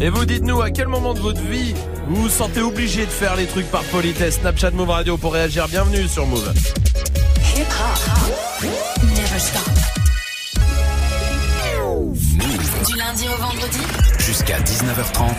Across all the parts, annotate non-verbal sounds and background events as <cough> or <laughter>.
Et vous dites-nous à quel moment de votre vie vous vous sentez obligé de faire les trucs par politesse. Snapchat Move Radio pour réagir. Bienvenue sur Move. Hip hop. Never stop. Du lundi au vendredi. Jusqu'à 19h30.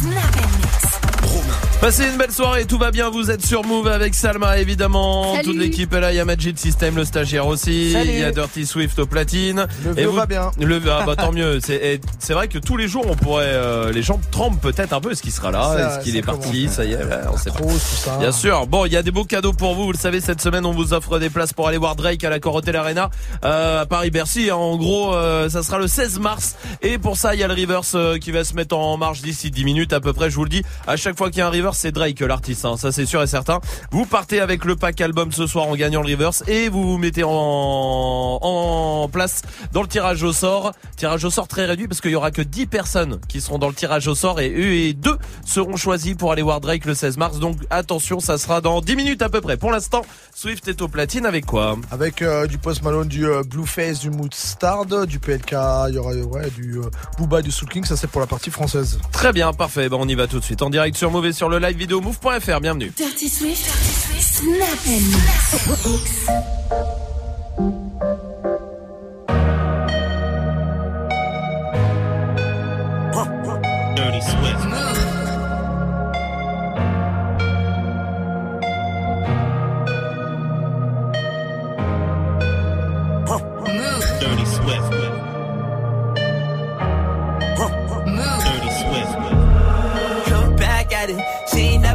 Snap and mix. Passez une belle soirée, tout va bien, vous êtes sur Move avec Salma évidemment, Salut. toute l'équipe est là, il y a Magic System, le stagiaire aussi, Salut. il y a Dirty Swift au platine. Le vieux va bien. Le ah bah tant mieux, c'est et c'est vrai que tous les jours on pourrait euh, les gens tremblent peut-être un peu, est-ce qu'il sera là, est-ce qu'il est parti, ça y est, ouais, on sait pas. Trop, tout ça. Bien sûr. Bon, il y a des beaux cadeaux pour vous. Vous le savez, cette semaine, on vous offre des places pour aller voir Drake à la Corotel Arena euh, à Paris-Bercy. En gros, euh, ça sera le 16 mars. Et pour ça, il y a le reverse euh, qui va se mettre en marche d'ici 10 minutes à peu près. Je vous le dis, à chaque fois qu'il y a un reverse, c'est Drake l'artiste. hein. Ça, c'est sûr et certain. Vous partez avec le pack album ce soir en gagnant le reverse et vous vous mettez en, en place dans le tirage au sort. Tirage au sort très réduit parce qu'il y aura que 10 personnes qui seront dans le tirage au sort et eux et deux seront choisis pour aller voir Drake le 16 mars. Donc attention, ça sera dans 10 minutes à peu près. Pour l'instant, Swift est au platine avec quoi Avec euh, du Post Malone, du euh, Blueface, du Moodstard, du PLK, il y aura ouais, du euh, Booba, du Soul King, ça c'est pour la partie française. Très bien, parfait. Bon, on y va tout de suite en direct sur et sur le live vidéo move.fr. Bienvenue. Dirty Swift. And mix. Dirty Swift.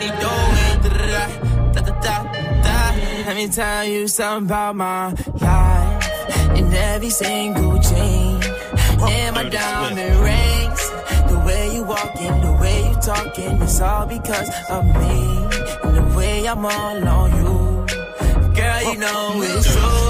money doing. Let me tell you something about my life. In every single chain, and my diamond rings. The way you walking, the way you talking, it's all because of me. And the way I'm all on you. Girl, you oh. know it's true.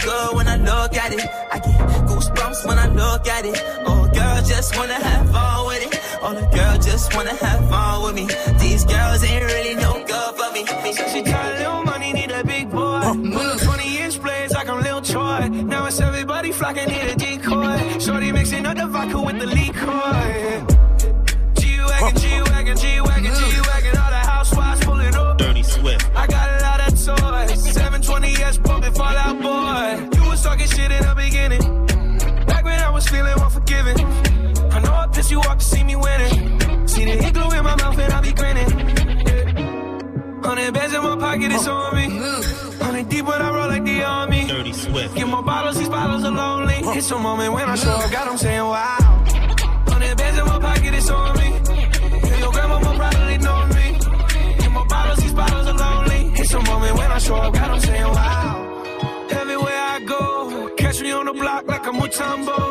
good when I look at it. I get goosebumps when I look at it. Oh, girl, just wanna have fun with it. Oh, the girl just wanna have fun with me. These girls ain't really no good for me. She got a little money, need a big boy. Pull up 20 inch blades like I'm Lil Troy. Now it's everybody flocking, need a decoy. Shorty mixing up the vodka with the liquor. Feeling unforgiving. I know I pissed you off to see me winning. See the hit glue in my mouth and I be grinning. Yeah. Hundred bands in my pocket, it's on me. Hundred deep when I roll like the army. Dirty Swift. Get more bottles, these bottles are lonely. It's a moment when I show up, God, I'm saying wow. Hundred bands in my pocket, it's on me. Yeah, your grandma more probably know me. Get more bottles, these bottles are lonely. It's a moment when I show up, God, I'm saying wow. Everywhere I go, catch me on the block like a Mutombo.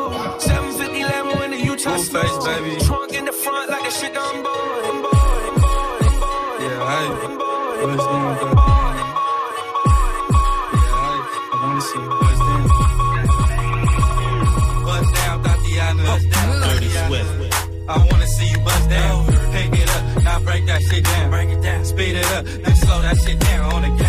750 Lambo in the Utah store. face, baby. Trunk in the front like a shit Dumbo. Yeah, hey. What's down? I wanna see you buzz down. Buzz down, Tatiana. Buzz down, Dirty Tatiana. Swift. I wanna see you buzz down. Pick it up, now break that shit down. Break it down, speed it up, then slow that shit down on the gas.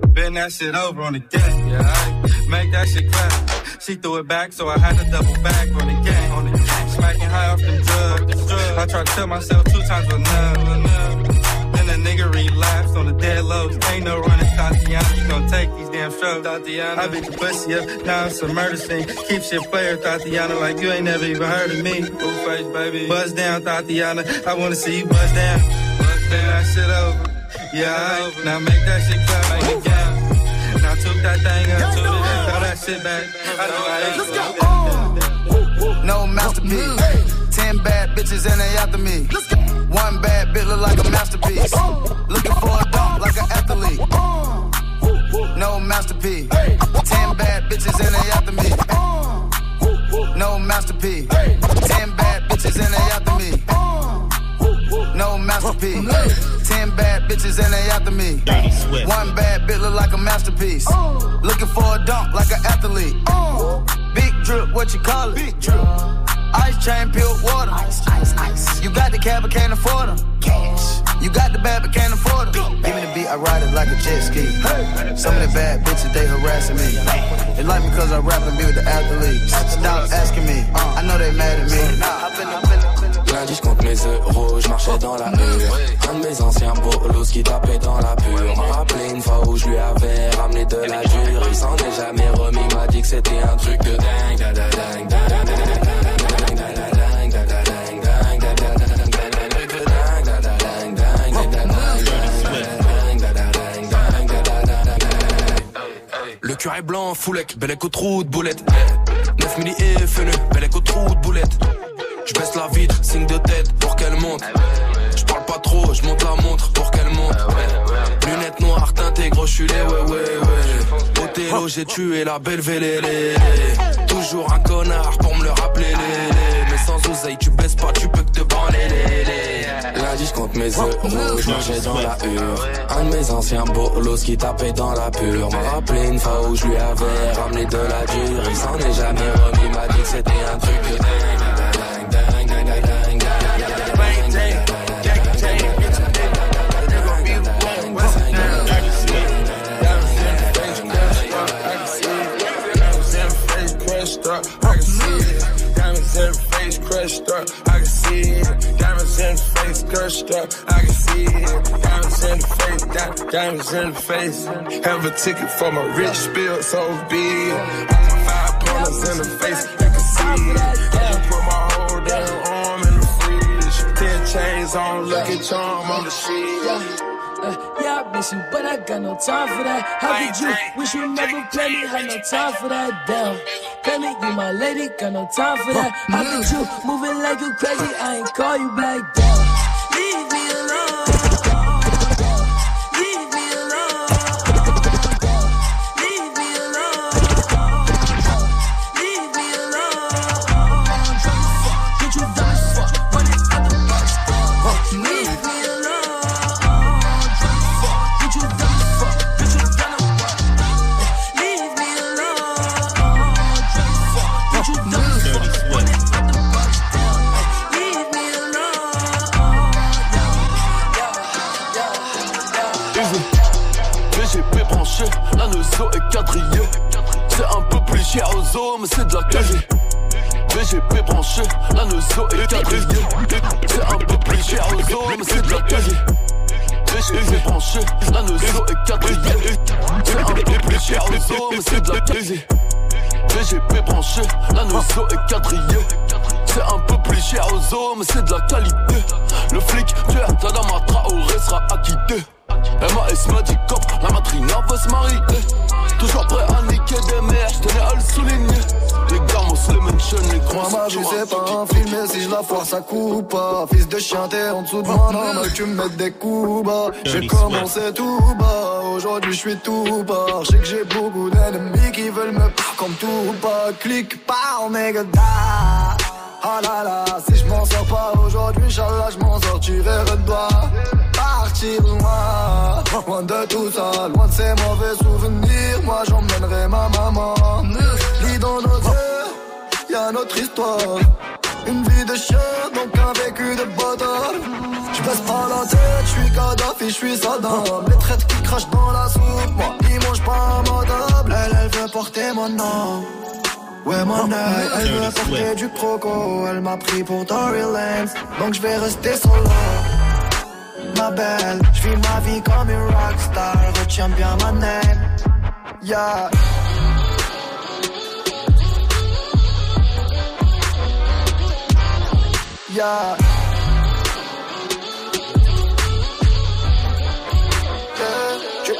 Bend that shit over on the gang. Yeah, make that shit clap. She threw it back, so I had to double back on the gang. On the gang. Smacking high off the drugs. I tried to tell myself two times, but enough, enough. Then a nigga relapsed on the dead lows. Ain't no running, Tatiana. You gon' take these damn strokes, Tatiana. I beat the pussy up, now it's a murder scene. Keep shit player, Tatiana, like you ain't never even heard of me. Blue face, baby. Buzz down, Tatiana. I wanna see you buzz down. Buzz down, that shit over. Yeah, I, now make that shit clap, make it count. Now took that thing up, took it, throw that shit back. I know I ain't No masterpiece. Hey. Ten bad bitches and they after me. One bad bitch look like a masterpiece. Looking for a dunk like an athlete. No masterpiece. Ten bad bitches and they after me. No masterpiece. Ten bad bitches and they after me. No masterpiece. Ten bad bitches and they after me. One bad bitch look like a masterpiece. Looking for a dunk like an athlete. Big drip, what you call it? Big drip. Ice chain, pure water. Ice, ice, ice. You got the cab, but can't afford them. Cash. You got the bad, but can't afford them. Give me the beat, I ride it like a jet ski. Some of the bad bitches, they harassing me. They like me cause I rap and be with the athletes. Stop asking me, I know they mad at me. The- hop in the- Lundi je mes euros, je marchais dans la hure Un de mes anciens bolos qui tapait dans la pure M'a rappelé une fois où je lui avais ramené de la dure Il s'en est jamais remis, m'a dit que c'était un truc de dingue. Le cœur est blanc, foulec, bel écho trou de boulette 9 milli et feneux, bel écho trou de boulette je baisse la vitre, signe de tête pour qu'elle monte. Je parle pas trop, je monte la montre pour qu'elle monte. Lunettes noires teintées, gros, je suis les ouais ouais ouais. Othello, j'ai tué la belle vélélé. Toujours un connard pour me le rappeler. Mais sans oseille, tu baisses pas, tu peux que te branler. Lundi, je compte mes euros, je marchais dans la hure. Un de mes anciens bolos qui tapait dans la pure. M'a rappelé une fois où je lui avais ramené de la dure. Il s'en est jamais remis, m'a dit que c'était un truc. Crushed up, I can see it. Diamonds in the face crushed up, I can see it. Diamonds in the face, di- diamonds in the face. Have a ticket for my rich spill, so be it. Five pointers in the face, you can see it. I put my whole damn arm in the fridge. Ten chains on, lucky charm on the sheet. Uh, yeah, I miss you, but I got no time for that. How could you wish you never play me? Had no time for that. Damn, me, you my lady, got no time for that. How could you moving like you crazy? I ain't call you back down. Leave me alone. Nozo est quadrillée. C'est un peu plus cher aux os, mais c'est de la qualité. VGP branché, la nozo est quadrillée. C'est un peu plus cher aux os, mais c'est de la qualité. VGP branché, la nozo est quadrillée. C'est un peu plus cher aux os, mais c'est de la qualité. VGP branché, la nozo est quadrillée. C'est un peu plus cher aux mais c'est de la qualité. Le flic, Pierre, Tadama Traoré sera acquitté. MAS m'a dit cop, la matrina veut se marier. Toujours prêt à niquer des mères, j'tenais à le souligner. Les gamos, les mentions, les Moi gros ma vie c'est pas un film mais si je la foire ça coupe pas. Fils de chien t'es en dessous de moi normal tu me mets des coups bas. J'ai commencé tout bas Aujourd'hui je suis tout bas. Je sais que j'ai beaucoup d'ennemis qui veulent me comme tout pas Clique pas nigga da Ah là là si je m'en sors pas aujourd'hui Inch'Allah je m'en sortirai redouan Partir loin Loin de tout ça Loin de ces mauvais souvenirs Moi j'emmènerai ma maman Lis dans nos à notre histoire. Une vie de chien, donc un vécu de bâtard. Je baisse pas la tête, je suis Kadhafi, je suis Saddam. Les traites qui crachent dans la soupe, moi, ils mangent pas à ma table. Elle, elle veut porter mon nom. Ouais, mon œil, elle veut porter du croco. Elle m'a pris pour Tory Lanez, donc je vais rester solo. Ma belle, je vis ma vie comme une rockstar. Retiens bien ma name. Yeah. Yeah. Poisson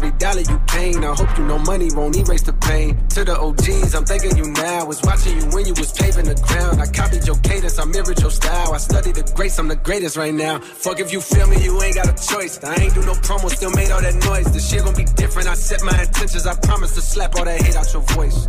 every dollar you gain. I hope you know money won't erase the pain. To the OGs, I'm thanking you now. Was watching you when you was paving the ground. I copied your cadence. I mirrored your style. I studied the greats. I'm the greatest right now. Fuck if you feel me, you ain't got a choice. I ain't do no promo, still made all that noise. The shit gon' be different. I set my intentions. I promise to slap all that hate out your voice.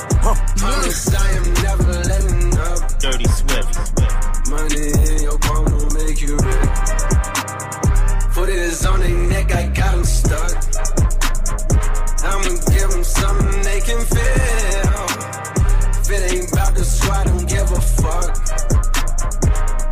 Promise I am never letting up. Dirty Swift. Money in your palm will make you rich. Foot is on their neck, I got them stuck. I'ma give them something they can feel. If it ain't about the squad, don't give a fuck.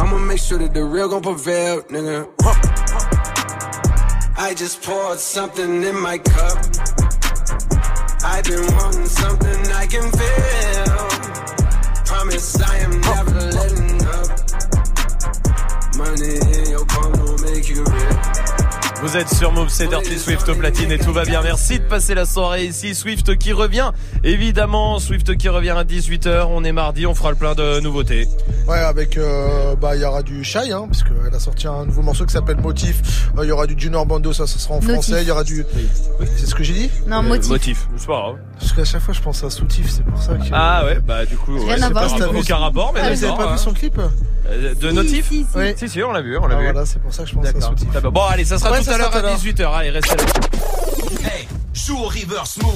I'ma make sure that the real gon' prevail, nigga. I just poured something in my cup. I've been wanting something I can feel. Promise I am never letting up. Money in your palm will make you rich. Vous êtes sur Move, c'est Dirty Swift au platine et tout va bien. Merci de passer la soirée ici. Swift qui revient, évidemment. Swift qui revient à 18h. On est mardi, on fera le plein de nouveautés. Ouais, avec euh, bah il y aura du Shy, hein, parce qu'elle a sorti un nouveau morceau qui s'appelle Motif. Euh, Il y aura du Junior Bando, ça, ça sera en Notif. français. Il y aura du. Oui, c'est ce que j'ai dit? Non, motif. Motif, c'est pas grave. Parce qu'à chaque fois, je pense à soutif, c'est pour ça que. Ah ouais, bah du coup, ouais, c'est pas vu- aucun rapport, mais Ah, vous avez pas hein. vu son clip Euh, De Si, Notif si, si. Oui. Si, si, on l'a vu, on l'a Ah, vu. Voilà, c'est pour ça que je pense à soutif. Bon, allez, ça sera Ouais, tout ça à l'heure à à l'heure. 18h. Allez, restez là. Hey,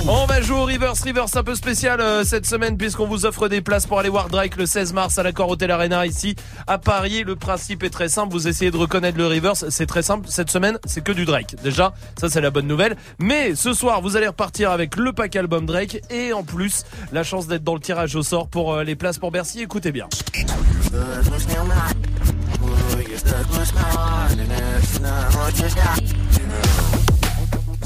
On va jouer au Reverse Reverse un peu spécial euh, cette semaine puisqu'on vous offre des places pour aller voir Drake le 16 mars à l'accord Hotel Arena ici à Paris. Le principe est très simple, vous essayez de reconnaître le Reverse, c'est très simple. Cette semaine, c'est que du Drake. Déjà, ça c'est la bonne nouvelle. Mais ce soir, vous allez repartir avec le pack album Drake et en plus, la chance d'être dans le tirage au sort pour euh, les places pour Bercy. Écoutez bien.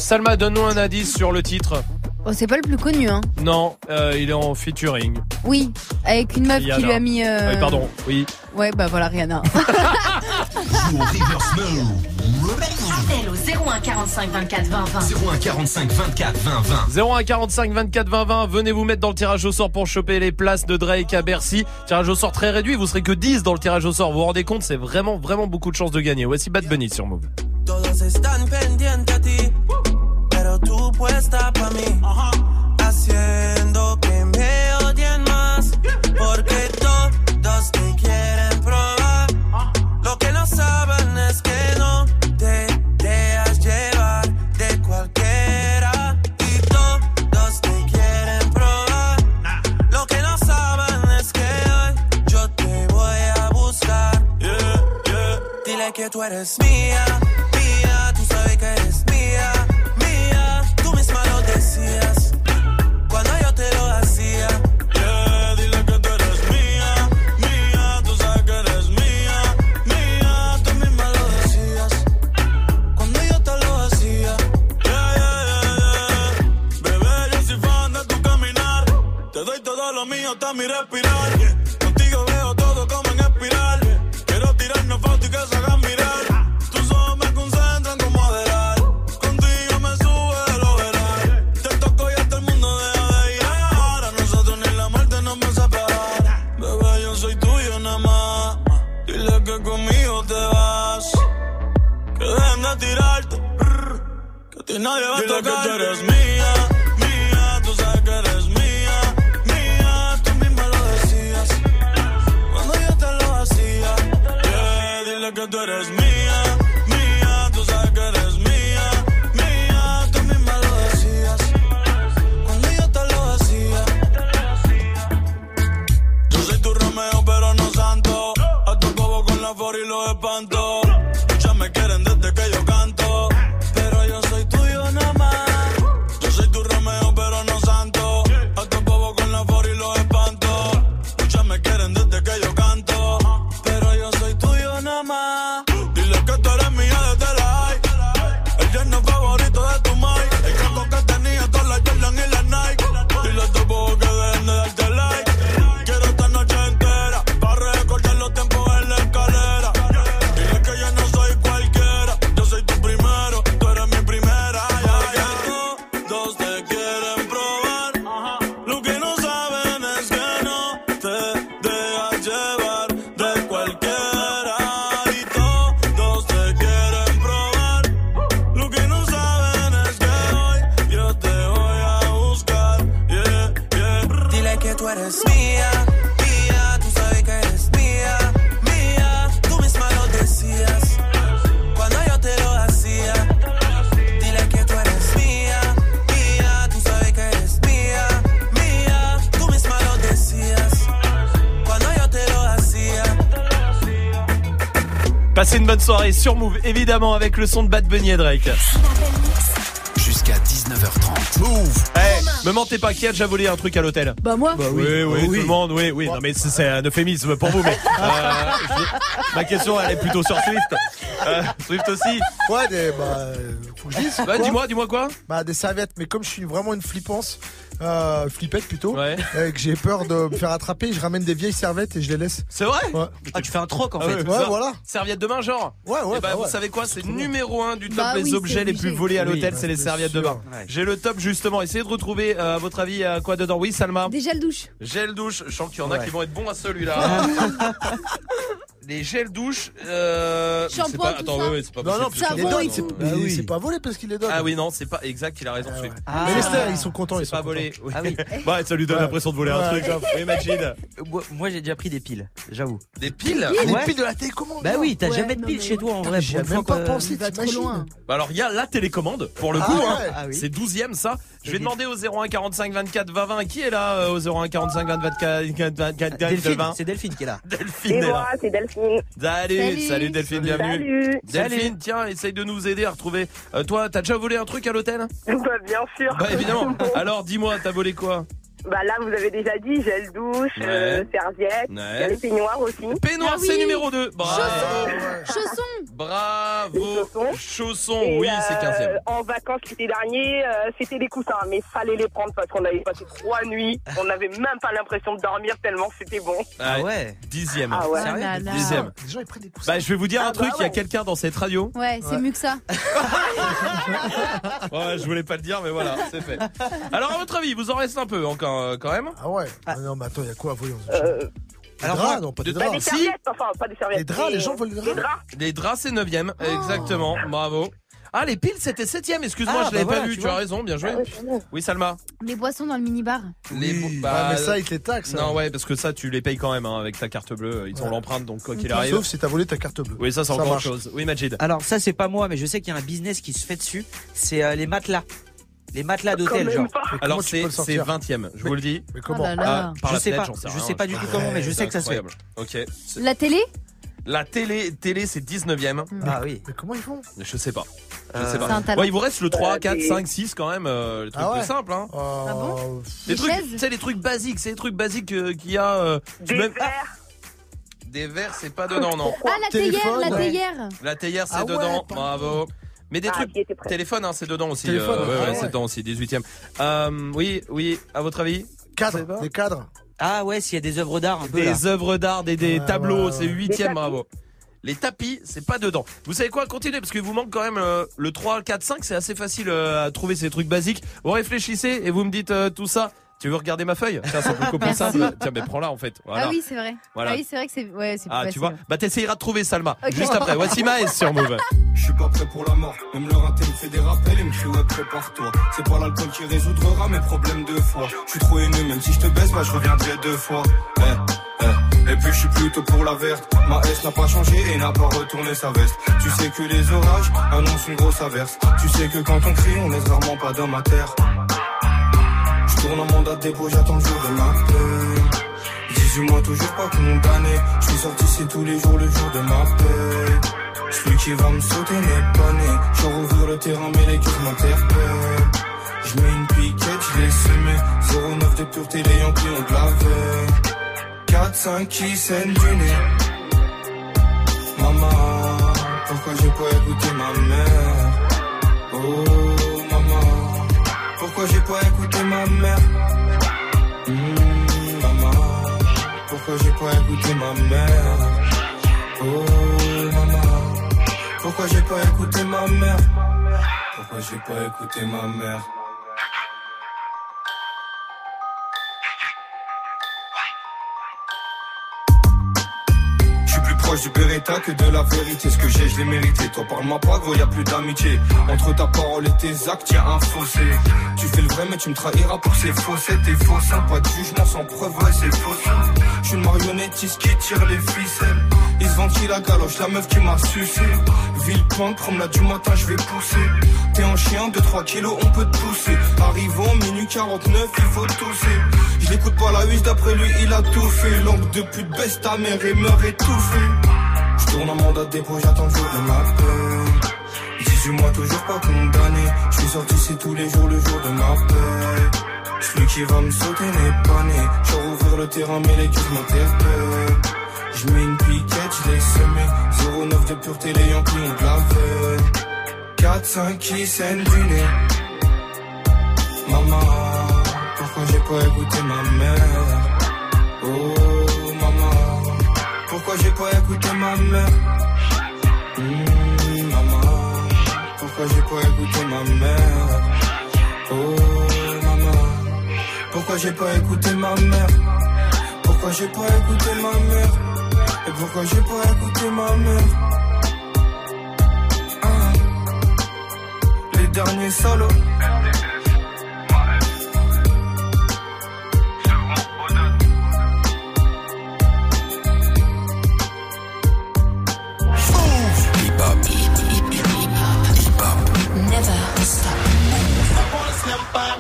Salma, donne-nous un indice sur le titre. Oh, c'est pas le plus connu, hein. Non, euh, il est en featuring. Oui, avec une meuf qui Rihanna. lui a mis. euh, Oui, pardon, oui. Ouais, bah voilà, Rihanna. <laughs> Appel au 01 45 24 20 20. 01 45 24 20 20. 01 45 24 20 20. Venez vous mettre dans le tirage au sort pour choper les places de Drake à Bercy. Tirage au sort très réduit. Vous serez que 10 dans le tirage au sort. Vous vous rendez compte, c'est vraiment, vraiment beaucoup de chances de gagner. Voici Bad Bunny sur Move. Mí, haciendo que me odien más, porque todos te quieren probar. Lo que no saben es que no te dejas llevar de cualquiera y todos te quieren probar. Lo que no saben es que hoy yo te voy a buscar. Dile que tú eres mía, mío mi respirar. Contigo veo todo como en espiral. Quiero tirarnos fotos y que se hagan mirar. Tus ojos me concentran como adelar. Contigo me sube lo verás. Te toco y hasta el mundo deja de ir. A nosotros ni la muerte nos va a separar. Bebé, yo soy tuyo nada más. Dile que conmigo te vas. Que dejen de tirarte. Que a ti nadie va a tocar. que tú eres mía, sur Move, évidemment, avec le son de Bad Bunny et Drake. Jusqu'à 19h30. Move. Eh, me mentez pas, qui a déjà volé un truc à l'hôtel Bah moi oui, oui, tout le monde, oui, oui. Non mais c'est- c'est un euphémisme pour vous, mais <laughs> euh, je- ma question elle est plutôt sur Swift. Euh, Swift aussi. Ouais, des, bah, euh, faut que je dise. Ouais, quoi dis-moi, dis-moi quoi Bah, des serviettes, mais comme je suis vraiment une flippance, euh, flippette plutôt, Ouais. et que j'ai peur de me faire attraper, je ramène des vieilles serviettes et je les laisse. C'est vrai Ouais. Ah, tu fais un troc en Ah fait. ouais, ça. voilà. Serviette de bain, genre Ouais, ouais, Eh ben, bah vous savez quoi C'est numéro un du top Bah des oui, objets les plus volés à Oui, l'hôtel, bah, c'est les serviettes de bain. Ouais. J'ai le top justement. Essayez de retrouver, euh, à votre avis, euh, quoi dedans Oui, Salma Des gels douche. Gel douche. Je sens qu'il y en a Ouais. qui vont être bons à celui-là. <laughs> <laughs> les gels douche. Euh, Shampoing, c'est pas, attends, ça. ouais, ouais, c'est pas Non, non, parce qu'il les donne. C'est Bah oui. c'est pas volé parce qu'il les donne. Ah oui, non, c'est pas exact, il a raison, Ah ouais. Ah. Mais Lester, ils sont contents, ils C'est sont pas contents. volé. Ah oui. <laughs> Bah, ça lui donne Ouais. l'impression de voler un truc. Imagine. Moi, moi, j'ai déjà pris des piles, j'avoue. Des piles Ah, les Ouais. piles de la télécommande. Bah oui, t'as Ouais, jamais de piles chez toi en vrai. J'y pour ai une même pas pensé, t'imagines loin. Bah alors il y a la télécommande pour le Ah coup hein. Ah oui. c'est 12ème ça je vais demander au 01 45 24 20 20 qui est là euh, au 01 45 24 24 Delphine, 20 c'est Delphine qui est là. Delphine est là c'est Delphine. Salut, Salut. salut. Delphine bienvenue. Salut. Delphine tiens essaye de nous aider à retrouver. Euh, toi t'as déjà volé un truc à l'hôtel? Bah, bien sûr. bah évidemment. <laughs> Alors dis-moi t'as volé quoi? Bah là, vous avez déjà dit gel douche, euh, serviette, il y a les peignoirs aussi. Peignoir, Ah oui. c'est numéro 2. Bravo. Chaussons Bravo. Chaussons, Et, oui, c'est euh, 15e. En vacances l'été dernier, euh, c'était les coussins, mais fallait les prendre parce qu'on avait passé trois nuits. On n'avait même pas l'impression de dormir tellement que c'était bon. Ah ouais. Dixième. Ah ouais. Ah. Dixième. Les gens, ils prennent des coussins. Bah, je vais vous dire un Ah truc, bah il y a ouais. quelqu'un dans cette radio. Ouais, c'est Ouais. mieux que ça. <laughs> Ouais, je voulais pas le dire, mais voilà, c'est fait. Alors, à votre avis, vous en reste un peu encore, euh, quand même Ah ouais Ah Non, mais attends, il y a quoi Voyons. Euh, Des Alors, draps Non, pas de- des draps. des si. serviettes, enfin pas des serviettes. Les draps, les gens veulent des Des draps. Les draps, c'est 9ème. Exactement. Bravo. Ah, les piles, c'était 7ème. Excuse-moi, Ah, je l'avais bah pas voilà, vu. tu Tu as raison, bien joué. Ah. Oui, Salma. Les boissons dans le minibar. Les Oui. bah, Ah, mais ça, ils te les taxent. Non, hein. ouais, parce que ça, tu les payes quand même hein, avec ta carte bleue. Ils ont Ouais. l'empreinte, donc quoi qu'il arrive. Sauf si t'as volé ta carte bleue. Oui, ça, c'est encore marche. chose. Oui, Majid. Alors ça c'est pas moi, mais je sais qu'il y a un business qui se fait dessus. C'est euh, les matelas, les matelas d'hôtel, genre. pas. Alors, c'est le c'est sortir 20ème, je vous le dis. Mais comment là là. Ah, par Je la sais pas, je rien. sais pas du tout comment, mais je C'est sais que ça se fait. Ok. C'est- La télé La télé, télé, c'est 19ème. Ah oui. Mais comment ils font Je sais pas. Je Euh, sais pas. C'est un talent. Ouais, il vous reste le 3, Euh, 4, des- 5, 6 quand même, euh, le truc Ah ouais plus simple, hein. Ah bon Euh, Les Des trucs, sais, les trucs basiques, c'est les trucs basiques euh, qu'il y a. euh, Des verres. Des verres, c'est pas dedans, non. Ah, la théière, la théière. La théière, c'est Ah ouais, dedans. Bravo. Mais des Ah, trucs. Téléphone, hein, c'est dedans aussi. Téléphone, euh, ouais, ah ouais, ouais. c'est dedans aussi, 18ème. Euh, oui, oui, à votre avis? Cadres, des cadres. Ah ouais, s'il y a des œuvres d'art un peu là. Des œuvres d'art, des, des Ouais, tableaux, ouais, c'est ouais. 8ème, tapis. bravo. Les tapis, c'est pas dedans. Vous savez quoi Continuez parce qu'il vous manque quand même euh, le 3, 4, 5. C'est assez facile euh, à trouver ces trucs basiques. Vous réfléchissez et vous me dites euh, tout ça. Tu veux regarder ma feuille? Tiens, c'est beaucoup plus <laughs> simple. Tiens, mais prends-la en fait. Voilà. Ah oui, c'est vrai. Voilà. Ah oui, c'est vrai que c'est ouais, c'est Ah, tu vois Bah, t'essayeras de trouver Salma. Juste après. Voici Maës sur Move. Je suis pas prêt pour la mort, même le raté me fait des rappels et me crie ouais prépare-toi C'est pas l'alcool qui résoudra mes problèmes de foi Je suis trop haineux, même si je te baisse, bah je reviendrai deux fois Eh, eh. Et puis je suis plutôt pour la verte Ma S n'a pas changé et n'a pas retourné sa veste Tu sais que les orages annoncent une grosse averse Tu sais que quand on crie, on laisse rarement pas d'homme à terre Je tourne en mandat de dépôt, j'attends le jour de ma paix 18 mois toujours pas condamné Je suis sorti c'est tous les jours le jour de ma paix celui qui va me sauter n'est pas né. Je rouvrir le terrain, mais les cœurs m'interpellent. Je mets une piquette, je l'ai semé. 09 de pureté, les Yankees ont de la veille. 4-5 qui saignent du nez. Maman, pourquoi j'ai pas écouté ma mère? Oh, maman, pourquoi j'ai pas écouté pas écouté ma mère? Oh, maman. Pourquoi j'ai pas écouté ma mère Pourquoi j'ai pas écouté ma mère Proche du Beretta que de la vérité. Ce que j'ai je l'ai mérité. Toi parle-moi pas gros y a plus d'amitié. Entre ta parole et tes actes y a un fossé. Tu fais le vrai mais tu me trahiras pour ces faussettes T'es faux Pas de jugement sans preuve ouais c'est faux Je suis une marionnettiste qui tire les ficelles Ils se vendent qui la galoche La meuf qui m'a sucé Villepinte, promenade du matin, je vais pousser. T'es un chien, 2-3 kilos, on peut te pousser. Arrivant, minuit 49, il faut tousser. Je l'écoute pas la huisse, d'après lui, il a tout fait. Langue de pute, baisse ta mère et meurt étouffé. Je tourne en mandat de dépôt, j'attends le jour de ma peine. 18 mois, toujours pas condamné. Je suis sorti, c'est tous les jours, le jour de ma paix. Celui qui va me sauter n'est pas né. Je rouvrir le terrain, mais les m'interpellent. Je mets une piquette, je l'ai semé 09 de pureté, les Yankees ont de la veille 4-5 qui saignent du nez. Maman, pourquoi j'ai pas écouté ma mère? Oh maman, pourquoi j'ai pas écouté ma mère? Hmm, Maman, pourquoi j'ai pas écouté ma mère? Oh maman, pourquoi j'ai pas écouté ma mère? Pourquoi j'ai pas écouté ma mère? Et pourquoi j'ai pas écouté ma mère? Ah. Les derniers solos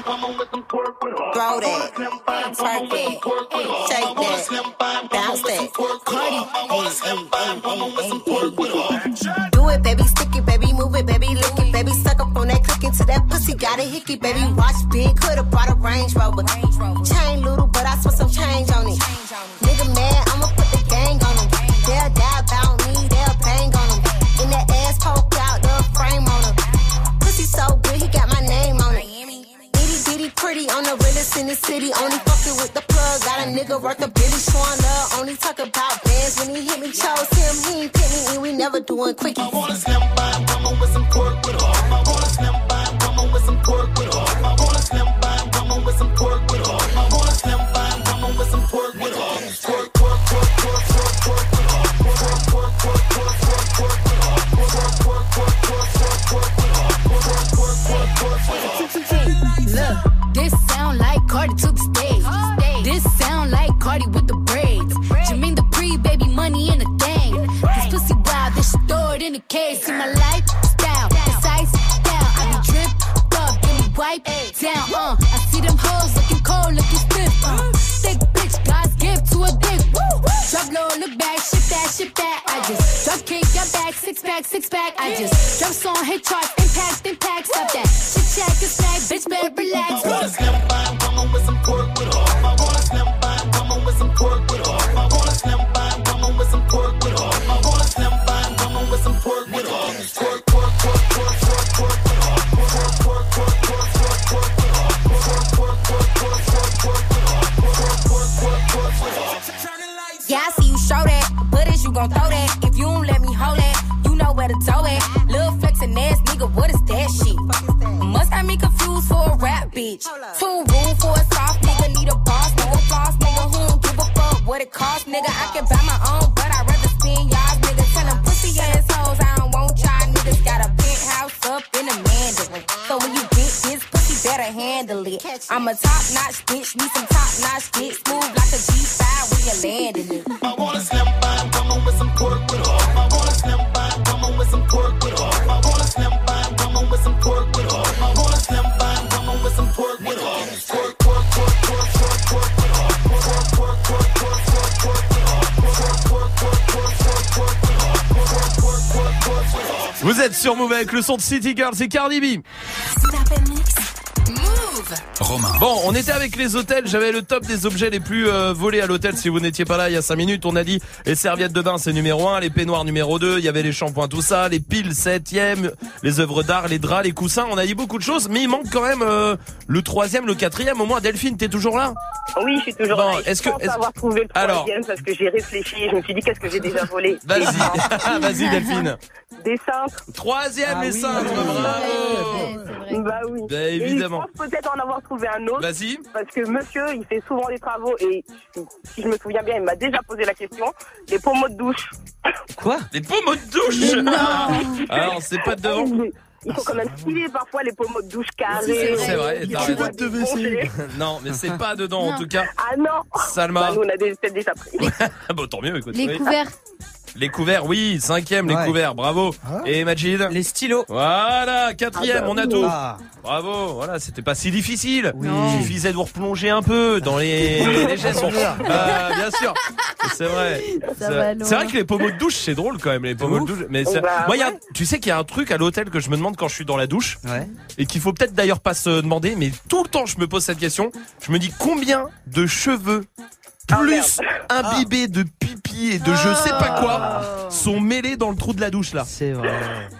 Throw that, twerk that, shake that, bounce that. Cardi. Do it, baby, stick it, baby, move it, baby, lick it, baby, suck up on that, click into that. That pussy got a hickey, baby. Watch big, coulda brought a Range Rover. Chain little, but I spent some change on it. Nigga mad, I'ma put the gang on him. They'll die about pretty on the realest in the city. Only fucking with the plug. Got a nigga worth a billy showing love. Only talk about bands when he hit me. Chose him, he ain't pick me, and we never doing quickies. I wanna slim by woman with some pork with her. I wanna slim by woman with some pork with her. I wanna slim by woman with some pork with her. I wanna slim by woman with some pork with her. Pork, pork, pork, pork, pork, pork with her. Pork, pork, pork, pork, pork, pork with her. Pork, pork, pork, pork, pork, pork with her. Pork, pork, pork, pork, pork, with her. This sound like Cardi to the stage. This sound like Cardi with the braids. Jermaine the pre baby money in a thing. This pussy wild, this shit throw it in the case. See my six pack, six pack. I just drop song, hit charts, impact, impact. Stop that. Shit check, a snack, bitch, better relax. Must have me confused for a rap bitch. Too rude for a soft nigga, need a boss nigga, floss nigga, who don't give a fuck what it cost, nigga. I can buy my own, but I'd rather spend y'all's nigga. Tell them pussy assholes, I don't want y'all niggas. Got a penthouse up in the Mandarin. So when you get this pussy, better handle it. I'm a top notch bitch, need some top notch shit. Move like a G5 when you're landing it. Vous êtes sur Move avec le son de City Girls et Cardi B. Romain. Bon, on était avec les hôtels. J'avais le top des objets les plus euh, volés à l'hôtel. Si vous n'étiez pas là il y a 5 minutes, on a dit les serviettes de bain c'est numéro 1, les peignoirs numéro 2, il y avait les shampoings, tout ça, les piles septième, les œuvres d'art, les draps, les coussins. On a dit beaucoup de choses, mais il manque quand même euh, le troisième, le quatrième. Au moins, Delphine, t'es toujours là? Oui, je suis toujours Bon, là. Est-ce je que- avoir trouvé le Alors. troisième parce que j'ai réfléchi et je me suis dit qu'est-ce que j'ai déjà volé? <laughs> Vas-y, <laughs> vas-y Delphine. Des cintres. Troisième, Ah les oui. cintres, bravo. Bah oui. Bah, Et évidemment. je pense peut-être en avoir trouvé un autre. Vas-y. Parce que monsieur, il fait souvent des travaux et si je me souviens bien, il m'a déjà posé la question. Les pommeaux de douche. Quoi? Les pommeaux de douche Mais non. Alors, c'est pas de devant. Il faut quand même filer parfois les pommeaux de douche carrés. C'est vrai, t'as Tu raison. vois, défoncer. <laughs> Non, mais c'est pas dedans en tout cas. Ah non Salma. Bah, nous, on a des- peut-être déjà pris. <laughs> bon, tant mieux, écoute. Les couverts. Les couverts, oui, cinquième, les couverts, bravo. Et Majid Les stylos. Voilà, quatrième, Ah bah on a tout. Ah. Bravo, voilà, c'était pas si difficile. Il suffisait de vous replonger un peu dans les, <laughs> les gestes. Euh, bien sûr, c'est vrai. C'est- vrai que les pommeaux de douche, c'est drôle quand même, les pommeaux de douche. Mais Bah, moi, il y a- tu sais qu'il y a un truc à l'hôtel que je me demande quand je suis dans la douche. Et qu'il faut peut-être d'ailleurs pas se demander, mais tout le temps je me pose cette question. Je me dis combien de cheveux Ah, plus imbibés de pipi et de je sais pas quoi sont mêlés dans le trou de la douche là. C'est vrai.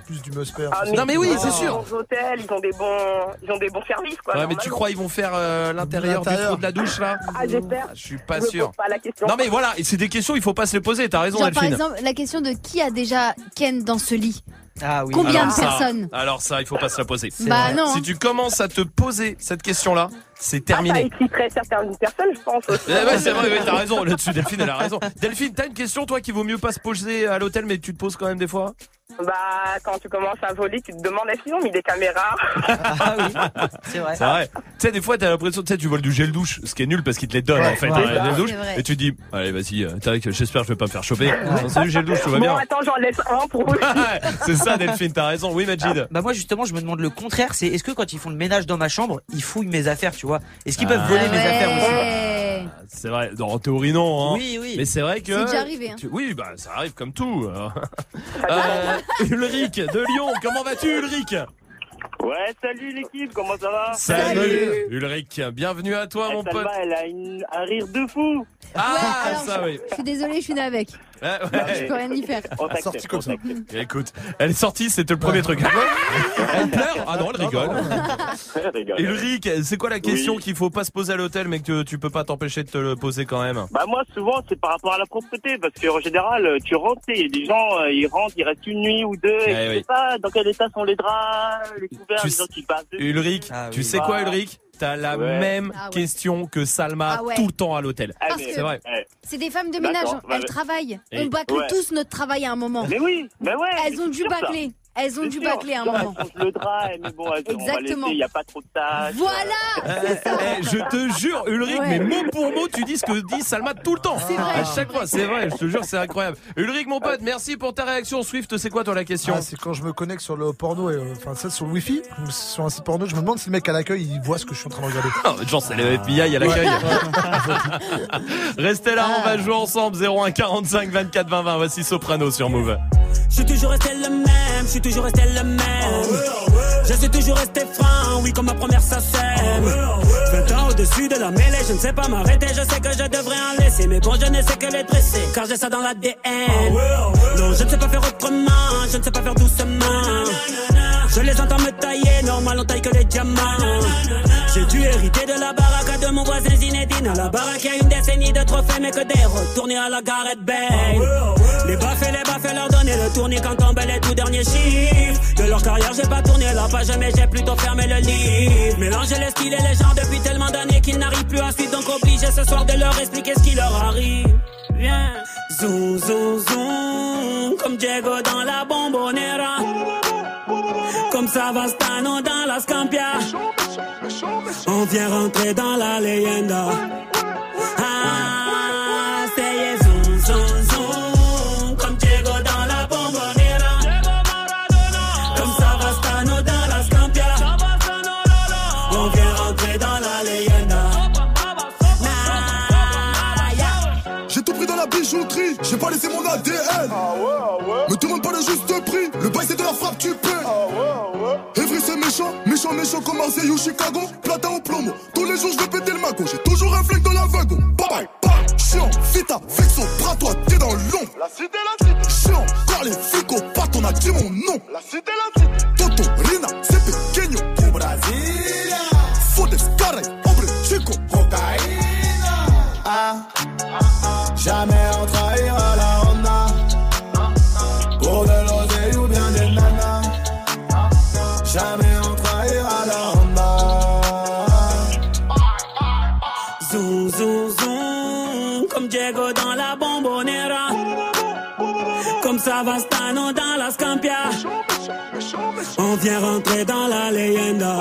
Plus du musper. Ah, Non, mais oui, ils ont c'est des sûr. bons hôtels, ils ont des bons, ils ont des bons services quoi. Ouais, mais tu crois ils vont faire euh, l'intérieur du trou de la douche là Ah j'espère. Je suis pas Je me sûr. pose pas la question. Non mais voilà, c'est des questions, il faut pas se les poser, t'as raison Genre par Delphine. exemple la question de qui a déjà Ken dans ce lit? Ah oui. Combien Alors de ça, personnes Alors ça, il faut pas se la poser. Bah non, Si tu commences à te poser cette question-là, c'est Ah, ça terminé. exciterait certaines personnes, je pense aussi. Eh ouais, c'est vrai, ouais, t'as raison là-dessus, Delphine, elle a raison. Delphine, t'as une question, toi, qui vaut mieux pas se poser à l'hôtel, mais tu te poses quand même des fois? Bah, quand tu commences à voler, tu te demandes est-ce qu'ils ont mis des caméras <laughs> Ah oui. C'est vrai. C'est vrai. Tu sais, des fois, t'as l'impression, tu sais, tu voles du gel douche, ce qui est nul parce qu'ils te les donnent, Ouais, en fait, ouais. hein, douche, vrai. et tu te dis, allez, vas-y, euh, tac, j'espère que je vais pas me faire choper. Non, C'est du gel douche, tout va Bon, bien. attends, j'en laisse un pour <laughs> vous. c'est ça, Delphine, t'as raison. Oui, Majid. Bah moi justement je me demande le contraire, c'est est-ce que quand ils font le ménage dans ma chambre, ils fouillent mes affaires, tu vois? Est-ce qu'ils peuvent Ah. voler mes affaires aussi? C'est vrai, non, en théorie, non. Hein. Oui, oui. Mais c'est vrai que. C'est déjà arrivé, hein. tu- Oui, bah, ça arrive comme tout. <laughs> euh. Euh, Ulrich de Lyon, comment vas-tu, Ulrich? Ouais, salut l'équipe, comment ça va? Salut Ulrich, bienvenue à toi Eh, mon pote. Salma, elle a une- un rire de fou. Ah, alors, ça oui. Je suis désolée, je suis née avec. Ouais, Je peux rien y faire. On t'accepte, Sorti comme ça. t'accepte. Écoute, elle est sortie, c'était le premier truc. Elle pleure Ah non, elle rigole. Rigole. Ulrich, c'est quoi la question Oui. qu'il faut pas se poser à l'hôtel mais que tu peux pas t'empêcher de te le poser quand même? Bah moi souvent c'est par rapport à la propreté parce qu'en général tu rentres et les gens euh, ils rentrent ils restent une nuit ou deux et Eh tu oui. sais pas dans quel état sont les draps les couverts Tu les sais- gens qui passent. Ulrich, Ah tu oui. sais quoi Ah. Ulrich? T'as la Ouais. même Ah ouais. question que Salma Ah ouais. tout le temps à l'hôtel. Ah, Parce mais- que- C'est vrai. C'est des femmes de ménage, elles travaillent. Et- On bâcle Ouais. tous notre travail à un moment. Mais oui, mais ouais. Elles ont dû bâcler. Elles ont dû sûr. bâcler à un moment. elles le drap, mais bon, elles, Exactement. il n'y a pas trop de tâches. Voilà Eh, eh, je te jure, Ulrich, Ouais. mais mot pour mot, tu dis ce que dit Salma tout le temps. C'est vrai. À chaque fois, c'est vrai, je te jure, c'est incroyable. Ulrich, mon pote, merci pour ta réaction. Swift, c'est quoi toi la question Ah, c'est quand je me connecte sur le porno, et, euh, enfin, ça, sur le wifi, sur un site porno, je me demande si le mec à l'accueil, il voit ce que je suis en train de regarder. <laughs> Oh, Genre, c'est le FBI à l'accueil. <laughs> Restez là, on va jouer ensemble. 01 45 24 20 20. Voici Soprano sur Move. Je suis toujours resté le même, je suis toujours resté le même. Je suis toujours resté franc, oui, comme ma première sacème. 20 ans au-dessus de la mêlée, je ne sais pas m'arrêter, je sais que je devrais en laisser. Mais bon, je ne sais que les dresser, car j'ai ça dans l'ADN. Non, je ne sais pas faire autrement, je ne sais pas faire doucement. Je les entends me tailler, normal, on taille que les diamants. J'ai dû hériter de la baraque de mon voisin Zinedine. À la baraque, y a une décennie de trophées, mais que des retournés à la Gareth Bale. Les baffes les baffes, leur donner le tournis quand tombent les tout derniers chiffres. De leur carrière, j'ai pas tourné la page, mais j'ai plutôt fermé le livre. Mélanger les styles et les genres depuis tellement d'années qu'ils n'arrivent plus à suivre, donc obligé ce soir de leur expliquer ce qui leur arrive. Viens, zoom, zoom, zoom, comme Diego dans la bombonera. Comme Savastano dans la Scampia. On vient rentrer dans la leyenda. Ah, c'est zoom, zoom, zoom. Comme Diego dans la bombonera. Comme Savastano dans la Scampia. On vient rentrer dans la leyenda. J'ai tout pris dans la bijouterie, j'ai pas laissé mon ADN. Me demande pas le juste prix, la frappe, tu paies. Evry c'est méchant, méchant, méchant comme Marseille ou Chicago. Platin au plomo, tous les jours je vais péter le mago. J'ai toujours un flingue dans la wagon. Bye bye, bye. Chiant, vita, vexo, bras toi, t'es dans l'ombre. La cité, la cité. Chiant, car les flics au pattes, on a dit mon nom. La cité, la cité. Toto, Rina, c'est pequeño. Au Brasilia. Fodes, caray, hombre, chico. Cocaïna. Ah, jamais on trahira Diego dans la bombonera. Comme Savastano dans la Scampia. On vient rentrer dans la leyenda.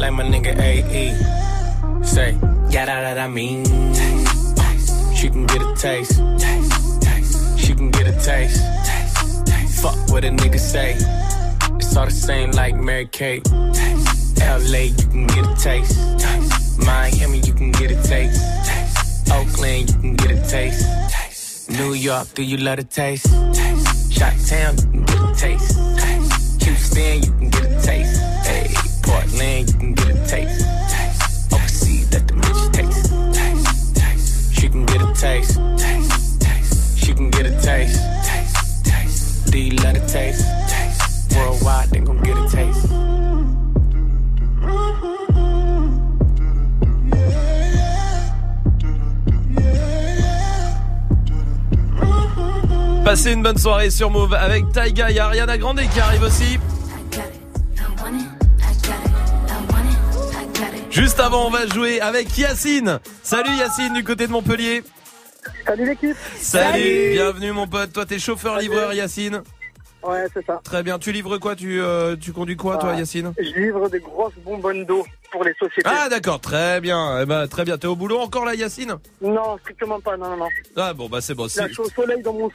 Like my nigga AE. Say, yeah, that, that I mean. Taste, taste. She can get a taste. Taste, taste. She can get a taste. Taste, taste. Fuck what a nigga say. It's all the same like Mary Kate. Taste, LA, you can get a taste. taste. Miami, you can get a taste. taste. Oakland, you can get a taste. taste. New York, do you love the taste? taste. Shot Town, you can get a taste. taste. Houston, you can get a taste. Hey, Portland, taste. Passez une bonne soirée sur Move avec Taiga. A Ariana Grande qui arrive aussi. Juste avant, on va jouer avec Yacine. Salut Yacine du côté de Montpellier. Salut l'équipe. Salut. Bienvenue mon pote. Toi, t'es chauffeur-livreur Yacine. Ouais, c'est ça. Très bien. Tu livres quoi? Tu, euh, tu conduis quoi toi Ah, Yacine? Je livre des grosses bonbonnes d'eau pour les sociétés. Ah d'accord, très bien. Eh ben, très bien. T'es au boulot encore là Yacine? Non, strictement pas, non, non, non. Ah bon bah c'est bon. Là, je suis au soleil dans mon...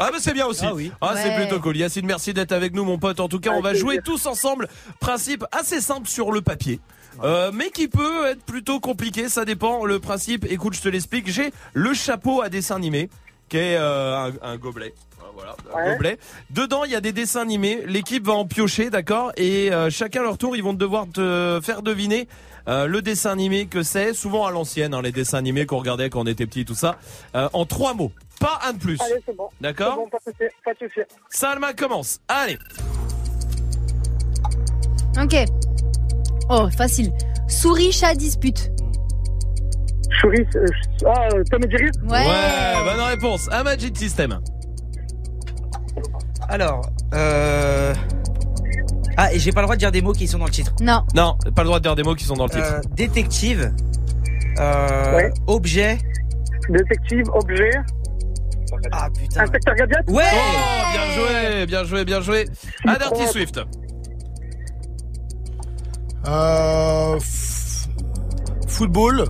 Ah bah c'est bien aussi. Ah oui. Ah, c'est plutôt cool. Yacine, merci d'être avec nous mon pote. En tout cas, on va jouer tous ensemble. Principe assez simple sur le papier. Euh, mais qui peut être plutôt compliqué, ça dépend. Le principe, écoute, je te l'explique. J'ai le chapeau à dessin animé, qui est euh, un, un gobelet. Ah, Voilà, un Ouais. gobelet. Dedans, il y a des dessins animés. L'équipe va en piocher, d'accord? Et euh, chacun leur tour, ils vont devoir te faire deviner euh, le dessin animé que c'est. Souvent à l'ancienne, hein, les dessins animés qu'on regardait quand on était petit, tout ça. Euh, en trois mots, pas un de plus. Allez, c'est bon. D'accord? C'est bon, pas de souci, pas de souci. Salma commence. Allez. Ok. Oh, facile. Souris, chat, dispute. Souris, euh, ah, euh, Tom et Jerry? Ouais. bonne réponse. Un Magic System. Alors, euh... Ah, et j'ai pas le droit de dire des mots qui sont dans le titre. Non. Non, pas le droit de dire des mots qui sont dans le titre. Euh, détective. Euh, Objet. Détective, objet. Ah putain. Inspecteur Gadget? Ouais Oh, bien joué, bien joué, bien joué. Dirty Swift. Euh, f- football.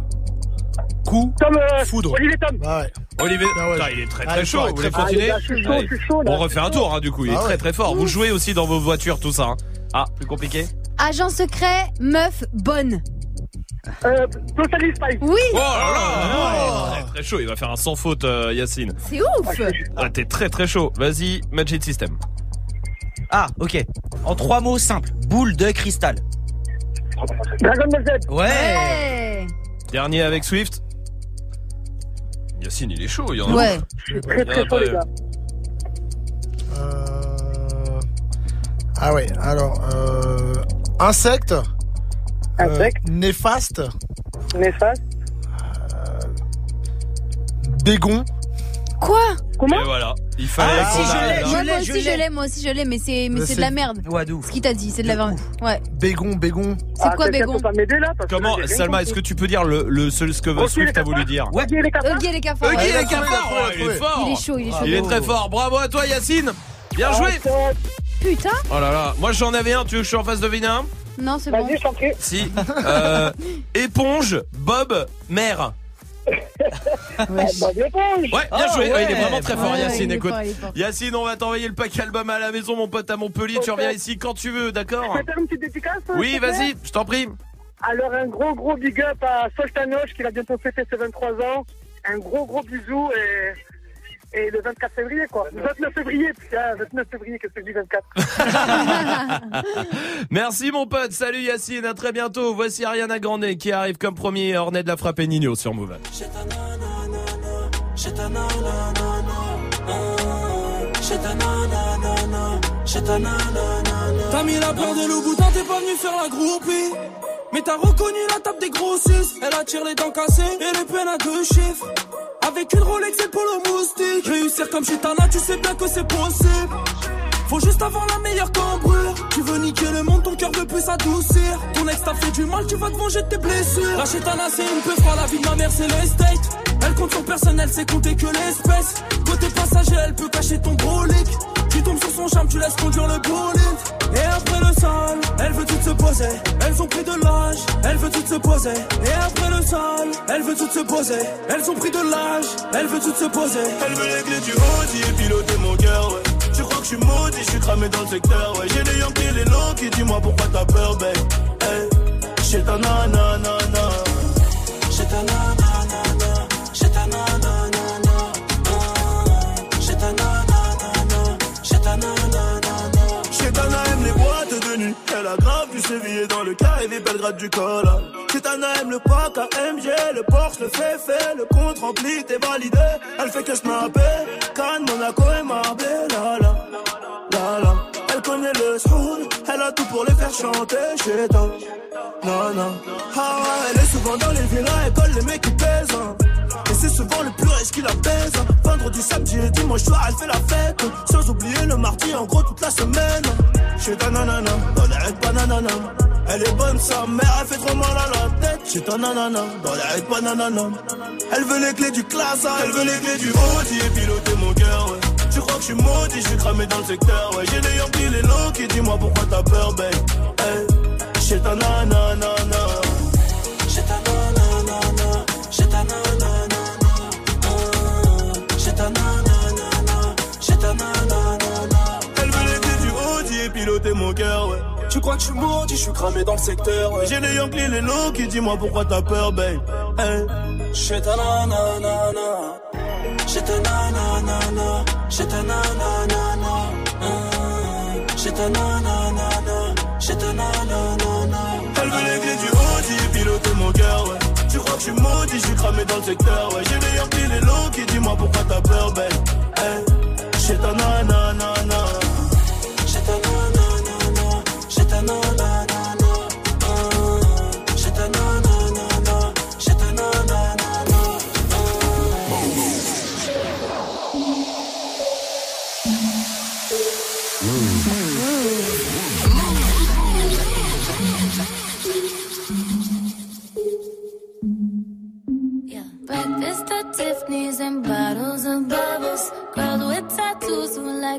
Coup. Tom, euh, Foudre. Olivier Tom. Ah ouais. Olivier, Ah ouais. Putain, il est très très il est chaud. Ah, chaud, Allez. chaud, là, On refait un tour, hein, du coup. Il est Ah très ouais. très fort. Vous jouez aussi dans vos voitures, tout ça. hein. Ah, plus compliqué Agent secret, meuf, bonne. Euh, Totally Spice. Oui. Oh là là, non, il est très, très chaud. Il va faire un sans faute, euh, Yacine. C'est ouf. Ah, t'es très très chaud. Vas-y, Magic System. Ah, ok. En trois mots simples. Boule de cristal. Dragon Ball Z. Ouais. Ouais. Dernier avec Swift. Yacine, il est chaud. Il y en a Ouais. Je suis très très chaud, pas, les euh, gars. Euh, Ah ouais, alors, euh, insecte. Insecte. Euh, néfaste. Néfaste. Bégon. Quoi Et voilà. Il fallait Ah, si, je l'ai, Moi, aussi je l'ai. moi aussi je l'ai, mais c'est mais Mais c'est de la merde. Wadou. Ce qu'il t'a dit, c'est de la merde. Ouais. Bégon, bégon. C'est Ah, quoi bégon peut pas m'aider là parce que Comment, là, Salma, est-ce que tu peux dire le, le seul ce que Ok, Swift a voulu dire Ouais, les cafards. Ok les cafards. Ok, ouais. les cafards, il est fort. Il est chaud, il est chaud. Il est très fort. Bravo à toi, Yacine. Bien joué. Ah, Putain. Oh là là. Moi, j'en avais un. Tu veux que je suis en face deviner un? Non, c'est bon. Vas-y, je t'en prie. Si. Euh, <laughs> éponge, Bob, mère. L'éponge. Ouais, bien Oh, joué. ouais. il est vraiment très fort, Ouais, Yacine. Écoute. Yacine, on va t'envoyer le pack album à la maison, mon pote à Montpellier. Tu reviens ici quand tu veux, d'accord Je peux faire une petite dédicace Oui, vas-y, je t'en prie. Alors un gros gros big up à Soltanoche qui va bientôt fêter ses 23 ans. Un gros gros bisou et, et le 24 février quoi. Le 29 février, putain, 29 février, qu'est-ce que je dis 24 Merci, mon pote. Salut, Yacine. À très bientôt. Voici Ariana Grande qui arrive comme premier ornée de la frappe et Nino sur Move. T'as mis la peur de loup boutin, t'es pas venu faire la groupie. Mais t'as reconnu la table des grossistes. Elle attire les dents cassées et les peines à deux chiffres. Avec une Rolex et polo moustique. Réussir comme Chitana, tu sais bien que c'est possible. Faut juste avoir la meilleure cambrure. Tu veux niquer le monde, ton cœur veut plus s'adoucir. Ton ex t'a fait du mal, tu vas te venger de tes blessures. La chétana, c'est une peu froid, la vie de ma mère, c'est l'estate. Elle compte sur personne, elle sait compter que l'espèce. Côté passager, elle peut cacher ton brolic. Tu tombes sur son charme, tu laisses conduire le bolide. Et après le sol, elle veut toutes se poser. Elles ont pris de l'âge, elle veut toutes se poser. Et après le sol, elle veut toutes se poser. Elles ont pris de l'âge, elle veut toutes se poser. Elle veut les clés du Audi et piloter mon cœur, ouais. Tu crois que je suis maudit, je suis cramé dans le secteur, ouais. J'ai les Yankees, les longs qui dis-moi pourquoi t'as peur, babe? Hey, j'ai ta nanana. J'ai ta nanana, dans le carré Belgrade du col. Chétana aime le pack AMG, le Porsche, le fait fait, le compte rempli, t'es validé. Elle fait que snapper, Cannes, Monaco et Marbella. La, la, la. Elle connaît le soul, elle a tout pour les faire chanter. Chétana, non, non. Ah elle est souvent dans les villas, elle colle les mecs qui pèsent. hein. C'est souvent le plus riche qui la pèse. Vendredi, samedi et dimanche soir, elle fait la fête. Sans oublier le mardi, en gros, toute la semaine. Chez ta nanana, dans la haie bananana. Elle est bonne, sa mère, elle fait trop mal à la tête. Chez ta nanana, dans la haie bananana. Elle veut les clés du classe, elle veut les clés du Audi et piloter mon cœur, ouais. Tu crois que je suis maudit, je suis cramé dans le secteur, ouais. J'ai les Yankees, les qui dis-moi pourquoi t'as peur, babe? Hey, chez ta nanana. Mon cœur, ouais. Tu crois que je suis maudit, je suis cramé dans le secteur, ouais. J'ai les Yankees, les longs qui dis-moi pourquoi t'as peur, babe. Hey. J'ai ta nanana, j'ai ta nanana, j'ai ta nanana, j'ai ta nanana, j'ai ta nanana. Elle veut les clés du Audi et piloter mon cœur, ouais. Tu crois que je suis maudit, je suis cramé dans le secteur, ouais. J'ai les Yankees, les longs qui dis-moi pourquoi t'as peur, babe. Hey. J'ai ta nanana.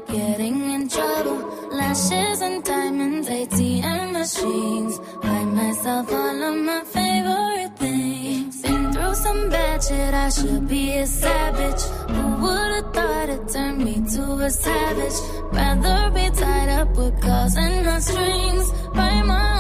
Getting in trouble. Lashes and diamonds, ATM machines. Buy myself all of my favorite things. Been through some bad shit, I should be a savage. Who would've thought it turned me to a savage? Rather be tied up with calls and not strings. Write my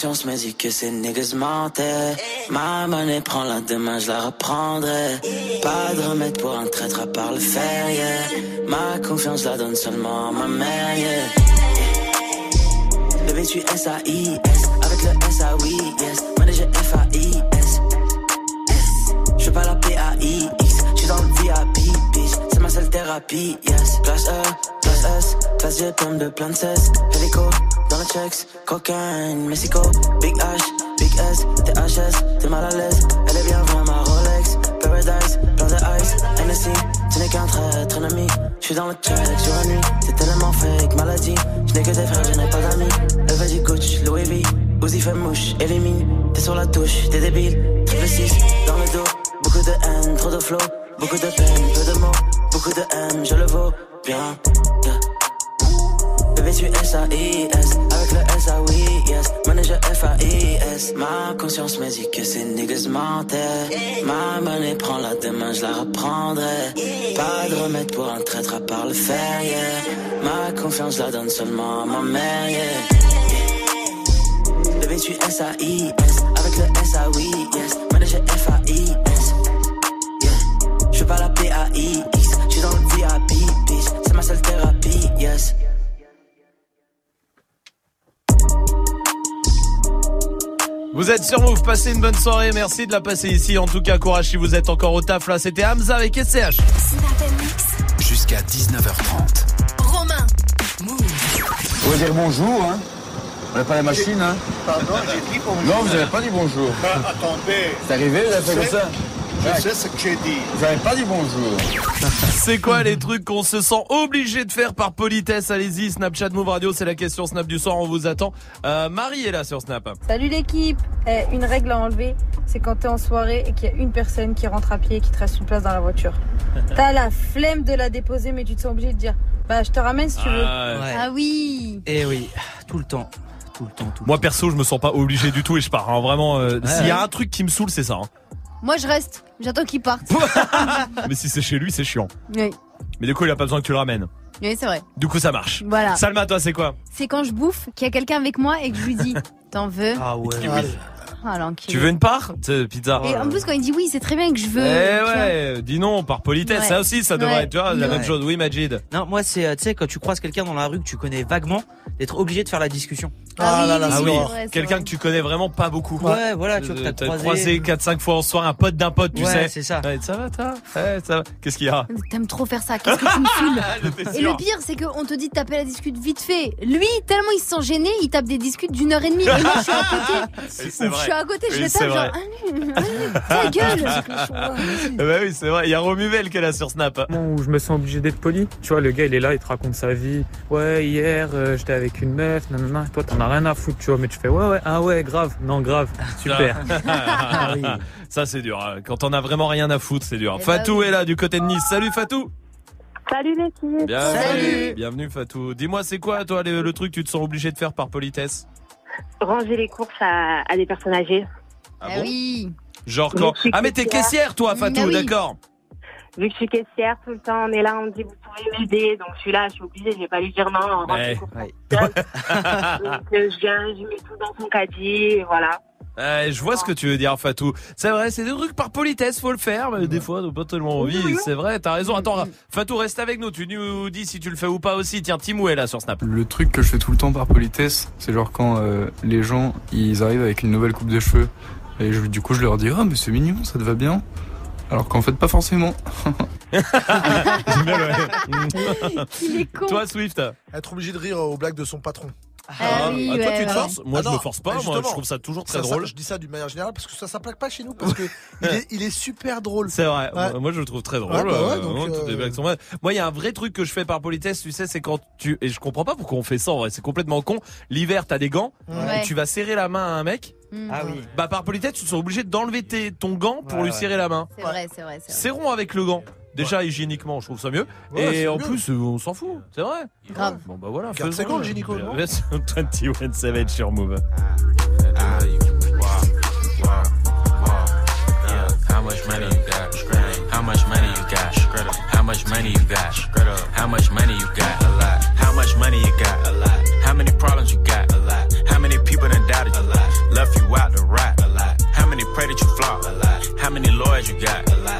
conscience me dit que ces niggas mentaient. Ma monnaie prend la demain, je la reprendrai. Pas de remède pour un traître à part le fer, yeah. Ma confiance la donne seulement à ma mère, yeah. Bébé, tu S-A-I-S, avec le S-A-Oui, yes. Manager F-A-I-S. Je fais pas la P-A-I-X, je suis dans le VIP, bitch. C'est ma seule thérapie, yes. Classe E, classe S, classe G, plein de plein de cesse. Hélico, dans le checks, cocaine, Mexico. Big H, Big S, THS, t'es mal à l'aise. Elle est bien vraie, ma Rolex. Paradise, plein de ice, NSC. Tu n'es qu'un traître, un ami. Je suis dans le check sur la nuit. C'est tellement fake, maladie. Je n'ai que des frères, je n'ai pas d'amis. Elle veut du Gucci, Louis V. Uzi fait mouche, élimine. T'es sur la touche, t'es débile. Triple 6 dans le dos. Beaucoup de haine, trop de flow. Beaucoup de peine, peu de mots. Beaucoup de haine, je le vaux bien. Yeah. Bébé, tu S-A-I-S, avec le S-A-Oui, yes. Manager F-A-I-S. Ma conscience me dit que ces niggas mentaient. Ma monnaie prend la demain, je la reprendrai. Pas de remède pour un traître à part le fer, yeah. Ma confiance la donne seulement à ma mère, yeah. Bébé, tu S-A-I-S, avec le S-A-Oui, yes. Manager F-A-I-S, yeah. Je fais pas la P-A-I-X, je suis dans le VIP, bitch. C'est ma seule thérapie, yes. Vous êtes sur Move, passez une bonne soirée, merci de la passer ici. En tout cas, courage si vous êtes encore au taf là. C'était Hamza avec SCH. Jusqu'à 19h30. Romain. Faut dire bonjour, hein. On n'a pas la machine, hein. Pardon, j'ai dit bonjour. Non, vous n'avez pas dit bonjour. Ah, attendez. C'est arrivé, vous avez fait comme ça Je sais ce que j'ai dit. Vous n'avez pas dit bonjour. <laughs> C'est quoi les trucs qu'on se sent obligé de faire par politesse? Allez-y, Snapchat Move Radio, c'est la question Snap du soir, on vous attend. Euh, Marie est là sur Snap. Salut l'équipe Eh, Une règle à enlever, c'est quand t'es en soirée et qu'il y a une personne qui rentre à pied et qui te reste une place dans la voiture. <laughs> T'as la flemme de la déposer mais tu te sens obligé de dire Bah je te ramène si tu veux. Ouais. Ah oui Et oui, tout le temps. Tout le temps, tout le Moi perso, je me sens pas obligé du tout et je pars. hein. Vraiment, euh, Ouais, s'il y a un truc qui me saoule, c'est ça. hein. Moi, je reste. J'attends qu'il parte. <laughs> Mais si c'est chez lui, c'est chiant. oui. Mais du coup, il a pas besoin que tu le ramènes. Oui, c'est vrai. Du coup, ça marche. Voilà. Salma, toi, c'est quoi? C'est quand je bouffe qu'il y a quelqu'un avec moi et que je lui dis <laughs> T'en veux? Ah ouais. Ah. Tu veux une part de pizza? Et en plus, quand il dit oui, c'est très bien que je veux. Eh vois. ouais, dis non, par politesse. Ouais. Ça aussi, ça devrait Ouais. être tu vois, la Ouais. même chose. Oui, Majid. Non, moi c'est, euh, tu sais, quand tu croises quelqu'un dans la rue que tu connais vaguement, d'être obligé de faire la discussion. Ah, là, là, oui, ah oui, c'est vrai, c'est quelqu'un vrai. que tu connais vraiment pas beaucoup. Ouais, voilà, tu vois que t'as T'as croisé. croisé 4-5 fois en soir un pote d'un pote, tu Ouais, sais. c'est ça. Ouais, ça va, toi Ouais, ça va. Qu'est-ce qu'il y a T'aimes trop faire ça, qu'est-ce que tu me <laughs> Et le pire, c'est qu'on te dit de taper la discute vite fait. Lui, tellement il se sent gêné, il tape des discutes d'une heure et demie. <laughs> Et moi, je suis à côté. C'est vrai. Suis à côté, je Oui, le c'est tape vrai. genre. Allez, allez, ta <laughs> gueule Eh bah oui, c'est vrai. Il y a Romuvel qui est là sur Snap. où je me sens obligé d'être poli. Tu vois, le gars, il est là, il te raconte sa vie. Ouais, hier, euh, j'étais avec une meuf, nanana. Toi, t'en as rien à foutre, tu vois. Mais tu fais, ouais, ouais, ah ouais, grave. Non, grave. Super. <laughs> Ah oui. Ça, c'est dur. hein. Quand on a vraiment rien à foutre, c'est dur. Eh Fatou bah oui. est là du côté de Nice. Salut Fatou. Salut l'équipe Bienvenue. Bienvenue Fatou. Dis-moi, c'est quoi toi le, le truc que tu te sens obligé de faire par politesse? Ranger les courses à, à des personnes âgées. Ah Eh oui. Genre quand Ah mais t'es caissière toi, Fatou, Ah oui. d'accord. Vu que je suis caissière, tout le temps on est là, on me dit vous pouvez m'aider, donc je suis là, je suis obligée, je vais pas lui dire non, on range les Ouais. courses. Donc euh, je viens, je mets tout dans son caddie, et voilà. Je vois ce que tu veux dire, Fatou. C'est vrai, c'est des trucs par politesse, faut le faire, mais des fois, on pas tellement envie. C'est vrai, t'as raison. Attends, Fatou, reste avec nous. Tu nous dis si tu le fais ou pas aussi. Tiens, Timou est là sur Snap. Le truc que je fais tout le temps par politesse, c'est genre quand euh, les gens ils arrivent avec une nouvelle coupe de cheveux et je- du coup je leur dis oh mais c'est mignon, ça te va bien. Alors qu'en fait pas forcément. <laughs> Il est con. Toi, Swift. Être obligé de rire aux blagues de son patron. Ah, oui, ah, toi, tu te forces Moi, Ah je me force pas. Moi, je trouve ça toujours très Ça, ça, drôle. je dis ça d'une manière générale parce que ça s'applique pas chez nous parce que <laughs> il, est, il est super drôle. C'est vrai. Ouais. Moi, je le trouve très drôle. Ouais, bah ouais, Euh, donc, euh, sont. Moi, il y a un vrai truc que je fais par politesse, tu sais, c'est quand tu et je comprends pas pourquoi on fait ça. En vrai, c'est complètement con. L'hiver, t'as des gants. Ouais. et Tu vas serrer la main à un mec. Mm. Ah oui. Bah, par politesse, tu seras obligé d'enlever tes- ton gant pour Ouais, lui ouais. serrer la main. C'est vrai, c'est vrai, c'est vrai. Serrons avec le gant. Déjà, hygiéniquement, je trouve ça mieux. Ouais, et en mieux. plus, euh, on s'en fout. C'est vrai. Grave. Bon, bah voilà. Garde ses faisons-le. gants, Génico, non 21 Savage sur Move. How much money you got? How much money you got? How much money you got? How much money you got? A lot. How much money you got? A lot. How many problems you got? A lot. How many people done doubted you? A lot. Left you out to rot? A lot. How many pray that you flop? A lot. How many lawyers you got? A lot.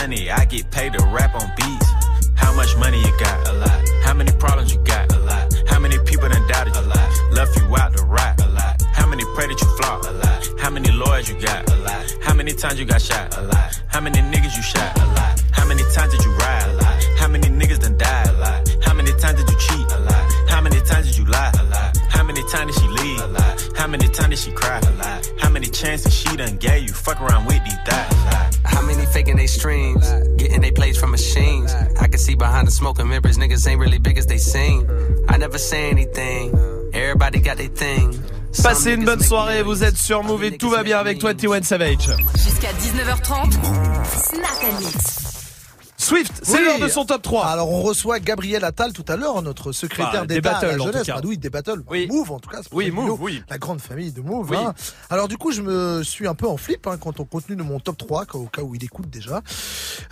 Sunny, I get paid to rap on say anything. Everybody got their thing. Passez une bonne soirée, vous êtes sur Move et tout va bien avec 21 Savage. Jusqu'à 19h30, Snap Mix. Swift, c'est Oui. l'heure de son top 3. Alors on reçoit Gabriel Attal tout à l'heure, notre secrétaire Bah, des d'État à la jeunesse. cas. Ah oui, des battles. Oui. Move en tout cas. Oui, Move, oui. La grande famille de Move. Oui. hein. Alors du coup, je me suis un peu en flip hein, quant au contenu de mon top 3, au cas où il écoute déjà.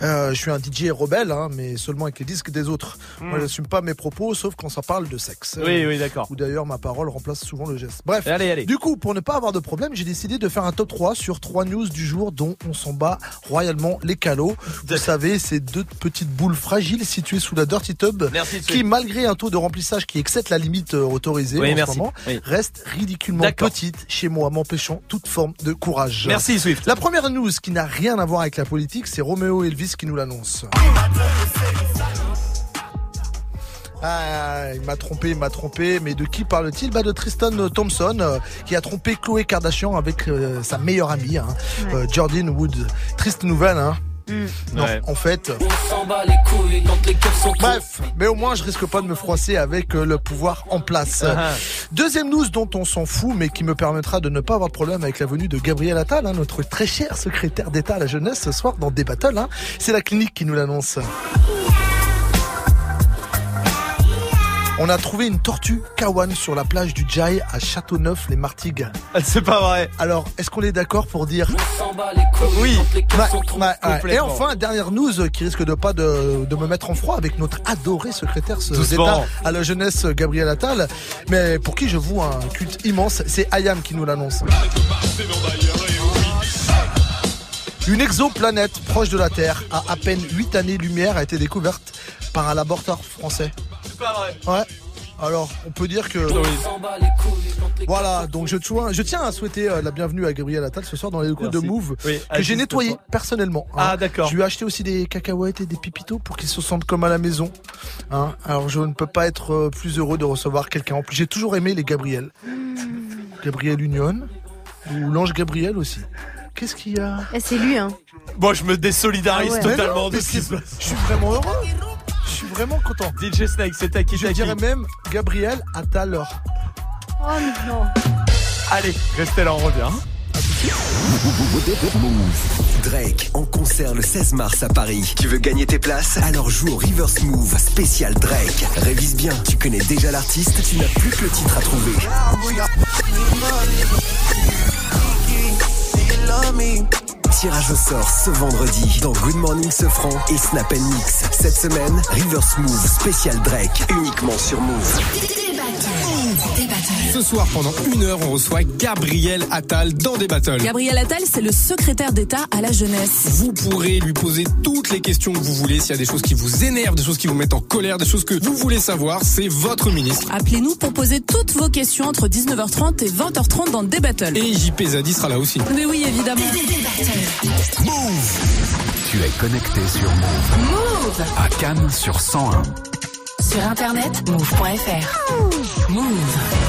Euh, je suis un DJ rebelle, hein, mais seulement avec les disques des autres. Moi, Hmm. j'assume pas mes propos, sauf quand ça parle de sexe. Oui, oui, d'accord. Ou d'ailleurs, ma parole remplace souvent le geste. Bref. Allez, allez. Du coup, pour ne pas avoir de problème, j'ai décidé de faire un top 3 sur trois news du jour dont on s'en bat royalement les calots. Vous savez, ces deux petites boules fragiles situées sous la Dirty Tub Merci, qui, malgré un taux de remplissage qui excède la limite euh, autorisée Oui, en merci. ce moment, Oui. restent ridiculement petites chez moi, m'empêchant toute forme de courage. Merci, Swift. La première news qui n'a rien à voir avec la politique, c'est Roméo Qui nous l'annonce. Ah, il m'a trompé, il m'a trompé. Mais de qui parle-t-il? Bah De Tristan Thompson, euh, qui a trompé Chloé Kardashian avec euh, sa meilleure amie, hein, euh, Jordan Wood. Triste nouvelle, hein non, Ouais. en fait. On s'en bat les couilles quand les cœurs sont Bref, mais au moins je risque pas de me froisser avec euh, le pouvoir en place. Ah. Deuxième news dont on s'en fout, mais qui me permettra de ne pas avoir de problème avec la venue de Gabriel Attal, hein, notre très cher secrétaire d'État à la jeunesse ce soir dans des battles. Hein. C'est la clinique qui nous l'annonce. On a trouvé une tortue kawan sur la plage du Jai à Châteauneuf-les-Martigues. C'est pas vrai. Alors, est-ce qu'on est d'accord pour dire On s'en bat les couilles Oui. Et enfin, dernière news qui risque de pas de, de me mettre en froid avec notre adoré secrétaire d'État à la jeunesse Gabriel Attal, mais pour qui je voue un culte immense, c'est Ayam qui nous l'annonce. Une exoplanète proche de la Terre, à à peine 8 années-lumière, a été découverte par un laboratoire français. Pas vrai. Ouais. Alors, on peut dire que. Voilà, donc je, tiens- je tiens à souhaiter euh, la bienvenue à Gabriel Attal ce soir dans les locaux de. Move Oui, que j'ai nettoyé personnellement. hein. Ah, d'accord. Je lui ai acheté aussi des cacahuètes et des pipitos pour qu'il se sente comme à la maison. hein. Alors je ne peux pas être euh, plus heureux de recevoir quelqu'un. En plus, j'ai toujours aimé les Gabriel. Gabriel Union ou l'ange Gabriel aussi. Qu'est-ce qu'il y a? Eh, c'est lui, hein. Bon, je me désolidarise Ah ouais. totalement non, de ce qui se passe. Je suis vraiment heureux. Je suis vraiment content. DJ Snake, c'est taki Je dirais même Gabriel Attal. Oh non. Allez, restez là, on revient. Drake en concert le 16 mars à Paris. Tu veux gagner tes places? Alors joue au Reverse Move spécial Drake. Révise bien, tu connais déjà l'artiste, tu n'as plus que le titre à trouver. Tirage au sort ce vendredi dans Good Morning Sofran et Snap Mix. Cette semaine, Reverse Move spécial Drake uniquement sur Move. Ce soir, pendant une heure, on reçoit Gabriel Attal dans des battles. Gabriel Attal, c'est le secrétaire d'État à la jeunesse. Vous pourrez lui poser toutes les questions que vous voulez. S'il y a des choses qui vous énervent, des choses qui vous mettent en colère, des choses que vous voulez savoir, c'est votre ministre. Appelez-nous pour poser toutes vos questions entre 19h30 et 20h30 dans des battles. Et JP Zadi sera là aussi. Mais oui, évidemment. Tu es connecté sur Move. Move À Cannes sur 101. Sur internet, move.fr. Move.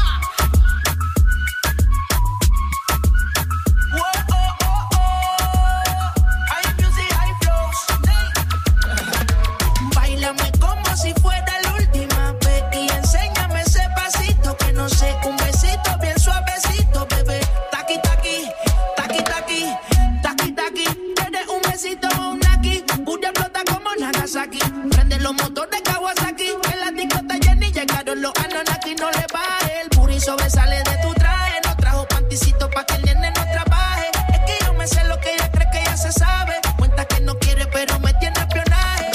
Los motores Kawasaki, en la discota Jenny llegaron los Anunnaki, no le baje. El puri sobresale de tu traje, no trajo panticito pa' que el nene no trabaje. Es que yo me sé lo que ella cree que ya se sabe. Cuenta que no quiere, pero me tiene espionaje.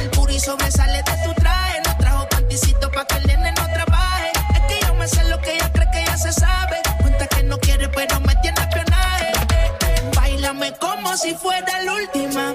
El puri sobresale de tu traje, no trajo panticito pa' que el nene no trabaje. Es que yo me sé lo que ella cree que ya se sabe. Cuenta que no quiere, pero me tiene espionaje. Bailame como si fuera la última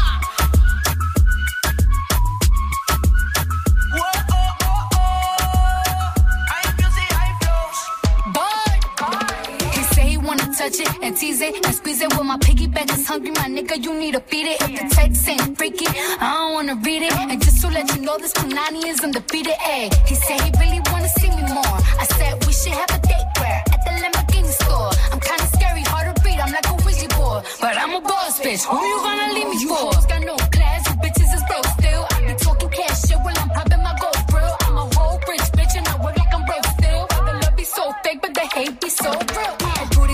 Touch it and tease it and squeeze it. When my piggyback is hungry, my nigga, you need to feed it. If the text ain't freaky, I don't wanna read it. And just to let you know, this Punani is undefeated. Ay, he said he really wanna see me more. I said we should have a date where at the Lamborghini store. I'm kinda scary, hard to read. I'm like a Ouija board, but I'm a boss bitch. Who you gonna leave me for? You hoes got no class, you bitches is broke still. I be talking cash shit while I'm popping my gold grill. I'm a whole rich bitch and I work like I'm broke still. The love be so fake, but the hate be so real.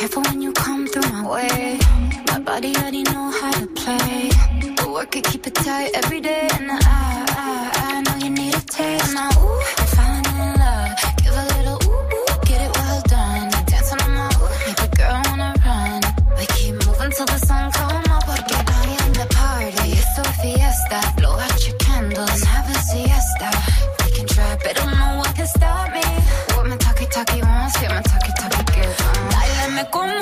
Careful when you come through my way. My body already know how to play. But work it, keep it tight every day. And I, I, I know you need a taste. Now, ooh,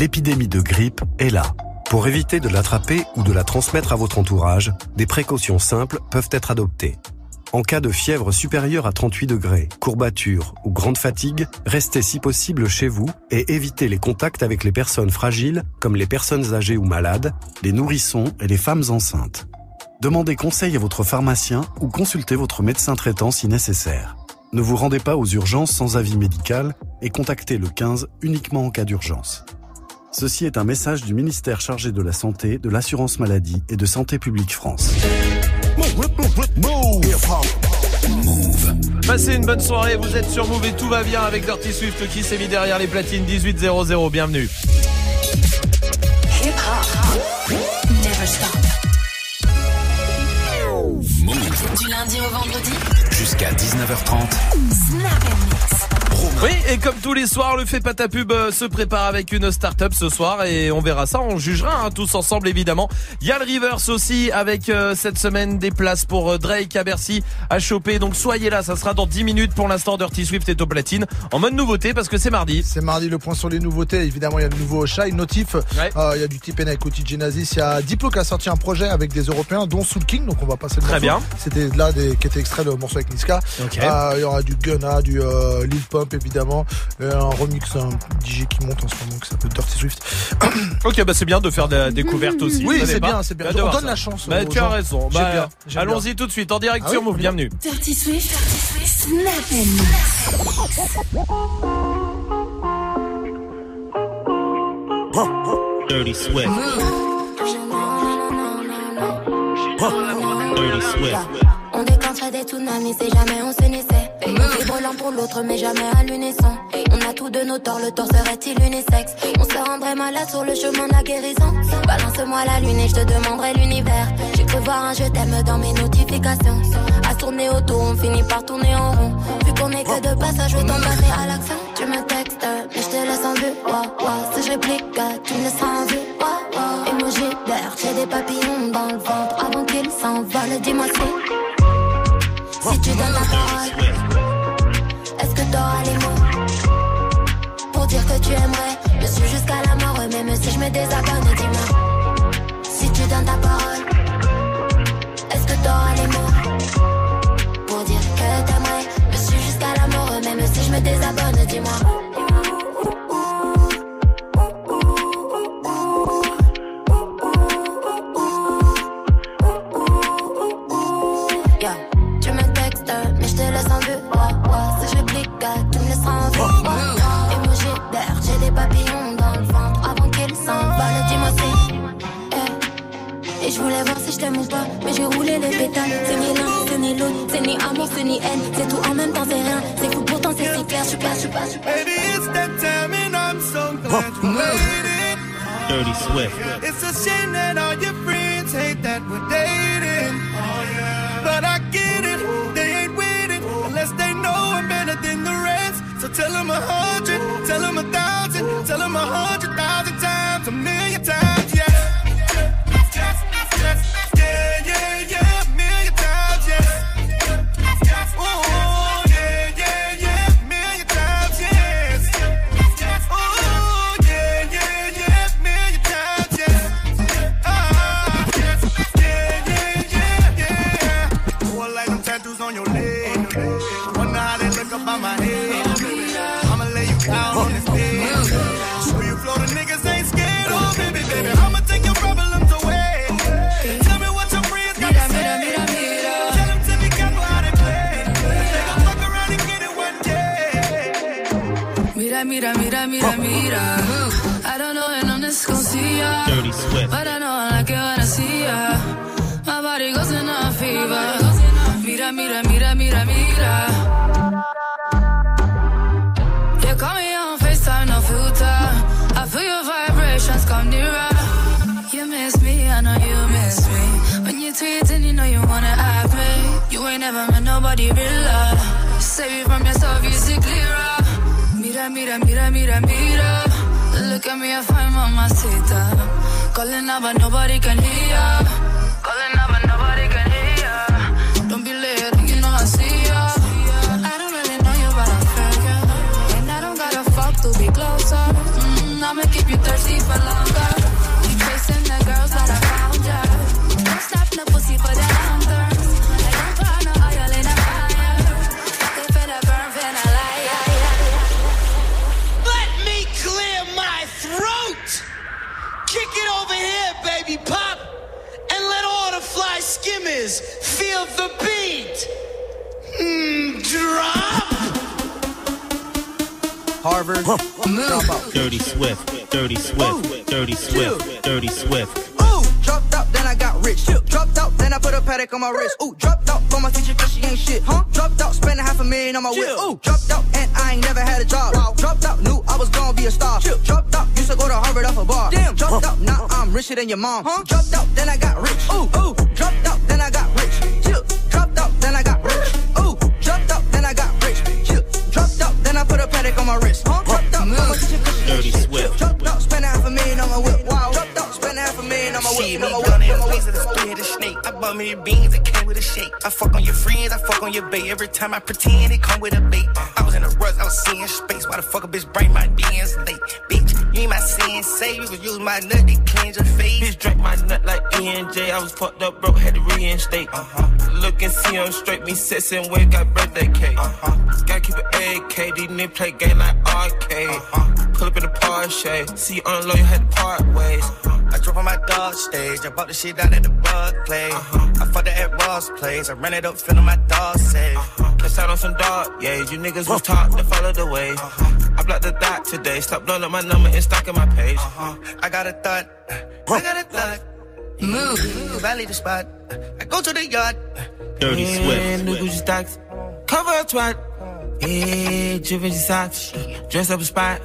L'épidémie de grippe est là. Pour éviter de l'attraper ou de la transmettre à votre entourage, des précautions simples peuvent être adoptées. En cas de fièvre supérieure à 38 degrés, courbature ou grande fatigue, restez si possible chez vous et évitez les contacts avec les personnes fragiles comme les personnes âgées ou malades, les nourrissons et les femmes enceintes. Demandez conseil à votre pharmacien ou consultez votre médecin traitant si nécessaire. Ne vous rendez pas aux urgences sans avis médical et contactez le 15 uniquement en cas d'urgence. Ceci est un message du ministère chargé de la Santé, de l'Assurance Maladie et de Santé publique France. Passez une bonne soirée, vous êtes sur Move et tout va bien avec Dirty Swift qui s'est mis derrière les platines 1800. Bienvenue. Hip hop. Never stop. Du lundi au vendredi. Jusqu'à 19h30. Snap Oui, et comme tous les soirs, le fait pas ta pub euh, se prépare avec une start-up ce soir et on verra ça, on jugera hein, tous ensemble évidemment. Il y a le Reverse aussi avec euh, cette semaine des places pour euh, Drake à Bercy à choper. Donc soyez là, ça sera dans 10 minutes pour l'instant Dirty Swift est au platine en mode nouveauté parce que c'est mardi. C'est mardi le point sur les nouveautés. Évidemment, il y a le nouveau Shy Notif. Euh, il y a du Tipen avec Oti Genesis. Il y a Diplo qui a sorti un projet avec des Européens, dont Soul King. Donc on va passer le Très morceau. bien. C'était là des, qui était extrait le morceau avec Niska. Il y aura du Gunna, du Lil Pump évidemment. Euh, un remix, un DJ qui monte en ce moment qui s'appelle Dirty Swift. <coughs> Ok, bah c'est bien de faire de la découverte aussi. Oui, c'est bien, c'est bien. J'adore On donne ça. la chance Bah, aux tu as raison. J'aime Bah, allons-y tout de suite en direct Ah sur oui, Move. Bienvenue. Dirty Swift. Dirty Swift. Snap and Dirty Swift. Dirty Swift. On déclencherait des tsunamis jamais on s'unissait. On l'un pour l'autre, mais jamais à l'unisson. On a tous de nos torts, le tort serait-il unisexe On se rendrait malade sur le chemin de la guérison. Balance-moi la lune et je te demanderai l'univers. J'ai cru voir un je t'aime dans mes notifications. À tourner autour, on finit par tourner en rond. Vu qu'on est que de passage, je à l'action. Tu me textes, mais je te laisse en vue. Ouah, ouah. Si je réplique, tu me laisseras en vue. Ouah, ouah. Emoji d'air, j'ai des papillons dans le ventre. Avant qu'ils s'envolent, dis-moi si. Si tu donnes ta parole, pour dire que tu aimerais me suivre jusqu'à la mort, même si je me désabonne, dis-moi. Si tu donnes ta parole, est-ce que t'auras les mots? Pour dire que t'aimerais me suivre jusqu'à la mort, même si je me désabonne, dis-moi. Je voulais voir si je t'aime ou pas, mais j'ai roulé les pétales. C'est ni l'un, c'est ni l'autre, c'est ni amour, c'est ni haine. C'est tout en même temps, c'est rien. C'est fou, pourtant c'est si clair. Je suis pas, je suis pas, je suis pas. Baby, it's that time and I'm so glad you made it. Dirty Swift. It's a shame that all your friends hate that we're dating. But I get it, they ain't it unless they know I'm better than the rest. So tell them a hundred, tell them a thousand, tell them a hundred Mira, mira, mira, mira. I don't know and I'm just gon' see ya. Dirty Swift. But I know I like it when I see ya. My body goes in a fever. Mira, mira, mira, mira, mira. You call me on FaceTime, no filter. I feel your vibrations come nearer. You miss me, I know you miss me. When you tweet and you know you wanna act me. You ain't never met nobody realer. Save it from yourself, you see clearer. Mira, mira, mira, mira, mira. Look at me, I find mamacita. Calling out, but nobody can hear. Calling out, but nobody can hear. Don't be late, you know I see ya. I don't really know you, but I'm fair, And I don't gotta fuck to be closer. Mm, I'ma keep you thirsty for longer. You chasing the girls that I found ya. Don't stop the pussy. Dirty Swift, Dirty Swift, Dirty Swift, Dirty Swift. Ooh, dropped out, then I got rich. Dropped out, then I put a paddock on my wrist. Ooh, dropped out for my teacher cause she ain't shit. Huh? Dropped out, spent half a million on my whip. Ooh, dropped out, and I ain't never had a job. Wow. Dropped out, knew I was gonna be a star. Dropped out, used to go to Harvard off a bar. Damn, dropped out, now I'm richer than your mom. Huh? Dropped out, then I got rich. Ooh, ooh, dropped out, then I got rich. Chill. Dropped out, then I got rich. Ooh, dropped out, then I got rich. Chill. Dropped out, then I put a paddock on my wrist. Huh? I me beans that came with a shake. I fuck on your friends, I fuck on your bait. Every time I pretend it come with a bait. I was in a rush, I was seeing space. Why the fuck a bitch bring my DNs late? Ain't my sensei. You could use my nut to cleanse your face. Bitch drank my nut like ENJ. I was fucked up, broke, had to reinstate. Uh-huh. Look and see him straight, me and wig, got birthday cake. Uh-huh. Gotta keep it AK, these niggas play game like arcade. Uh-huh. Pull up in the Porsche, see you unload, you had to part ways. I drove on my dog stage. I bought the shit out at the bug play. I fucked it at Ross place. I ran it up, feeling my dog safe. Let's out on some dark, yeah. You niggas was taught to follow the way. I blocked the dot today. Stop blowing up my number stalking my page. Uh-huh. I got a thought. I got a thought. Move. move, I leave the spot. I go to the yard. Dirty Yeah, Swift. new Gucci stocks. Cover a twat. Yeah, Givenchy socks. Dress up a spot.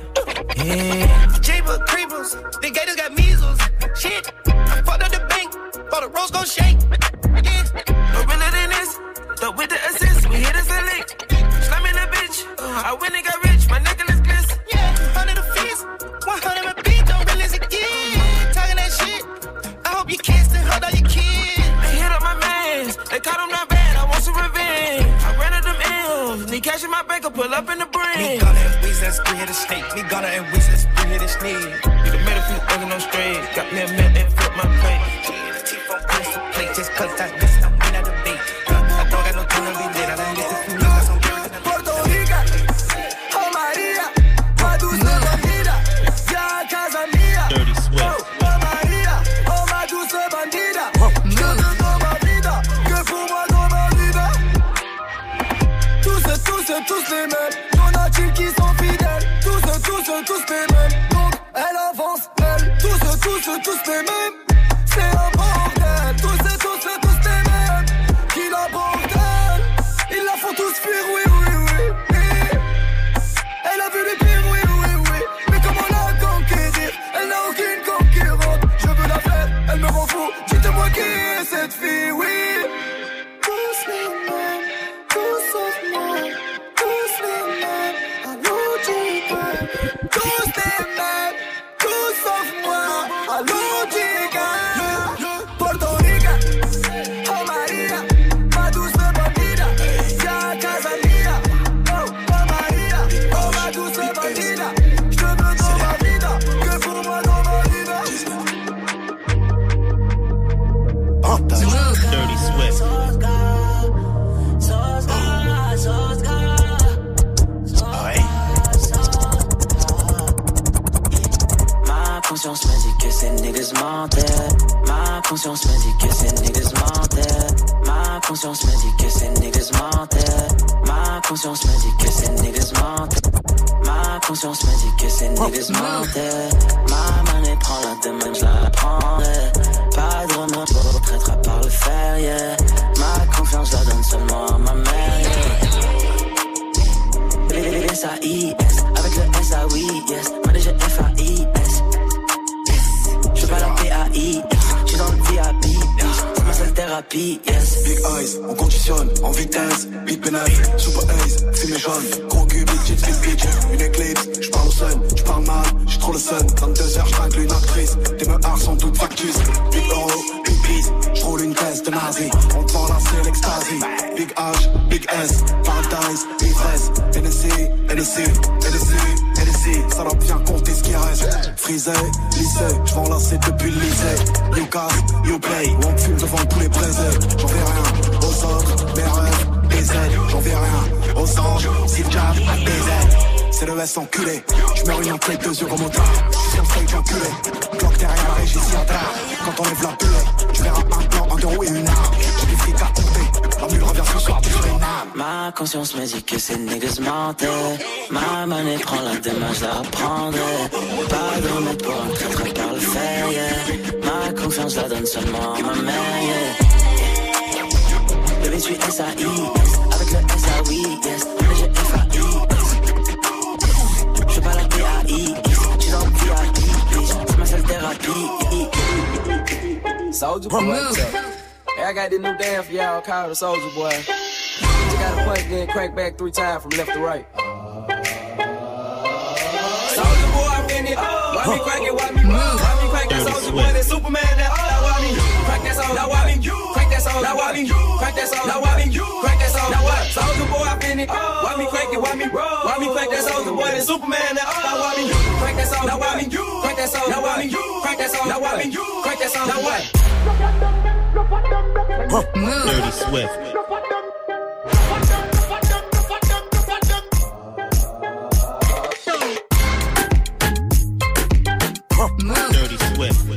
Yeah. Chamber creepers. The gators got measles. Shit. I fucked up the bank. Bought the rose gold shake. Yeah. No realer than this. The with the assist, we hit us a lick. Slam in a bitch. I win and got rich. Need cash in my bank. I pull up in the Me brain. gonna and Weezy, that's three hit a snake. Me gonna and Weezy, that's three hit a snake. You made a few no straight. Got me a and flip my plate. The teeth on plate. Just cause I tous les mêmes, donc elle avance, elle. Tous tous tous les mêmes, conscience me dit que ces niggas mentaient. Ma conscience me dit que ces niggas mentaient. Ma conscience me dit que ces niggas mentaient. Ma conscience me dit que ces niggas mentaient. Ma monnaie prend la demain, je la prendrai. Pas de remords pour traître par le fer, yeah. Ma confiance, la donne seulement à ma mère, yeah. S-A-I-S, avec le S-A-Oui, yes. Manager F-A-I-S. Je pas la PAI, Big eyes, on conditionne en vitesse. Big pénètre, super ace, c'est mes jaunes. Gros cul, big bitch. Une éclipse, j'parle au sun, j'parle mal, j'ai trop le sun. 22 heures, j'tringle une actrice. Tes meurs sont toutes factus. Big euro, peace, j'roule une caisse de nazi. On te vend la c'est l'extasie. Big H, big S, paradise, ivresse. NSC, NSC, NSC, NSC. Ça doit bien compter ce qui reste. Frisé, lycée, j'vends la c'est depuis le lycée. You gas, you play, on me fume devant tous les braisés. J'en fais rien aux autres, mes rêves, des aides. J'en fais rien aux anges, Steve Jobs, des aides. C'est le S enculé, j'meurs une enquête, deux yeux au sur le stage enculé, cloque derrière la régie, si Quand on lève la bulle, tu verras un plan, un roues et une arme. J'ai du fric à compter, La mule revient ce soir, du Suriname. Ma conscience me dit que ces niggas mentaient. Ma monnaie prend la démarche, la reprendrai. Pas de remède pour un traître par le fer, yeah. Ma confiance la donne seulement à ma mère, yeah. Le 28 SAI, avec le SAI, yes. Léger FAI, Je pas la PAI, c'est ma seule thérapie. Soldier boy. Hey, I got this new dance for y'all called the Soldier Boy. You just gotta punch, then crank back three times from left to right. Soldier boy, I'm in uh, it. Why me crank it? Why me move? Why me crank that Soldier boy? That Superman, that uh, Now why me crank that Soldier? Now why me crank that Soldier? Now what? Soldier boy, I'm in it. Why me crank it? Why me Why me crank that Soldier boy? That Superman, that now why me crank that Soldier? Now why me crank that Soldier? Now why me crank that Soldier? Now why me crank that Soldier? Now what? Dirty Swift. Dirty Swift.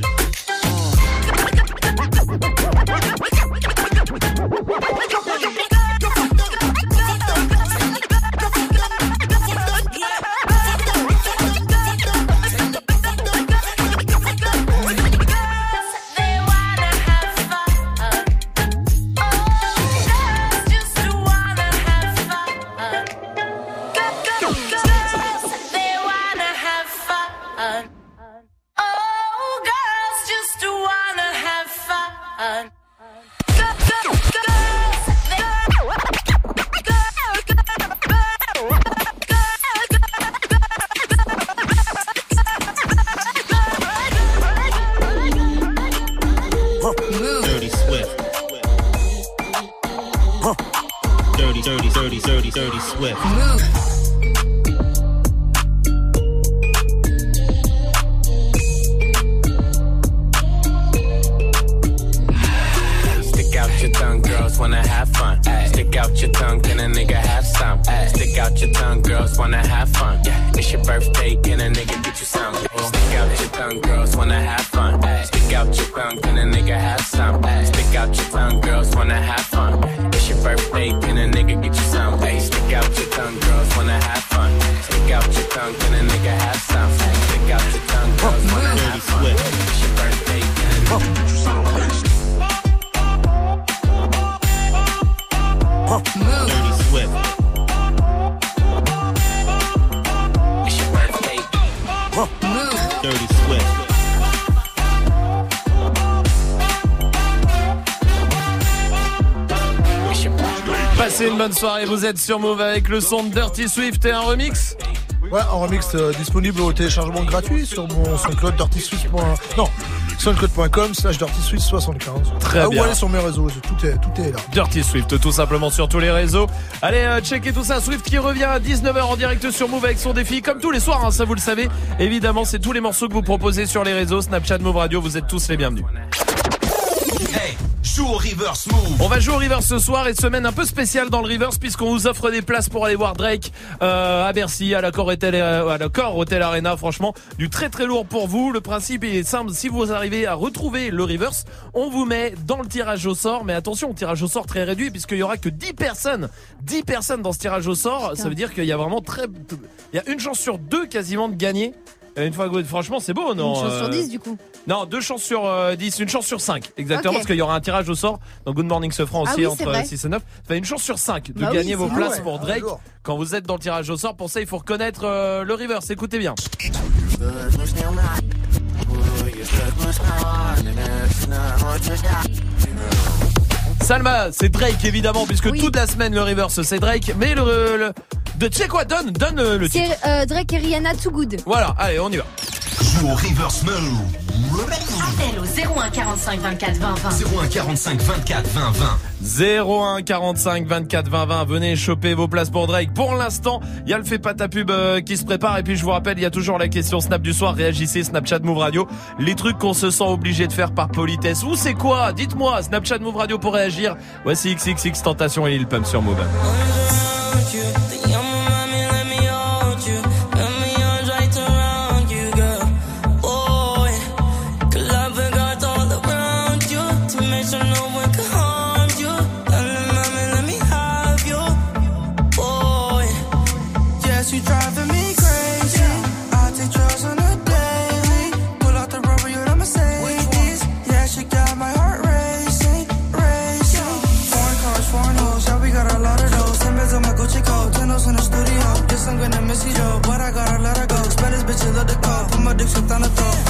Vous êtes sur Move avec le son de Dirty Swift et un remix Ouais, en remix euh, disponible au téléchargement gratuit sur mon SoundCloud dirtyswift. Non, soundcloud.com slash dirtyswift75. Très Ah, bien. Ou allez sur mes réseaux, tout est, tout est là. Dirty Swift, tout simplement sur tous les réseaux. Allez, euh, checker tout ça. Swift qui revient à 19h en direct sur Move avec son défi, comme tous les soirs, hein, ça vous le savez. Évidemment, c'est tous les morceaux que vous proposez sur les réseaux, Snapchat, Move Radio, vous êtes tous les bienvenus. Hey, joue au reverse move. On va jouer au Reverse ce soir et semaine un peu spéciale dans le Reverse puisqu'on vous offre des places pour aller voir Drake euh, à Bercy, à l'accord Hotel, euh, à l'accord Hotel Arena. Franchement, du très très lourd pour vous. Le principe est simple. Si vous arrivez à retrouver le Reverse, on vous met dans le tirage au sort. Mais attention, tirage au sort très réduit puisqu'il y aura que 10 personnes. 10 personnes dans ce tirage au sort. Ça veut dire qu'il y a vraiment très, il y a une chance sur deux quasiment de gagner. Euh, Une fois que franchement, c'est beau, non Une chance sur Euh, 10 du coup. non, deux chances sur euh, 10, une chance sur 5. Exactement, parce qu'il y aura un tirage au sort dans Good Morning Sofran Ah aussi oui, entre c'est vrai. 6 et 9. Ça fait une chance sur 5 de Bah oui, gagner vos places pour Drake quand vous êtes dans le tirage au sort. Pour ça, il faut reconnaître euh, le reverse. Écoutez bien. Salma, c'est Drake évidemment, puisque toute la semaine le reverse c'est Drake. Mais le, le de tu sais quoi, donne, donne le, le titre. C'est euh, Drake et Rihanna Too Good. Voilà, allez, on y va. Joue au reverse move. Appel au 01 45 24 20 20. 01 45 24 20 20. 01 45 24 20 20 venez choper vos places pour Drake pour l'instant il y a le fait pas ta pub euh, qui se prépare et puis je vous rappelle il y a toujours la question Snap du soir réagissez Snapchat Move Radio les trucs qu'on se sent obligé de faire par politesse ou c'est quoi? Dites-moi Snapchat Move Radio pour réagir voici XXX Tentation et Lil Pump sur Move Sentando todo